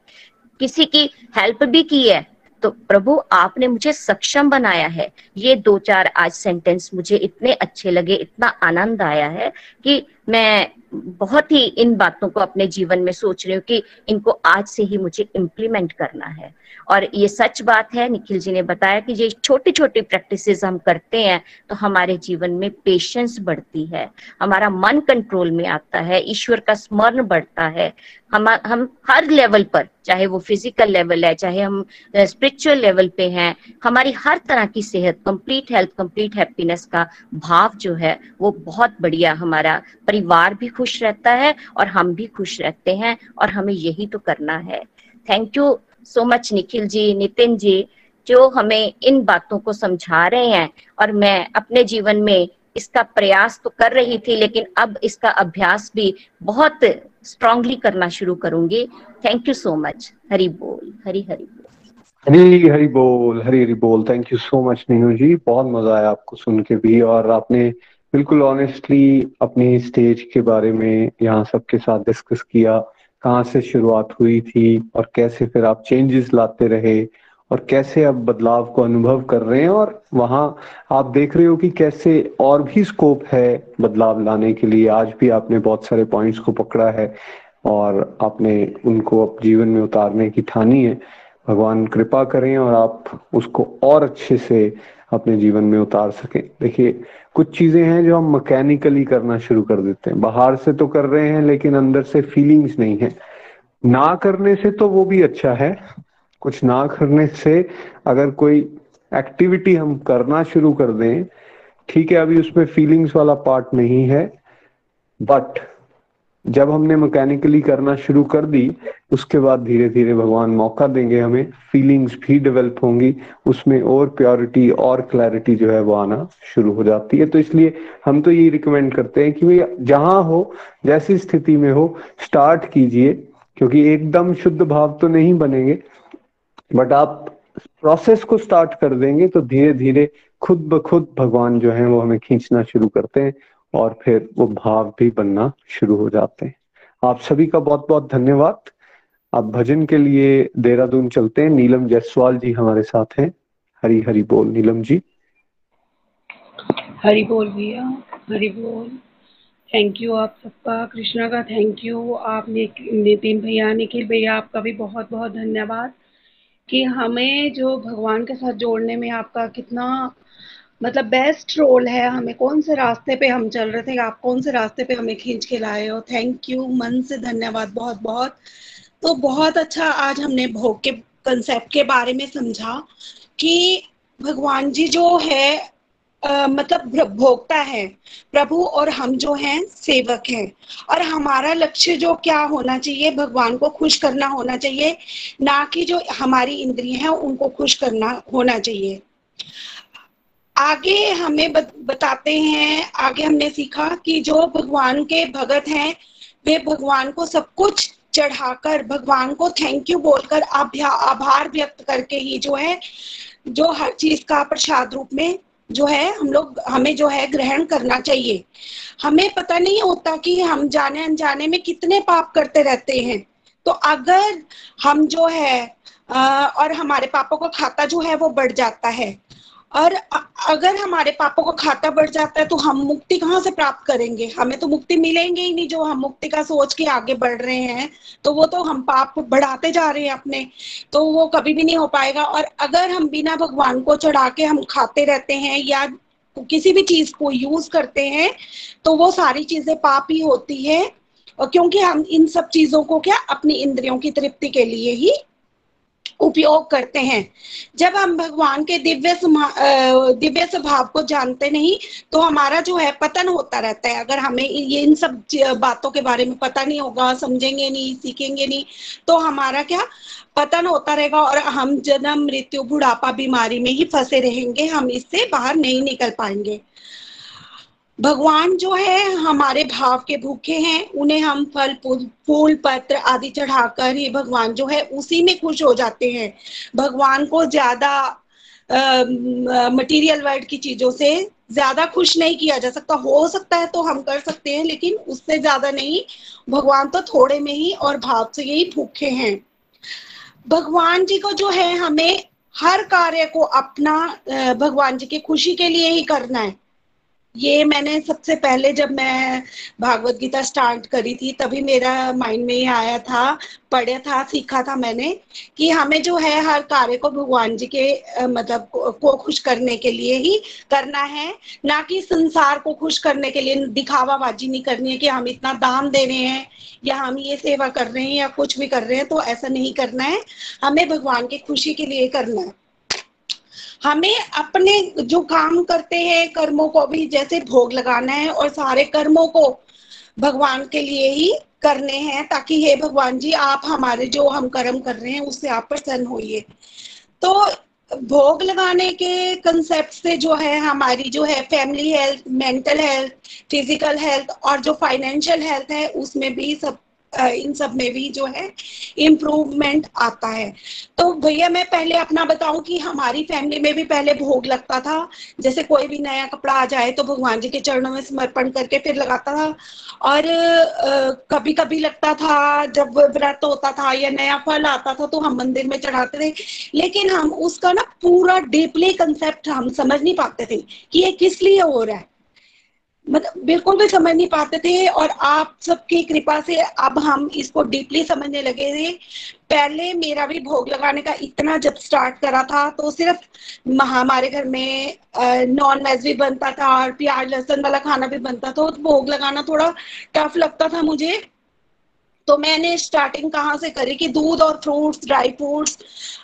किसी की हेल्प भी की है तो प्रभु आपने मुझे सक्षम बनाया है। ये दो चार आज सेंटेंस मुझे इतने अच्छे लगे, इतना आनंद आया है कि मैं बहुत ही इन बातों को अपने जीवन में सोच रही हूँ कि इनको आज से ही मुझे इम्प्लीमेंट करना है। और ये सच बात है, निखिल जी ने बताया कि ये छोटी छोटी प्रैक्टिसेस हम करते हैं तो हमारे जीवन में पेशेंस बढ़ती है। हमारा मन कंट्रोल में आता है, ईश्वर का स्मरण बढ़ता है। हम हम हर लेवल पर, चाहे वो फ़िज़िकल लेवल है, चाहे हम स्पिरिचुअल लेवल पे हैं, हमारी हर तरह की सेहत कंप्लीट हेल्थ कंप्लीट हैप्पीनेस का भाव जो है, वो बहुत बढ़िया हमारा परिवार भी खुश रहता है और हम भी खुश रहते हैं और हमें यही तो करना है। Thank you so much Nikhil ji Nitin ji, जो हमें इन बातों को समझा रहे हैं और मैं अपने जीवन में इसका प्रयास तो कर रही थी, लेकिन अब इसका अभ्यास भी बहुत स्ट्रांगली करना शुरू करूँगी। Thank you so much Hari बोल, हरी हरी बोल।
हरी हरी बोल, हरी हरी बोल। Thank you so much Neenu ji. बहुत मज़ा आया आपको सुन के भी और आपने बिल्कुल ऑनेस्टली अपनी स्टेज के बारे में यहाँ सबके साथ डिस्कस किया, कहाँ से शुरुआत हुई थी और कैसे फिर आप चेंजेस लाते रहे और कैसे अब बदलाव को अनुभव कर रहे हैं और वहाँ आप देख रहे हो कि कैसे और भी स्कोप है बदलाव लाने के लिए। आज भी आपने बहुत सारे पॉइंट्स को पकड़ा है और आपने उनको अब जीवन में उतारने की ठानी है। भगवान कृपा करें और आप उसको और अच्छे से अपने जीवन में उतार सकें। देखिए कुछ चीज़ें हैं जो हम मैकेनिकली करना शुरू कर देते हैं। बाहर से तो कर रहे हैं, लेकिन अंदर से फीलिंग्स नहीं है। ना करने से तो वो भी अच्छा है। कुछ ना करने से अगर कोई एक्टिविटी हम करना शुरू कर दें, ठीक है, अभी उसमें फीलिंग्स वाला पार्ट नहीं है बट जब हमने मैकेनिकली करना शुरू कर दी, उसके बाद धीरे धीरे भगवान मौका देंगे हमें फीलिंग्स भी डेवलप होंगी, उसमें और प्योरिटी और क्लैरिटी जो है वो आना शुरू हो जाती है। तो इसलिए हम तो यही रिकमेंड करते हैं कि भाई जहाँ हो, जैसी स्थिति में हो स्टार्ट कीजिए, क्योंकि एकदम शुद्ध भाव तो नहीं बनेंगे। बट आप प्रोसेस को स्टार्ट कर देंगे तो धीरे धीरे खुद ब खुद भगवान जो है वो हमें खींचना शुरू करते हैं। और फिर वो भाव भी बनना शुरू हो जाते हैं। आप सभी का बहुत बहुत धन्यवाद। आप भजन के लिए देहरादून चलते हैं। नीलम जायसवाल जी हमारे साथ हैं। हरी हरी बोल, नीलम जी।
हरी बोल भैया, हरी बोल। थैंक यू आप सबका। कृष्णा का थैंक यू आप नितिन भैया, निखिल भैया, आपका भी बहुत बहुत धन्यवाद कि हमें जो भगवान के साथ जोड़ने में आपका कितना मतलब बेस्ट रोल है हमें, कौन से रास्ते पे हम चल रहे थे, आप कौन से रास्ते पे हमें खींच के लाए हो? थैंक यू मन से धन्यवाद, बहुत बहुत। तो बहुत अच्छा आज हमने भोग के कंसेप्ट के बारे में समझा कि भगवान जी जो है मतलब भोगता है, प्रभु और हम जो हैं, सेवक हैं। और हमारा लक्ष्य जो क्या होना चाहिए, भगवान को खुश करना होना चाहिए, ना कि जो हमारी इंद्रिय हैं, उनको खुश करना होना चाहिए। आगे हमें बताते हैं, आगे हमने सीखा कि जो भगवान के भगत हैं, वे भगवान को सब कुछ चढ़ाकर, भगवान को थैंक यू बोलकर आभार व्यक्त करके ही जो है, जो हर चीज़ का प्रसाद रूप में जो है, हम लोग, हमें जो है ग्रहण करना चाहिए। हमें पता नहीं होता कि हम जाने अनजाने में कितने पाप करते रहते हैं। तो अगर हम जो है और हमारे पापों का खाता जो है वो बढ़ जाता है। और अगर हमारे पापों का खाता बढ़ जाता है तो हम मुक्ति कहाँ से प्राप्त करेंगे? हमें तो मुक्ति मिलेंगे ही नहीं, जो हम मुक्ति का सोच के आगे बढ़ रहे हैं। तो वो तो हम पाप बढ़ाते जा रहे हैं अपने। तो वो कभी भी नहीं हो पाएगा। और अगर हम बिना भगवान को चढ़ा के हम खाते रहते हैं या किसी भी चीज़ को यूज़ करते हैं तो वो सारी चीज़ें पाप ही होती है। और क्योंकि हम इन सब चीज़ों को क्या, अपनी इंद्रियों की तृप्ति के लिए ही उपयोग करते हैं। जब हम भगवान के दिव्य दिव्य स्वभाव को जानते नहीं तो हमारा जो है पतन होता रहता है। अगर हमें ये इन सब बातों के बारे में पता नहीं होगा, समझेंगे नहीं, सीखेंगे नहीं तो हमारा क्या? पतन होता रहेगा और हम जन्म मृत्यु बुढ़ापा बीमारी में ही फंसे रहेंगे, हम इससे बाहर नहीं निकल पाएँगे। भगवान जो है, हमारे भाव के भूखे हैं, उन्हें हम फल, फूल पत्र आदि चढ़ाकर ही भगवान जो है, उसी में खुश हो जाते हैं। भगवान को ज़्यादा मटेरियल वर्ल्ड की चीज़ों से ज़्यादा खुश नहीं किया जा सकता। हो सकता है तो हम कर सकते हैं, लेकिन उससे ज़्यादा नहीं। भगवान तो थोड़े में ही और भाव से यही भूखे हैं। भगवान जी को जो है, हमें हर कार्य को अपना भगवान जी की खुशी के लिए ही करना है। ये मैंने सबसे पहले जब मैं भागवत गीता स्टार्ट करी थी, तभी मेरा माइंड में ये आया था, पढ़ा था, सीखा था मैंने कि हमें जो है हर कार्य को भगवान जी के मतलब को खुश करने के लिए ही करना है। ना कि संसार को खुश करने के लिए दिखावाबाजी नहीं करनी है कि हम इतना दान दे रहे हैं या हम ये सेवा कर रहे हैं या कुछ भी कर रहे हैं तो ऐसा नहीं करना है। हमें भगवान की खुशी के लिए करना है। हमें अपने जो काम करते हैं, कर्मों को भी जैसे भोग लगाना है और सारे कर्मों को भगवान के लिए ही करने हैं, ताकि हे भगवान जी, आप हमारे जो हम कर्म कर रहे हैं, उससे आप प्रसन्न होइए। तो भोग लगाने के कंसेप्ट से जो है, हमारी जो है family health mental health physical health और जो फाइनेंशियल हेल्थ है, उसमें भी सब इन सब में भी जो है इम्प्रूवमेंट आता है। तो भैया, मैं पहले अपना बताऊँ कि हमारी फैमिली में भी पहले भोग लगता था। जैसे कोई भी नया कपड़ा आ जाए तो भगवान जी के चरणों में समर्पण करके फिर लगाता था। और कभी कभी लगता था, जब व्रत होता था या नया फल आता था तो हम मंदिर में चढ़ाते थे। लेकिन हम उसका ना पूरा डीपली कंसेप्ट हम समझ नहीं पाते थे कि ये किस लिए हो रहा है। मतलब बिल्कुल भी समझ नहीं पाते थे और आप सबकी कृपा से अब हम इसको डीपली समझने लगे थे। पहले मेरा भी भोग लगाने का इतना जब स्टार्ट करा था तो सिर्फ़ हमारे घर में नॉन वेज भी बनता था और प्याज, लहसुन वाला खाना भी बनता था तो भोग लगाना थोड़ा टफ लगता था मुझे। तो मैंने स्टार्टिंग कहाँ से करी कि दूध और फ्रूट्स ड्राई फ्रूट्स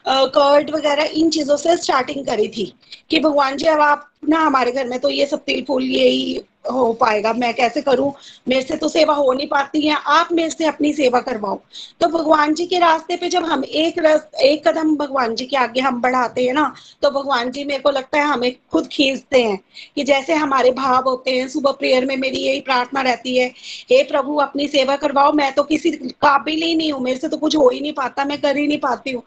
कर्ड वगैरह इन चीज़ों से स्टार्टिंग करी थी कि भगवान जी, अब आप ना हमारे घर में तो ये सब तिल फूल यही हो पाएगा। मैं कैसे करूँ? मेरे से तो सेवा हो नहीं पाती है। आप मेरे से अपनी सेवा करवाओ। तो भगवान जी के रास्ते पे जब हम एक रस, एक कदम भगवान जी के आगे हम बढ़ाते हैं ना तो भगवान जी मेरे को लगता है हमें खुद खींचते हैं कि जैसे हमारे भाव होते हैं, सुबह प्रेयर में मेरी यही प्रार्थना रहती है, हे प्रभु, अपनी सेवा करवाओ। मैं तो किसी काबिल ही नहीं हूँ। मेरे से तो कुछ हो ही नहीं पाता, मैं कर ही नहीं पाती हूँ।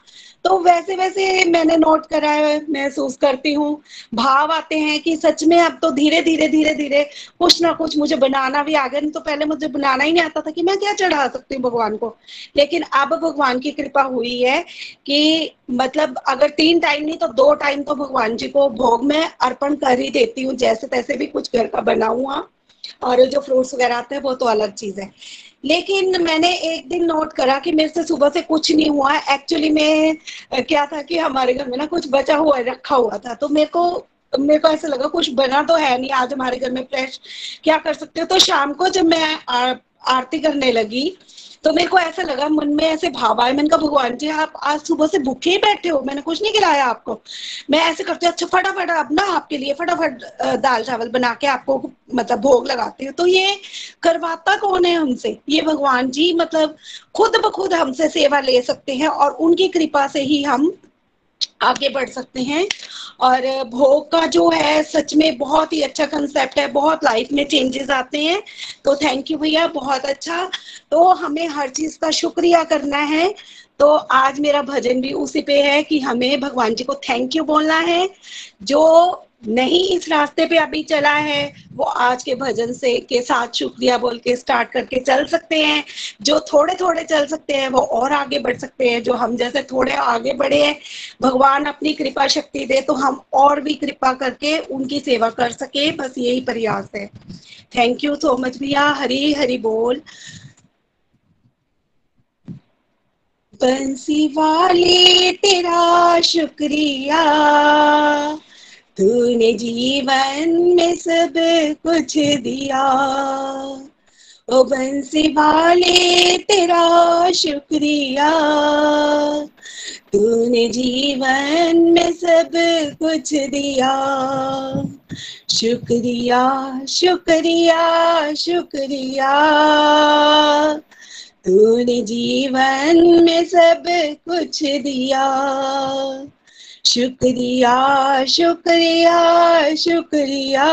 तो वैसे वैसे मैंने नोट करा है, महसूस करती हूँ। भाव आते हैं कि सच में अब तो धीरे धीरे धीरे धीरे कुछ ना कुछ मुझे बनाना भी आ गया। नहीं तो पहले मुझे बनाना ही नहीं आता था कि मैं क्या चढ़ा सकती हूँ भगवान को। लेकिन अब भगवान की कृपा हुई है कि मतलब अगर तीन टाइम नहीं तो दो टाइम तो भगवान जी को भोग में अर्पण कर ही देती हूँ। जैसे तैसे भी कुछ घर का बना हुआ और जो फ्रूट्स वगैरह आते हैं वो तो अलग चीज़ है। लेकिन मैंने एक दिन नोट करा कि मेरे से सुबह से कुछ नहीं हुआ। एक्चुअली में क्या था कि हमारे घर में ना कुछ बचा हुआ, रखा हुआ था। तो मेरे को मेरे को ऐसा लगा कुछ बना तो है नहीं। आज हमारे घर में फ्रेश क्या कर सकते हो? तो शाम को जब मैं आरती करने लगी तो मेरे को ऐसा लगा, मन में ऐसे भाव आए, मैंने कहा, भगवान जी, आप आज सुबह से भूखे ही बैठे हो, मैंने कुछ नहीं खिलाया आपको। मैं ऐसे करती हूँ अच्छा फटाफट अब ना आपके लिए फटाफट दाल चावल बना के आपको मतलब भोग लगाती हूँ। तो ये करवाता कौन है हमसे? ये भगवान जी मतलब खुद ब खुद हमसे सेवा ले सकते हैं और उनकी कृपा से ही हम आगे बढ़ सकते हैं। और भोग का जो है, सच में बहुत ही अच्छा कंसेप्ट है। बहुत लाइफ में चेंजेस आते हैं। तो थैंक यू भैया, बहुत अच्छा। तो हमें हर चीज़ का शुक्रिया करना है। तो आज मेरा भजन भी उसी पे है कि हमें भगवान जी को थैंक यू बोलना है। जो नहीं, इस रास्ते पे अभी चला है। वो आज के भजन से, के साथ शुक्रिया बोल के स्टार्ट करके चल सकते हैं। जो थोड़े थोड़े चल सकते हैं, वो और आगे बढ़ सकते हैं। जो हम जैसे थोड़े आगे बढ़े हैं, भगवान अपनी कृपा शक्ति दे तो हम और भी कृपा करके उनकी सेवा कर सके। बस यही प्रयास है। थैंक यू सो मच भैया। हरी हरी बोल। बंसी वाले, तेरा शुक्रिया। तूने जीवन में सब कुछ दिया। ओ बंसी वाले तेरा शुक्रिया।
तूने जीवन में सब कुछ दिया। शुक्रिया शुक्रिया शुक्रिया। तूने जीवन में सब कुछ दिया। शुक्रिया शुक्रिया शुक्रिया।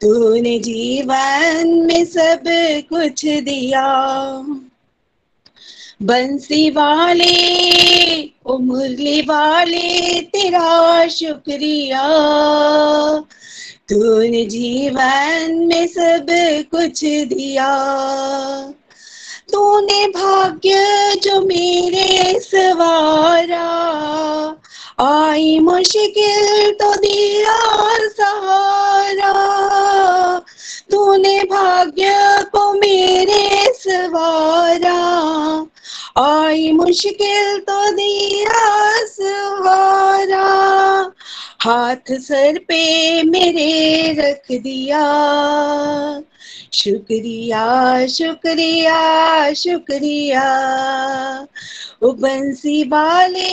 तूने जीवन में सब कुछ दिया। बंसी वाले ओ मुरली वाले, तेरा शुक्रिया। तूने जीवन में सब कुछ दिया। तूने भाग्य जो मेरे सवारा। आई मुश्किल तो दिया सहारा। तूने भाग्य को मेरे सवारा। आई मुश्किल तो दिया सवारा। हाथ सर पे मेरे रख दिया। शुक्रिया शुक्रिया शुक्रिया। ओ बंसी वाले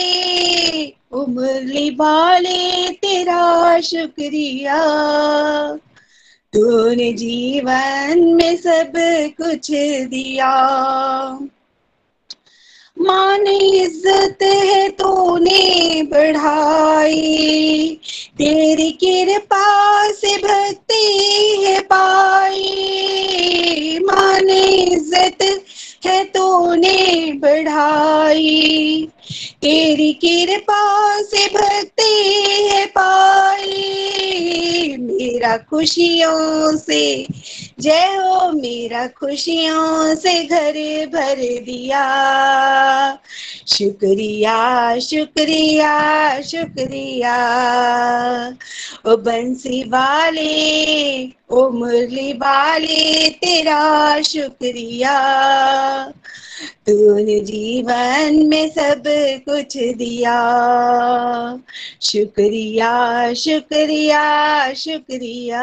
ओ मुरली वाले तेरा शुक्रिया। तूने जीवन में सब कुछ दिया। मान इज़्ज़त है तूने बढ़ाई। तेरी कृपा से भक्ति है पाई। मान इज़्ज़त है तूने बढ़ाई। तेरी कृपा से भक्ति है पाई मेरा खुशियों से, जय हो मेरा खुशियों से घर भर दिया। शुक्रिया शुक्रिया शुक्रिया। ओ बंसी वाले ओ मुरली वाले तेरा शुक्रिया। तूने जीवन में सब कुछ दिया। शुक्रिया शुक्रिया शुक्रिया।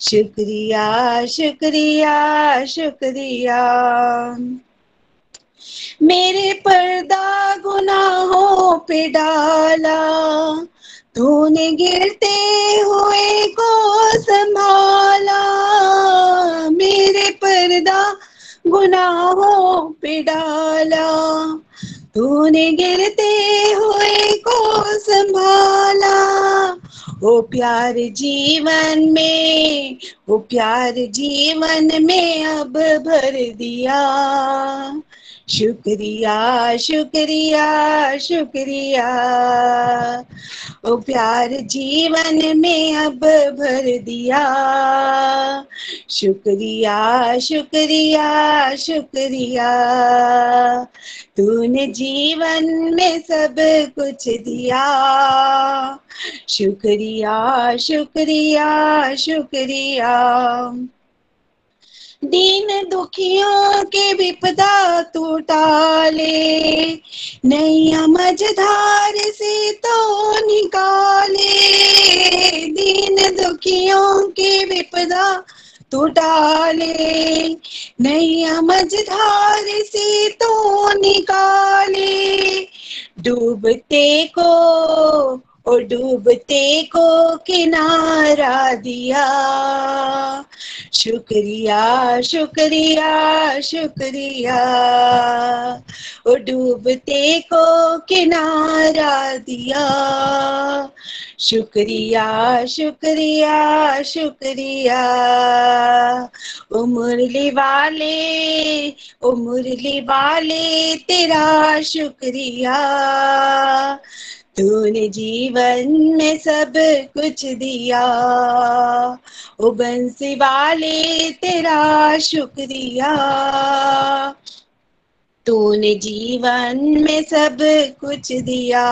शुक्रिया शुक्रिया शुक्रिया। मेरे पर्दा गुनाहों पे डाला। तूने गिरते हुए को संभाला। मेरे पर्दा गुनाहों पे डाला। तूने गिरते हुए को संभाला। ओ प्यार जीवन में, ओ प्यार जीवन में अब भर दिया। शुक्रिया शुक्रिया शुक्रिया। ओ प्यार जीवन में अब भर दिया। शुक्रिया शुक्रिया शुक्रिया। तूने जीवन में सब कुछ दिया। शुक्रिया शुक्रिया शुक्रिया। दीन दुखियों के विपदा तू टाले नैया मझधार से तो निकाले। दीन दुखियों के विपदा तू डाले नैया मझधार से तो निकाले। डूबते को ओ डूबते को किनारा दिया। शुक्रिया शुक्रिया शुक्रिया। ओ डूबते को किनारा दिया। शुक्रिया शुक्रिया शुक्रिया। ओ मुरली वाले ओ मुरली वाले, तेरा शुक्रिया। तूने जीवन में सब कुछ दिया। ओ बंसी वाले तेरा शुक्रिया। तूने जीवन में सब कुछ दिया।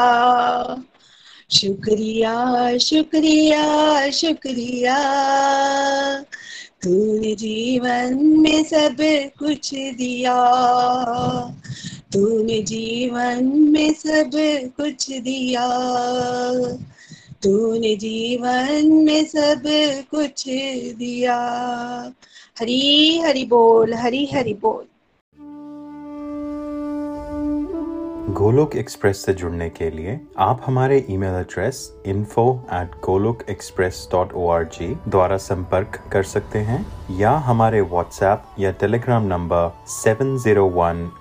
शुक्रिया शुक्रिया शुक्रिया। तूने जीवन में सब कुछ दिया। तूने जीवन में सब कुछ दिया। तूने जीवन में सब कुछ दिया। हरी हरी बोल, हरी हरी बोल।
गोलोक एक्सप्रेस से जुड़ने के लिए आप हमारे email address info at golok express dot org द्वारा संपर्क कर सकते हैं या हमारे व्हाट्सएप या टेलीग्राम नंबर